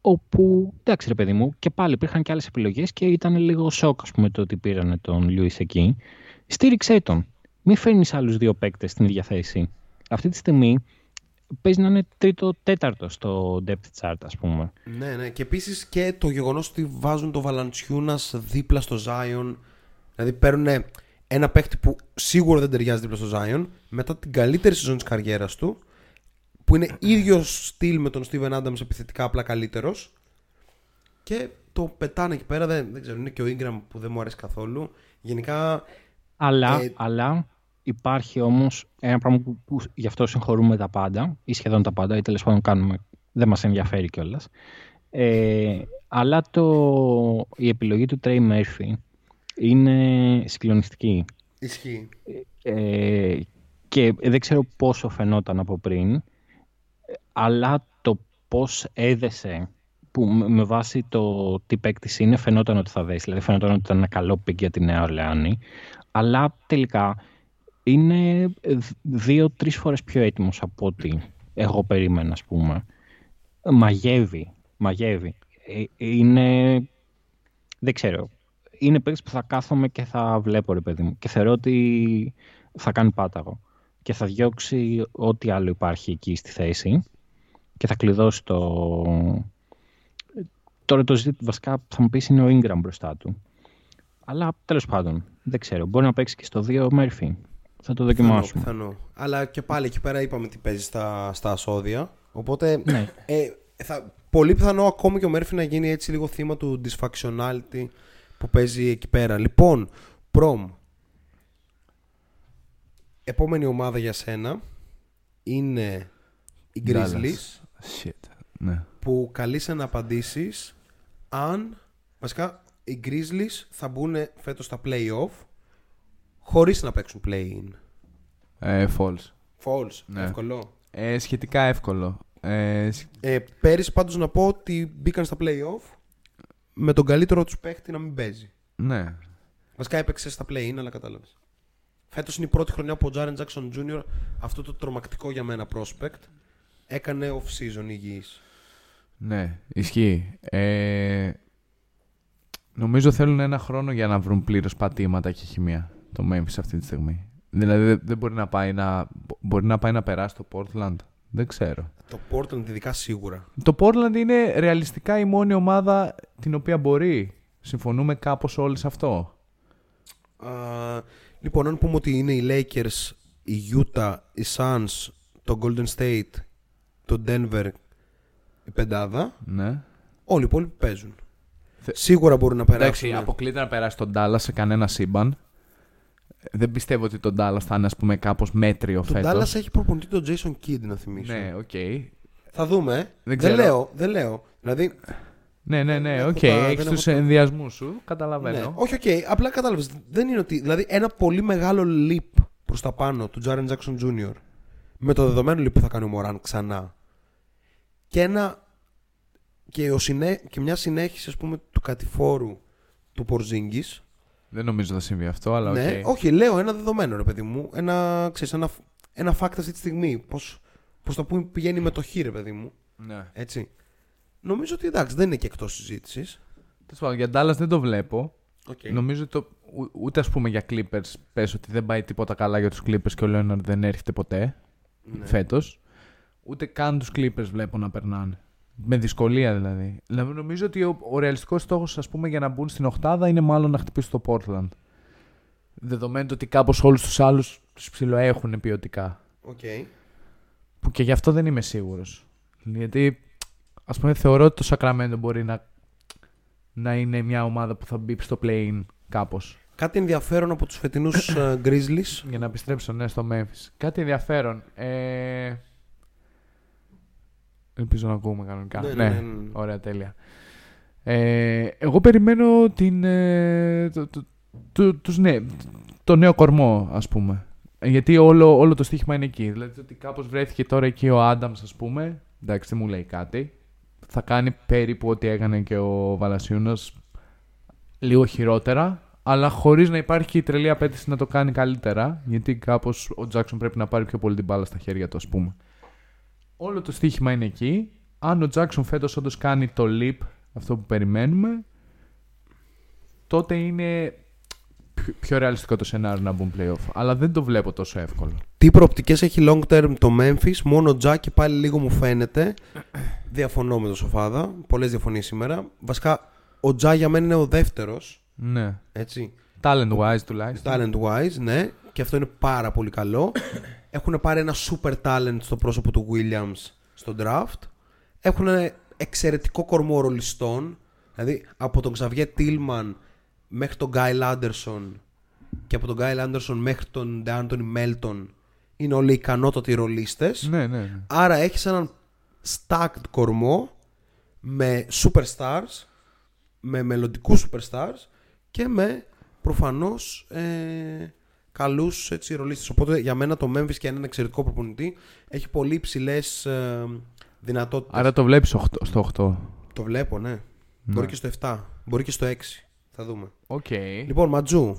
όπου, εντάξει ρε παιδί μου, και πάλι υπήρχαν και άλλες επιλογές και ήταν λίγο σοκ, ας πούμε, το ότι πήρανε τον Λιούις εκεί. Στήριξέ τον. Μην φέρνεις άλλους δύο παίκτες στην ίδια θέση. Αυτή τη στιγμή παίζει να είναι τρίτο-τέταρτο στο depth chart, ας πούμε. Ναι, ναι. Και επίσης και το γεγονός ότι βάζουν το Βαλαντσιούνα δίπλα στο Zion. Δηλαδή παίρνουν ένα παίκτη που σίγουρα δεν ταιριάζει δίπλα στο Zion μετά την καλύτερη σεζόν της καριέρας του. Που είναι ίδιο στυλ με τον Steven Adams επιθετικά, απλά καλύτερος. Και το πετάνε εκεί πέρα. Δεν, δεν ξέρω, είναι και ο Ingram που δεν μου αρέσει καθόλου. Γενικά. Αλλά, Ε, αλλά υπάρχει όμως ένα πράγμα που, που γι' αυτό συγχωρούμε τα πάντα, ή σχεδόν τα πάντα, ή τέλος πάντων κάνουμε, δεν μας ενδιαφέρει κιόλας. Ε, αλλά το, η επιλογή του Trey Murphy είναι συγκλονιστική. Ισχύει. Ε, και δεν ξέρω πόσο φαινόταν από πριν, αλλά το πώς έδεσε που με- με βάση το τι παίκτης είναι φαινόταν ότι θα δέσει. Δηλαδή φαινόταν ότι ήταν ένα καλό pick για τη Νέα Ορλεάνη. Αλλά τελικά είναι δύο-τρεις φορές πιο έτοιμος από ό,τι εγώ περίμενα, ας πούμε. Μαγεύει, μαγεύει. Ε, Είναι, δεν ξέρω, είναι παίκτης που θα κάθομαι και θα βλέπω, ρε παιδί μου. Και θεωρώ ότι θα κάνει πάταγο. Και θα διώξει ό,τι άλλο υπάρχει εκεί στη θέση. Και θα κλειδώσει το... Τώρα το ζήτημα βασικά θα μου πεις είναι ο Ingram μπροστά του. Αλλά τέλος πάντων, δεν ξέρω. Μπορεί να παίξει και στο 2 ο Μέρφυ. Θα το Πιθανό, δοκιμάσουμε. πιθανό. Αλλά και πάλι εκεί πέρα είπαμε τι παίζεις στα, στα ασώδια. Οπότε Ναι. ε, θα, πολύ πιθανό ακόμη και ο Μέρφυ να γίνει έτσι λίγο θύμα του dysfunctionality που παίζει εκεί πέρα. Λοιπόν, Προμ. Επόμενη ομάδα για σένα είναι οι Grizzlies Dallas. Shit. Ναι. που καλείσαι να απαντήσεις αν βασικά οι Grizzlies θα μπουν φέτος στα play-off χωρίς να παίξουν play-in. Ε, false. False. Ναι. Εύκολο. Ε, σχετικά εύκολο. Ε, σ- Ε, πέρυσι πάντως να πω ότι μπήκαν στα play-off με τον καλύτερο τους παίχτη να μην παίζει. ναι. Βασικά έπαιξε στα play-in, αλλά κατάλαβες. Φέτος είναι η πρώτη χρονιά που ο Jaren Jackson Jr. αυτό το τρομακτικό για μένα prospect έκανε off-season υγιής. Ναι, ισχύει. Ε, νομίζω θέλουν ένα χρόνο για να βρουν πλήρως πατήματα και χημεία το Memphis αυτή τη στιγμή. Δηλαδή δεν- δεν μπορεί να πάει να, μπορεί να πάει να περάσει το Portland. Δεν ξέρω. Το Portland ειδικά σίγουρα. Το Portland είναι ρεαλιστικά η μόνη ομάδα την οποία μπορεί. Συμφωνούμε κάπως όλοι σε αυτό; Α, λοιπόν, αν πούμε ότι είναι οι Lakers, η Utah, οι Suns, το Golden State, το Denver, η πεντάδα, Ναι. όλοι οι υπόλοιποι παίζουν. Θε- Σίγουρα μπορούν να περάσουν. Εντάξει, αποκλείται να περάσει τον Dallas σε κανένα σύμπαν. Δεν πιστεύω ότι τον Dallas θα είναι ας πούμε κάπως μέτριο Το φέτος. Dallas έχει προπονητή τον Jason Kidd, να θυμίσω. Ναι, οκ. Θα δούμε. ε. Δεν Δεν, ξέρω. λέω, δεν λέω. Δηλαδή, Ναι, ναι, ναι, έχω οκ. τα- δεν Έχεις έχω τους τα- ενδοιασμούς σου, καταλαβαίνω. ναι. όχι, οκ. Απλά κατάλαβες. Δεν είναι ότι. Δηλαδή, ένα πολύ μεγάλο leap προς τα πάνω του Jaren Jackson Jr. με το δεδομένο leap που θα κάνει ο Μωράν ξανά. Και ένα. Και, ο συνέ-, και μια συνέχιση, ας πούμε, του κατηφόρου του Πορζίνγκης Δεν νομίζω θα συμβεί αυτό, αλλά οκ. Ναι, όχι, λέω ένα δεδομένο, ρε παιδί μου. Ένα, ξέρεις, ένα, ένα fact αυτή τη στιγμή. Πώς, πώς το πούμε πηγαίνει με το χ, ρε παιδί μου. Ναι. Έτσι. Νομίζω ότι εντάξει, δεν είναι και εκτός συζήτησης. Τέλος πάντων, για Dallas δεν το βλέπω. Okay. Νομίζω το, ου- ούτε ας πούμε για Clippers πες ότι δεν πάει τίποτα καλά για τους Clippers και ο Leonard δεν έρχεται ποτέ Ναι. φέτος. Ούτε καν τους Clippers βλέπω να περνάνε. Με δυσκολία δηλαδή. Δηλαδή νομίζω ότι ο, ο ρεαλιστικός στόχος ας πούμε για να μπουν στην οχτάδα είναι μάλλον να χτυπήσει το Portland. Δεδομένου ότι κάπως όλους τους άλλους τους ψιλοέχουν ποιοτικά. Οκ. Που και γι' αυτό δεν είμαι σίγουρος. Γιατί, ας πούμε, θεωρώ ότι το Sacramento μπορεί να, να είναι μια ομάδα που θα μπει στο play-in κάπως. Κάτι ενδιαφέρον από τους φετινούς ε, Grizzlies. Για να επιστρέψω ναι, στο Memphis. Κάτι ενδιαφέρον. Ε... Ελπίζω να ακούμε κανονικά. Ναι, Ναι, ναι, ναι, ναι. ωραία, τέλεια. Ε, εγώ περιμένω την, ε, το, το, το, τους, ναι, το νέο κορμό, ας πούμε. Ε, Γιατί όλο, όλο το στοίχημα είναι εκεί. Δηλαδή ότι κάπως βρέθηκε τώρα εκεί ο Άνταμς, ας πούμε. Εντάξει, δεν μου λέει κάτι. Θα κάνει περίπου ό,τι έκανε και ο Valanciunas λίγο χειρότερα, αλλά χωρίς να υπάρχει και η τρελή απέτηση να το κάνει καλύτερα, γιατί κάπως ο Τζάξον πρέπει να πάρει πιο πολύ την μπάλα στα χέρια του, ας πούμε. Όλο το στοίχημα είναι εκεί. Αν ο Τζάξον φέτος όντως κάνει το leap, αυτό που περιμένουμε, τότε είναι πιο, πιο ρεαλιστικό το σενάριο να μπουν playoff. Αλλά δεν το βλέπω τόσο εύκολο. Τι προοπτικές έχει long term το Memphis; Μόνο ο Τζάκ και πάλι λίγο μου φαίνεται. Διαφωνώ με τον Σοφάδα. Πολλές διαφωνίες σήμερα. Βασικά, ο Τζά για μένα είναι ο δεύτερος. Ναι. Έτσι. Talent wise τουλάχιστον. Talent wise, ναι. Και αυτό είναι πάρα πολύ καλό. Έχουν πάρει ένα super talent στο πρόσωπο του Williams στο draft. Έχουν εξαιρετικό κορμό ρολιστών. Δηλαδή από τον Xavier Tillman μέχρι τον Guy Anderson και από τον Guy Anderson μέχρι τον DeAnthony Melton είναι όλοι ικανότατοι ρολίστες. Ναι, ναι, ναι. Άρα έχεις έναν stacked κορμό με superstars, με μελλοντικούς superstars και με προφανώς ε, καλούς έτσι, ρολίστες. Οπότε για μένα το Memphis και έναν εξαιρετικό προπονητή έχει πολύ υψηλές ε, δυνατότητες. Άρα το βλέπεις στο 8. Το βλέπω, ναι. Μπορεί και στο 7, μπορεί και στο 6. Θα δούμε. Οκ. Λοιπόν, Ματζού.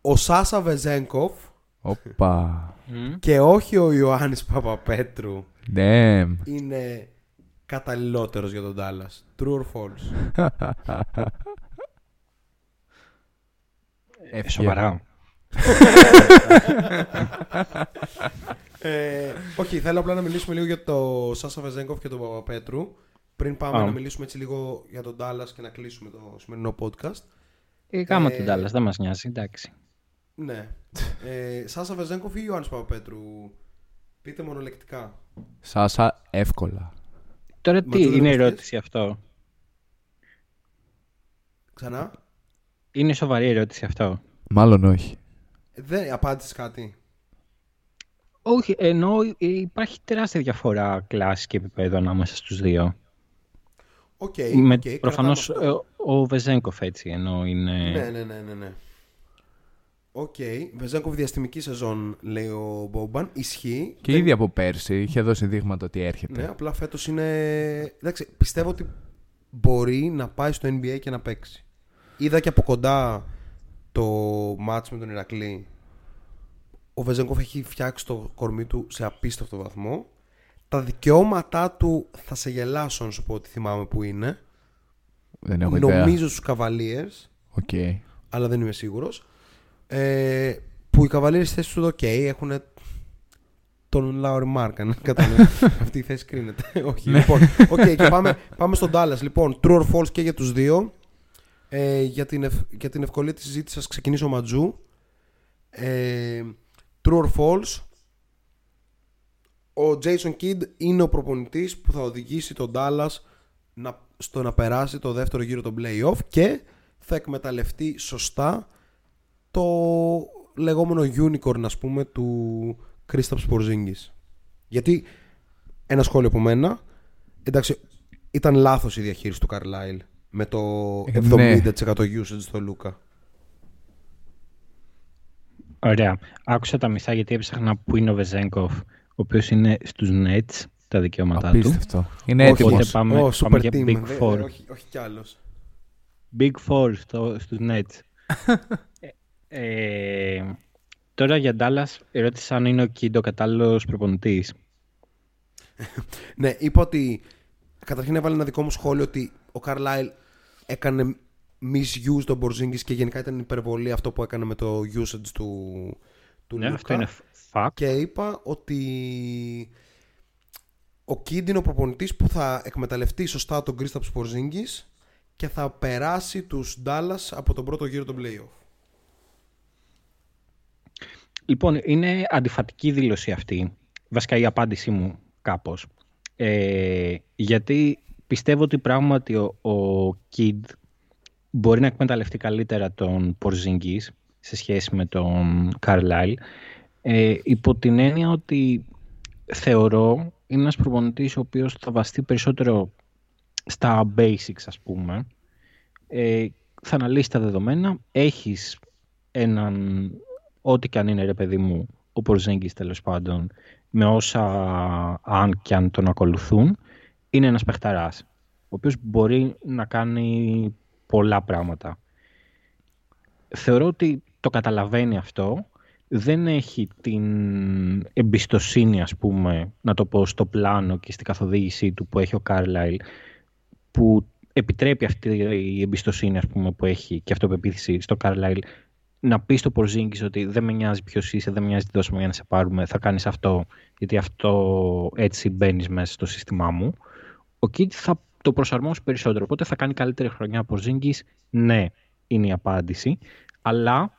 Ο Σάσα Βεζέγκοφ Ώπα. και όχι ο Ιωάννης Παπαπέτρου Damn. είναι καταλληλότερος για τον Dallas. True or false; Έφυγε. Σοβαρά. ε, όχι, θέλω απλά να μιλήσουμε λίγο για το Σάσα Βεζέγκοφ και τον Παπαπέτρου. Πριν πάμε Α. να μιλήσουμε έτσι λίγο για τον Dallas και να κλείσουμε το σημερινό podcast. Ε, Γάμα Ε, τον Dallas, δεν μας νοιάζει, εντάξει. Ναι. Ε, Σάσα Βεζέγκοφ ή Ιωάννης Παπαπέτρου. Πείτε μονολεκτικά. Σάσα, εύκολα. Τώρα Μα τι το δεν είναι το ερώτηση αυτό; Ξανά. Είναι σοβαρή ερώτηση αυτό. Μάλλον όχι. Δεν απάντησες κάτι. Όχι, ενώ ε, υπάρχει τεράστια διαφορά κλάση και επίπεδο ανάμεσα στους δύο. Οκ. Με, οκ, κρατάμε προφανώς αυτό. ε, ο Βεζέγκοφ έτσι, ενώ είναι... Ναι, ναι, ναι, ναι. ναι. Οκ. Βεζέγκοφ διαστημική σεζόν, λέει ο Μπόμπαν. Ισχύει. Και Δεν- ήδη από πέρσι είχε δώσει δείγματα ότι έρχεται. Ναι, απλά φέτος είναι. Εντάξει, πιστεύω ότι μπορεί να πάει στο NBA και να παίξει. Είδα και από κοντά το ματς με τον Ηρακλή. Ο Βεζέγκοφ έχει φτιάξει το κορμί του σε απίστευτο βαθμό. Τα δικαιώματά του θα σε γελάσω να σου πω ότι θυμάμαι που είναι. Δεν έχω ιδέα. Νομίζω στους Cavaliers, Οκ. αλλά δεν είμαι σίγουρος. Ε, που οι Cavaliers στη θέση τους, ok, έχουν τον Λάουρι Μάρκαν. Αυτή η θέση κρίνεται. Όχι. λοιπόν, οκ, και πάμε, πάμε στον Dallas. Λοιπόν, true or false και για τους δύο. Ε, για, την ευ- για την ευκολία της συζήτησης σας ξεκινήσω Ματζού. Ε, true or false. Ο Jason Kidd είναι ο προπονητής που θα οδηγήσει τον Dallas να, στο να περάσει το δεύτερο γύρο των playoff και θα εκμεταλλευτεί σωστά το λεγόμενο unicorn ας πούμε του Kristaps Porzingis. Γιατί ένα σχόλιο από μένα εντάξει ήταν λάθος η διαχείριση του Carlisle με το Ε, ναι. 70% usage στο Λούκα. Ωραία. Άκουσα τα μισά γιατί έψαχνα που είναι ο Βεζέγκοφ, ο οποίος είναι στους Nets, τα δικαιώματά του. Απίστευτο. Είναι Όχι, έτοιμος. Οπότε πάμε, Ω, πάμε super για team. Big Δε- Four. όχι, όχι κι άλλος. Big Four στο, στους Nets. ε, ε, τώρα για Dallas ερώτησα αν είναι ο Kidd ο κατάλληλος προπονητής. Ναι, είπα ότι καταρχήν έβαλε ένα δικό μου σχόλιο ότι ο Carlisle έκανε misuse τον Porzingis και γενικά ήταν υπερβολή αυτό που έκανε με το usage του, του Ναι, Luka. αυτό είναι fact. Και είπα ότι ο Kidd είναι ο προπονητής που θα εκμεταλλευτεί σωστά τον Kristaps Porzingis και θα περάσει τους Dallas από τον πρώτο γύρο των playoff. Λοιπόν, είναι αντιφατική δήλωση αυτή. Βασικά η απάντησή μου κάπως. Ε, γιατί πιστεύω ότι πράγματι ο, ο Kid μπορεί να εκμεταλλευτεί καλύτερα τον Porzingis σε σχέση με τον Carlisle. Ε, υπό την έννοια ότι θεωρώ είναι ένας προπονητής ο οποίος θα βαστεί περισσότερο στα basics ας πούμε. Ε, θα αναλύσει τα δεδομένα. Έχεις έναν ό,τι και αν είναι ρε παιδί μου ο Πορζίνγκης τέλος πάντων με όσα αν και αν τον ακολουθούν είναι ένας παιχταράς ο οποίος μπορεί να κάνει πολλά πράγματα. Θεωρώ ότι το καταλαβαίνει αυτό. Δεν έχει την εμπιστοσύνη ας πούμε να το πω στο πλάνο και στην καθοδήγησή του που έχει ο Κάρλαϊλ που επιτρέπει αυτή η εμπιστοσύνη ας πούμε, που έχει και αυτοπεποίθηση στο Κάρλαϊλ να πεις στο Πορζίνγκης ότι δεν με νοιάζει ποιος είσαι, δεν με νοιάζει τι δώσουμε για να σε πάρουμε, θα κάνεις αυτό γιατί αυτό έτσι μπαίνεις μέσα στο σύστημά μου. Ο Kidd θα το προσαρμόσει περισσότερο, οπότε θα κάνει καλύτερη χρονιά ο Πορζίνγκης, ναι, είναι η απάντηση, αλλά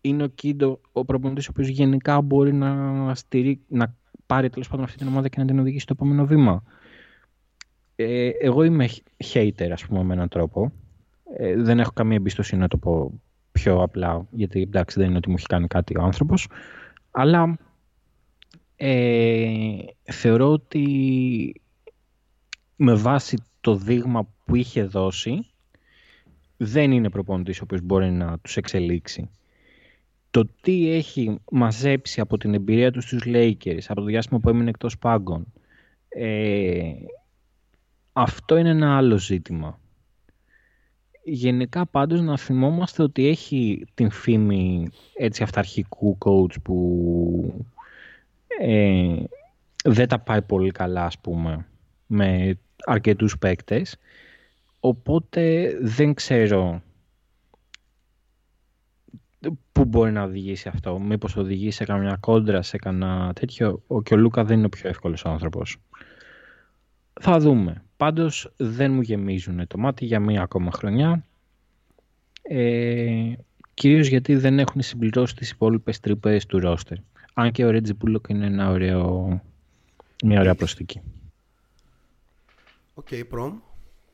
είναι ο Kidd ο ο προπονητής ο οποίος γενικά μπορεί να, στηρί, να πάρει τέλος πάντων αυτή την ομάδα και να την οδηγήσει στο επόμενο βήμα. Ε, εγώ είμαι hater, ας πούμε, με έναν τρόπο. Ε, δεν έχω καμία εμπιστοσύνη να το πω πιο απλά, γιατί εντάξει δεν είναι ότι μου έχει κάνει κάτι ο άνθρωπος. Αλλά ε, θεωρώ ότι με βάση το δείγμα που είχε δώσει δεν είναι προπονητής ο οποίος μπορεί να τους εξελίξει το τι έχει μαζέψει από την εμπειρία τους στους Lakers, από το διάστημα που έμεινε εκτός πάγκων, ε, αυτό είναι ένα άλλο ζήτημα. Γενικά πάντως να θυμόμαστε ότι έχει την φήμη έτσι αυταρχικού coach που ε, δεν τα πάει πολύ καλά ας πούμε με αρκετούς παίκτες οπότε δεν ξέρω πού μπορεί να οδηγήσει αυτό. Μήπως οδηγήσει σε καμιά κόντρα, σε κανένα τέτοιο. Ο και ο Λούκα δεν είναι ο πιο εύκολος άνθρωπος. Θα δούμε. Πάντως δεν μου γεμίζουν το μάτι για μία ακόμα χρονιά. Ε, κυρίως γιατί δεν έχουν συμπληρώσει τις υπόλοιπες τρύπες του ρόστερ. Αν και ο Ρέτζι Μπούλοκ είναι ένα ωραίο, μια ωραία προσθήκη. Οκ, okay, προμ.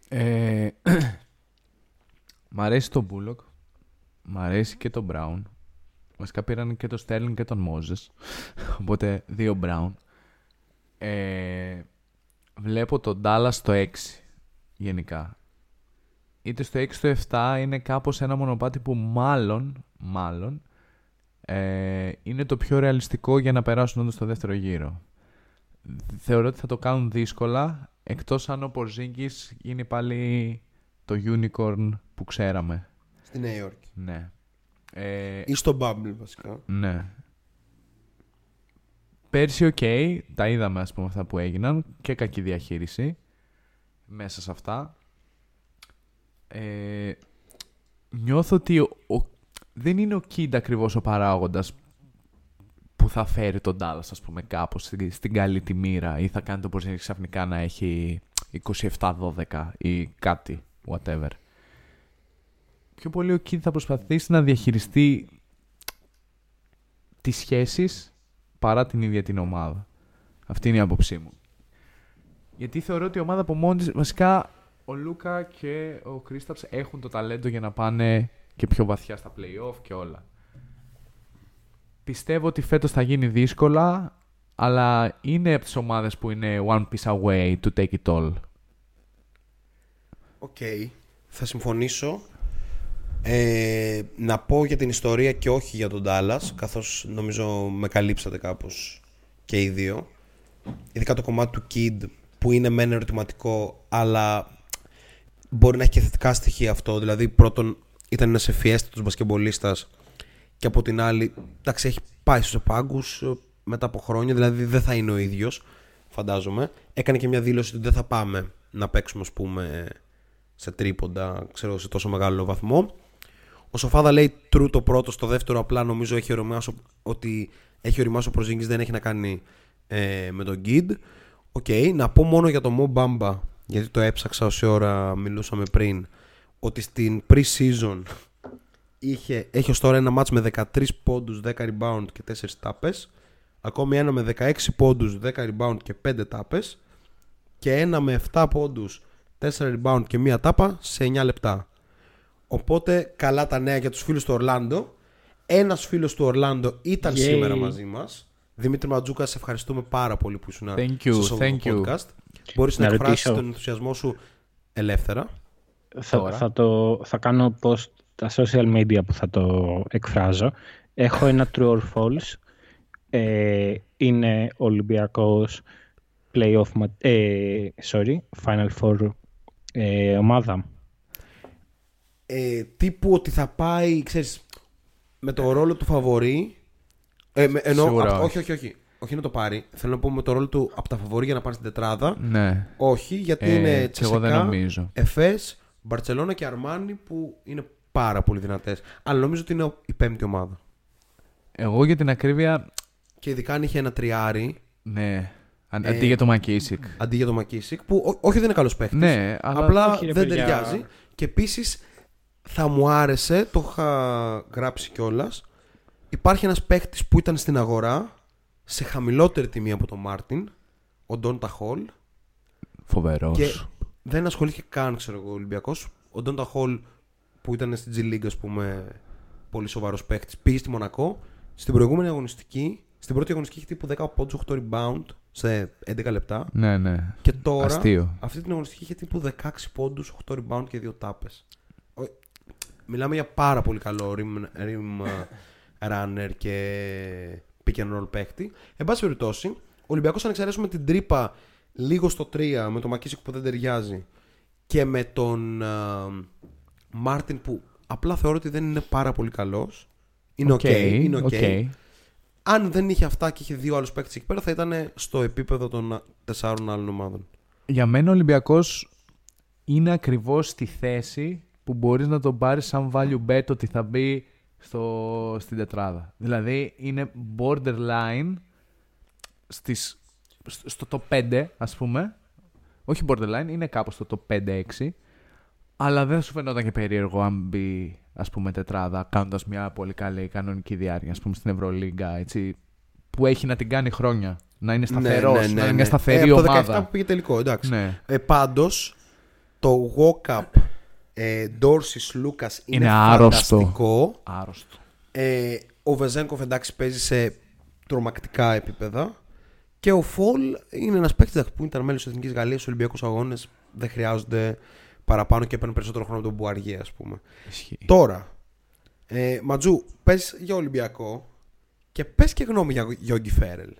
Ε, μ' αρέσει το Μπούλοκ. Μ' αρέσει και το Brown. Βασικά πήραν και το Sterling και τον Moses. Οπότε δύο Brown. Ε, βλέπω τον Dallas στο 6 γενικά. Είτε στο 6 στο 7 είναι κάπως ένα μονοπάτι που μάλλον, μάλλον ε, είναι το πιο ρεαλιστικό για να περάσουν όντως στο δεύτερο γύρο. Θεωρώ ότι θα το κάνουν δύσκολα εκτός αν ο Porzingis γίνει πάλι το unicorn που ξέραμε. Στη Νέα Υόρκη. Ναι. Ε, Ή στο Bubble βασικά. ναι. Πέρσι, οκ, τα είδαμε ας πούμε αυτά που έγιναν και κακή διαχείριση μέσα σε αυτά. Ε, νιώθω ότι ο, ο- δεν είναι ο Kidd ακριβώς ο παράγοντας που θα φέρει τον Dallas ας πούμε κάπως στην, στην καλή τη μοίρα ή θα κάνει το Porzingis ξαφνικά να έχει 27-12 ή κάτι, whatever. Πιο πολύ ο Kid θα προσπαθήσει να διαχειριστεί τις σχέσεις παρά την ίδια την ομάδα. Αυτή είναι η άποψή μου. Γιατί θεωρώ ότι η ομάδα από μόνη της, βασικά ο Λούκα και ο Κρίσταψ έχουν το ταλέντο για να πάνε και πιο βαθιά στα play-off και όλα. Πιστεύω ότι φέτος θα γίνει δύσκολα, αλλά είναι από τις ομάδες που είναι one piece away to take it all. Οκ. Θα συμφωνήσω. Ε, να πω για την ιστορία και όχι για τον Dallas, καθώς νομίζω με καλύψατε κάπως και οι δύο. Ειδικά το κομμάτι του Kidd που είναι μεν ερωτηματικό, αλλά μπορεί να έχει και θετικά στοιχεία αυτό. Δηλαδή, πρώτον, ήταν ένας ευφιέστατος μπασκετμπολίστας και από την άλλη, εντάξει, έχει πάει στους πάγκους ε, μετά από χρόνια, δηλαδή δεν θα είναι ο ίδιος, φαντάζομαι. Έκανε και μια δήλωση ότι δεν θα πάμε να παίξουμε, ας πούμε, σε τρίποντα, ξέρω, σε τόσο μεγάλο βαθμό. Ο Σοφάδα λέει true το πρώτο, στο δεύτερο απλά νομίζω έχει ωριμάσει ότι έχει ωριμάσει ο Πορζίνγκης δεν έχει να κάνει ε, με τον Kidd. Οκ, να πω μόνο για το Mo Bamba γιατί το έψαξα όση ώρα μιλούσαμε πριν, ότι στην pre-season είχε, έχει ως τώρα ένα μάτς με 13 πόντους, 10 rebound και 4 τάπες, ακόμη ένα με 16 πόντους, 10 rebound και 5 τάπες και ένα με 7 πόντους, 4 rebound και 1 τάπα σε 9 λεπτά. Οπότε καλά τα νέα για τους φίλους του Ορλάντο. Ένας φίλος του Ορλάντο ήταν Yay. σήμερα μαζί μας. Δημήτρη Ματζούκα, σε ευχαριστούμε πάρα πολύ που ήσουν Thank you, στο thank you. podcast. Μπορείς να, Να εκφράσεις ρωτήσω. τον ενθουσιασμό σου ελεύθερα. Θα, Τώρα. θα, το, θα κάνω post τα social media που θα το εκφράζω. Έχω ένα true or false. Ε, είναι Ολυμπιακός playoff, μα- ε, sorry, Final Four ε, ομάδα. ε, τύπου ότι θα πάει, ξέρεις, με το ρόλο του φαβορή. Ε, με, εννοώ, Σίγουρα απ- όχι. όχι, όχι, όχι. Όχι να το πάρει. Θέλω να πω με το ρόλο του από τα φαβορή για να πάρει στην τετράδα. Ναι. Όχι, γιατί Ε, είναι και εγώ δεν Τσεσεκά, νομίζω. Εφές, Μπαρτσελώνα και Αρμάνι που είναι πάρα πολύ δυνατές. Αλλά νομίζω ότι είναι η πέμπτη ομάδα. Εγώ για την ακρίβεια. Και ειδικά αν είχε ένα τριάρι Ναι. Αν- Ε, Αντί για το Μακίσικ. αντί για το Μακίσικ, που ό- όχι δεν είναι καλός παίχτης. Ναι, αλλά. Απλά όχι, ρε δεν παιδιά. ταιριάζει. Και επίσης θα μου άρεσε, το είχα γράψει κιόλας. Υπάρχει ένας παίχτης που ήταν στην αγορά σε χαμηλότερη τιμή από τον Μάρτιν, ο Ντόντα Χολ. Φοβερός. Και δεν ασχολήθηκε καν, ξέρω εγώ, ο Ολυμπιακός. Ο Ντόντα Χολ που ήταν στην G League, ας πούμε, πολύ σοβαρός παίχτη, πήγε στη Μονακό. Στην προηγούμενη αγωνιστική, στην πρώτη αγωνιστική είχε τύπου 10 πόντους, 8 rebound σε 11 λεπτά. Ναι, ναι. Και τώρα, Αστείο. αυτή την αγωνιστική είχε τύπου 16 πόντους, 8 rebound και 2 τάπες. Μιλάμε για πάρα πολύ καλό rim, rim uh, runner και pick and roll παίχτη. Εν πάση περιπτώσει, ο Ολυμπιακός αν εξαιρέσουμε την τρύπα λίγο στο 3 με τον Μακίσικ που δεν ταιριάζει και με τον Μάρτιν που απλά θεωρώ ότι δεν είναι πάρα πολύ καλός. Είναι οκ, είναι οκ. Αν δεν είχε αυτά και είχε δύο άλλους παίκτες εκεί πέρα θα ήταν στο επίπεδο των α, τεσσάρων άλλων ομάδων. Για μένα ο Ολυμπιακός είναι ακριβώς στη θέση που μπορείς να τον πάρεις σαν value bet ότι θα μπει στο, στην τετράδα. Δηλαδή είναι borderline στις, στο- στο top 5 ας πούμε. Όχι borderline, είναι κάπου στο top 5-6. Αλλά δεν θα σου φαινόταν και περίεργο αν μπει ας πούμε τετράδα κάνοντας μια πολύ καλή κανονική διάρκεια ας πούμε στην Ευρωλίγκα έτσι που έχει να την κάνει χρόνια. Να είναι σταθερός, να είναι μια σταθερή ε, από το 17 ομάδα. που πήγε τελικό, εντάξει. Ναι. Ε, Πάντως, το walk-up ε, Dorsey Lucas είναι, Είναι άρρωστο. φανταστικό. Άρρωστο. Ε, ο Βεζένκοφ εντάξει παίζει σε τρομακτικά επίπεδα. Και ο Φολ είναι ένας παίκτης που ήταν μέλο της Εθνικής Γαλλίας στους Ολυμπιακούς Αγώνες. Δεν χρειάζονται παραπάνω και παίρνουν περισσότερο χρόνο από τον Μπουαριέ, ας πούμε. Ισχύει. Τώρα, ε, Ματζού, πες για Ολυμπιακό και πες και γνώμη για Γιώργη Φέρελ.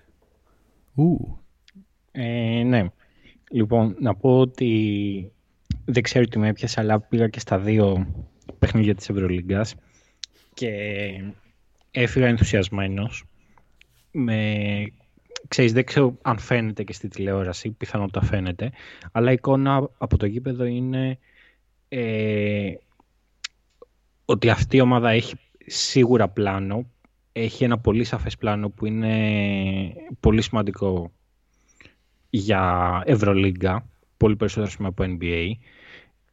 Ου. Ε, ναι. Λοιπόν, να πω ότι δεν ξέρω τι με έπιασε, αλλά πήγα και στα δύο παιχνίδια της Ευρωλίγκας και έφυγα ενθουσιασμένος. Με... Ξέρεις, δεν ξέρω αν φαίνεται και στη τηλεόραση, πιθανότατα φαίνεται, αλλά η εικόνα από το γήπεδο είναι ε, ότι αυτή η ομάδα έχει σίγουρα πλάνο, έχει ένα πολύ σαφές πλάνο που είναι πολύ σημαντικό για Ευρωλίγκα, πολύ περισσότερο ας πούμε, από NBA.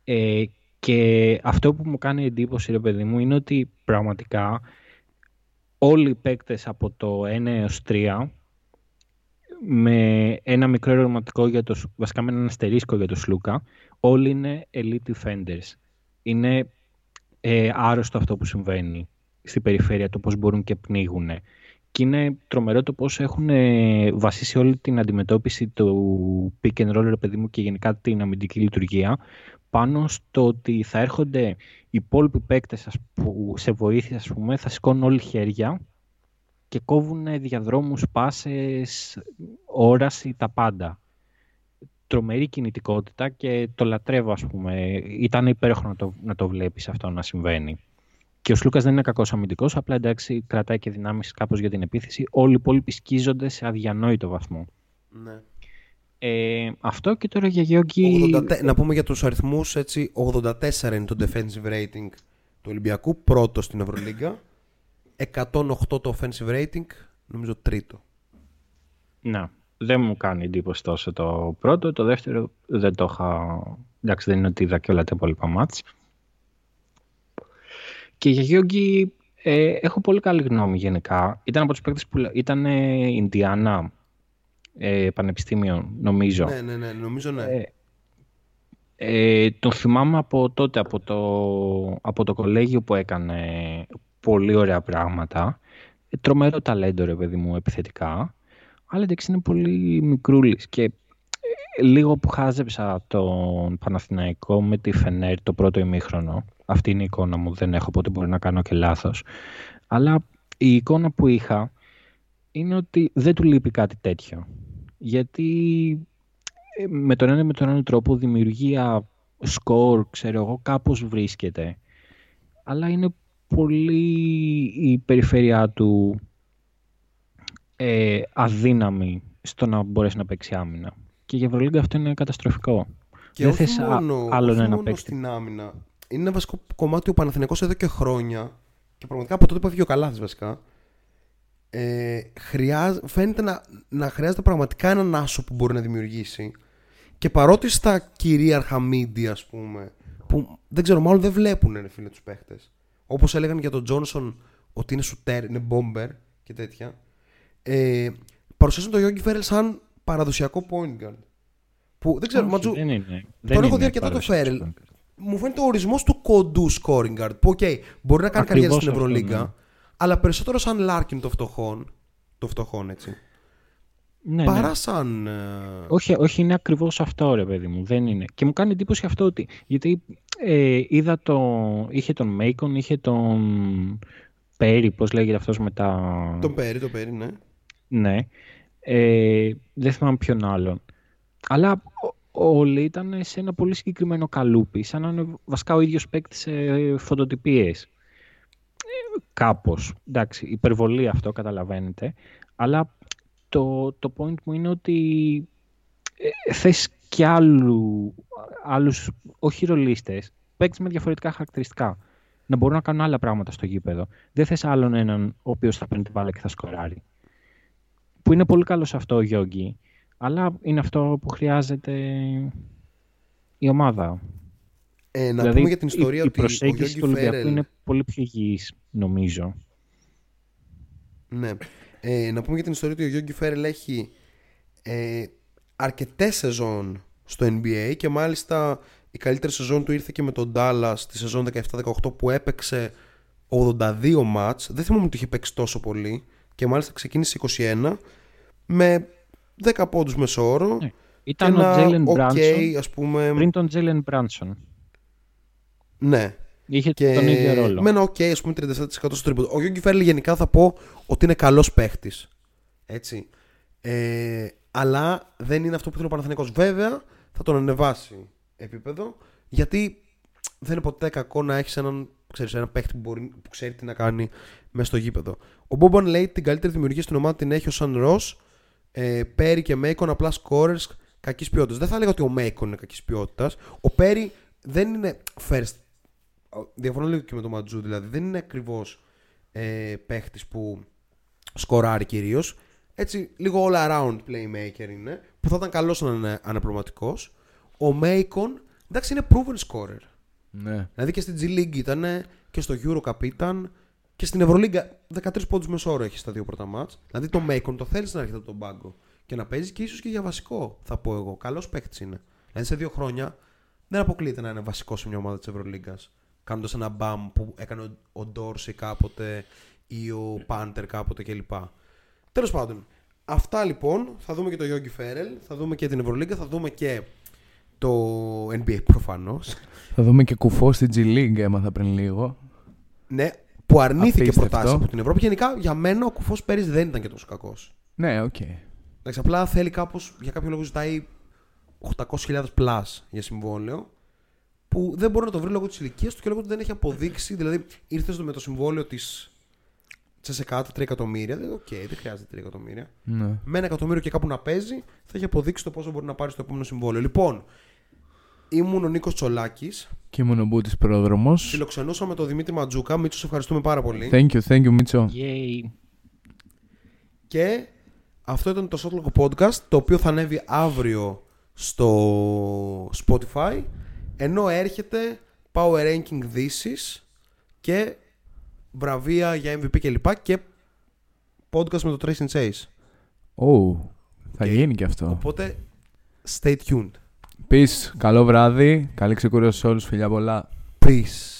Ε, και αυτό που μου κάνει εντύπωση, ρε παιδί μου, είναι ότι πραγματικά όλοι οι παίκτες από το 1 έως 3 με ένα μικρό ερωτηματικό για το, Σ- βασικά με έναν αστερίσκο για το Σλούκα, όλοι είναι elite defenders. Είναι ε, άρρωστο αυτό που συμβαίνει στην περιφέρεια, το πώς μπορούν και πνίγουν. Και είναι τρομερό το πώς έχουν ε, βασίσει όλη την αντιμετώπιση του pick and roll, ρε παιδί μου, και γενικά την αμυντική λειτουργία πάνω στο ότι θα έρχονται οι υπόλοιποι παίκτες ας που σε βοήθεια, ας πούμε, θα σηκώνουν όλοι χέρια και κόβουν διαδρόμους, πάσες, όραση, τα πάντα. Τρομερή κινητικότητα και το λατρεύω, ας πούμε. Ήταν υπέροχο να το, να το βλέπεις αυτό να συμβαίνει. Και ο Σλούκας δεν είναι κακός αμυντικός, απλά εντάξει κρατάει και δυνάμεις κάπως για την επίθεση. Όλοι οι υπόλοιποι σκίζονται σε αδιανόητο βαθμό. Ναι. Ε, αυτό και τώρα για Γιώργη... 84 να πούμε για τους αριθμούς έτσι 84 είναι το defensive rating του Ολυμπιακού πρώτο στην Ευρωλίγκα 108 το offensive rating νομίζω τρίτο Να. δεν μου κάνει εντύπωση τόσο το πρώτο. Το δεύτερο δεν το είχα... Εντάξει, δεν είναι ότι είδα και όλα τα υπόλοιπα μάτς. Και για Γιώργη ε, έχω πολύ καλή γνώμη γενικά. Ήταν από τους παίκτες που ήταν Ινδιάνα, ε, πανεπιστήμιο, νομίζω. Ναι, ναι, ναι, νομίζω ναι. Ε, ε, τον θυμάμαι από τότε, από το, από το κολέγιο που έκανε πολύ ωραία πράγματα. Ε, τρομερό ταλέντο, ρε παιδί μου, επιθετικά. Αλλά εντάξει είναι πολύ μικρούλης και ε, λίγο που χάζεψα τον Παναθηναϊκό με τη Φενέρ το πρώτο ημίχρονο. Αυτή είναι η εικόνα μου, δεν έχω, οπότε μπορεί να κάνω και λάθος. Αλλά η εικόνα που είχα είναι ότι δεν του λείπει κάτι τέτοιο. Γιατί ε, με τον ένα ή με τον άλλο τρόπο δημιουργία σκορ, ξέρω εγώ, κάπως βρίσκεται. Αλλά είναι πολύ η περιφέρειά του ε, αδύναμη στο να μπορέσει να παίξει άμυνα. Και για Ευρωλίγκα αυτό είναι καταστροφικό. Και Δεν όχι θες α- μόνο, άλλον όχι ένα μόνο παίκτη. στην άμυνα. Είναι ένα βασικό κομμάτι ο Παναθηναϊκός εδώ και χρόνια και πραγματικά από τότε που έφυγε ο Καλάθης βασικά ε, χρειάζ, φαίνεται να, να χρειάζεται πραγματικά έναν άσο που μπορεί να δημιουργήσει και παρότι στα κυρίαρχα media ας πούμε που δεν ξέρω μάλλον δεν βλέπουν ρε φίλε τους παίχτες όπως έλεγαν για τον Τζόνσον ότι είναι σουτέρ, είναι bomber και τέτοια ε, παρουσιάζουν τον Γιώργη Φέρελ σαν παραδοσιακό point guard που δεν ξέρω, Όχι, Ματζού, δεν είναι. τον έχω είναι δει αρκετά το παραδοσιακός Φέρελ. point guard. μου φαίνεται ο ορισμός του κοντού scoring guard. Που, οκ, μπορεί να κάνει καριέρα Ακριβώς στην αυτό, Ευρωλίγκα, ναι. αλλά περισσότερο σαν Λάρκιν των φτωχών. Των φτωχών, έτσι. Ναι, ναι. παρά σαν. ε, Όχι, όχι, είναι ακριβώς αυτό, ρε παιδί μου. Δεν είναι. Και μου κάνει εντύπωση αυτό ότι. Γιατί ε, είδα το. είχε τον Μέικον, είχε τον. Πέρι, πώς λέγεται αυτός με τα. Τον Πέρι, τον Πέρι, ναι. Ναι. Ε, δεν θυμάμαι ποιον άλλον. Αλλά ο- όλοι ήταν σε ένα πολύ συγκεκριμένο καλούπι, σαν να είναι βασικά ο ίδιος παίκτης σε φωτοτυπίες. Ε, κάπως. Εντάξει, υπερβολή αυτό, καταλαβαίνετε. Αλλά το, το point μου είναι ότι ε, θες και άλλου, άλλους, όχι ρολίστες, παίκτες με διαφορετικά χαρακτηριστικά. Να μπορούν να κάνουν άλλα πράγματα στο γήπεδο. Δεν θες άλλον έναν ο οποίος θα παίρνει την μπάλα και θα σκοράρει που είναι πολύ καλό σε αυτό ο Γιώργη, αλλά είναι αυτό που χρειάζεται η ομάδα. Ε, να δηλαδή, πούμε για την ιστορία η, η ότι ο προσέγγιση Γιώργη του Ολυμπιακού Φέρελ. είναι πολύ πιο υγιής, νομίζω. Ναι. Ε, να πούμε για την ιστορία ότι ο Γιώργη Φέρελ έχει ε, αρκετές σεζόν στο NBA και μάλιστα η καλύτερη σεζόν του ήρθε και με τον Dallas τη σεζόν 17-18 που έπαιξε 82 μάτς. Δεν θυμάμαι ότι είχε παίξει τόσο πολύ και μάλιστα ξεκίνησε 21 με 10 πόντους μεσόωρο Ναι. και Ήταν ο ένα Τζέιλεν ok Μπράνσον ας πούμε πριν τον Τζέιλεν Μπράνσον. ναι Είχε και τον ίδιο ρόλο. με ένα ok ας πούμε 37% στο τρίποντο ο Γιώργη Φέρελ γενικά θα πω ότι είναι καλός παίχτης έτσι ε, αλλά δεν είναι αυτό που θέλει ο Παναθηναϊκός βέβαια θα τον ανεβάσει επίπεδο γιατί δεν είναι ποτέ κακό να έχεις έναν ξέρεις, ένα παίχτη που, μπορεί, που ξέρει τι να κάνει μέσα στο γήπεδο. Ο Μπόμπαν λέει την καλύτερη δημιουργία στην ομάδα την έχει ο Σαν Ρος, ε, Πέρι και Μέικον απλά scorers κακής ποιότητας. Δεν θα έλεγα ότι ο Μέικον είναι κακής ποιότητας. Ο Πέρι δεν είναι first. Διαφωνώ λίγο και με τον Ματζού δηλαδή. Δεν είναι ακριβώς ε, παίχτης που σκοράρει κυρίως. Έτσι, λίγο all around playmaker είναι. Που θα ήταν καλός να είναι αναπληρωματικός. Ο Μέικον, εντάξει, είναι proven scorer. Ναι. Δηλαδή και στην G League ήταν και στο Eurocup ήταν και στην Ευρωλίγκα 13 πόντους μεσόωρο έχει στα δύο πρώτα μάτς. Δηλαδή το Macon το θέλεις να έρχεται από τον πάγκο και να παίζει και ίσως και για βασικό, θα πω εγώ. Καλός παίκτης είναι. Δηλαδή σε δύο χρόνια δεν αποκλείεται να είναι βασικός σε μια ομάδα της Ευρωλίγκας. Κάνοντας ένα μπαμ που έκανε ο- ο Ντόρσι κάποτε ή ο Πάντερ κάποτε κλπ. Τέλος πάντων, αυτά λοιπόν. Θα δούμε και το Yogi Φέρελ, θα δούμε και την Ευρωλίγκα, θα δούμε και το NBA προφανώς. Θα δούμε και Κουφό στην G League, έμαθα πριν λίγο. Ναι, που αρνήθηκε Απίστευτο. προτάσεις από την Ευρώπη. Γενικά για μένα ο Κουφός πέρυσι δεν ήταν και τόσο κακός. Ναι, οκ. Εντάξει, απλά θέλει κάπως για κάποιο λόγο ζητάει 800.000 plus για συμβόλαιο. Που δεν μπορεί να το βρει λόγω της ηλικίας του και λόγω ότι δεν έχει αποδείξει. Δηλαδή ήρθες στο- με το συμβόλαιο της ΤΣΣΚΑ, τα 3 εκατομμύρια. Δηλαδή, οκ, δεν χρειάζεται 3 εκατομμύρια. Ναι. Με ένα εκατομμύριο και κάπου να παίζει, θα έχει αποδείξει το πόσο μπορεί να πάρει στο επόμενο συμβόλαιο. Λοιπόν, ήμουν ο Νίκος Τσολάκης. Και ήμουν ο Μπούτης Πρόδρομος. Φιλοξενούσαμε τον Δημήτρη Ματζούκα. Μίτσο, σε ευχαριστούμε πάρα πολύ. Thank you, thank you, Μίτσο. Yay. Και Αυτό ήταν το Shotclock Podcast, το οποίο θα ανέβει αύριο στο Spotify, ενώ έρχεται Power Ranking This και βραβεία για MVP κλπ. Και podcast με το Trace and Chase. Ω, θα Και- γίνει και αυτό. Οπότε, stay tuned. Peace, καλό βράδυ, καλή ξεκούραση σε όλους, φιλιά πολλά. Peace.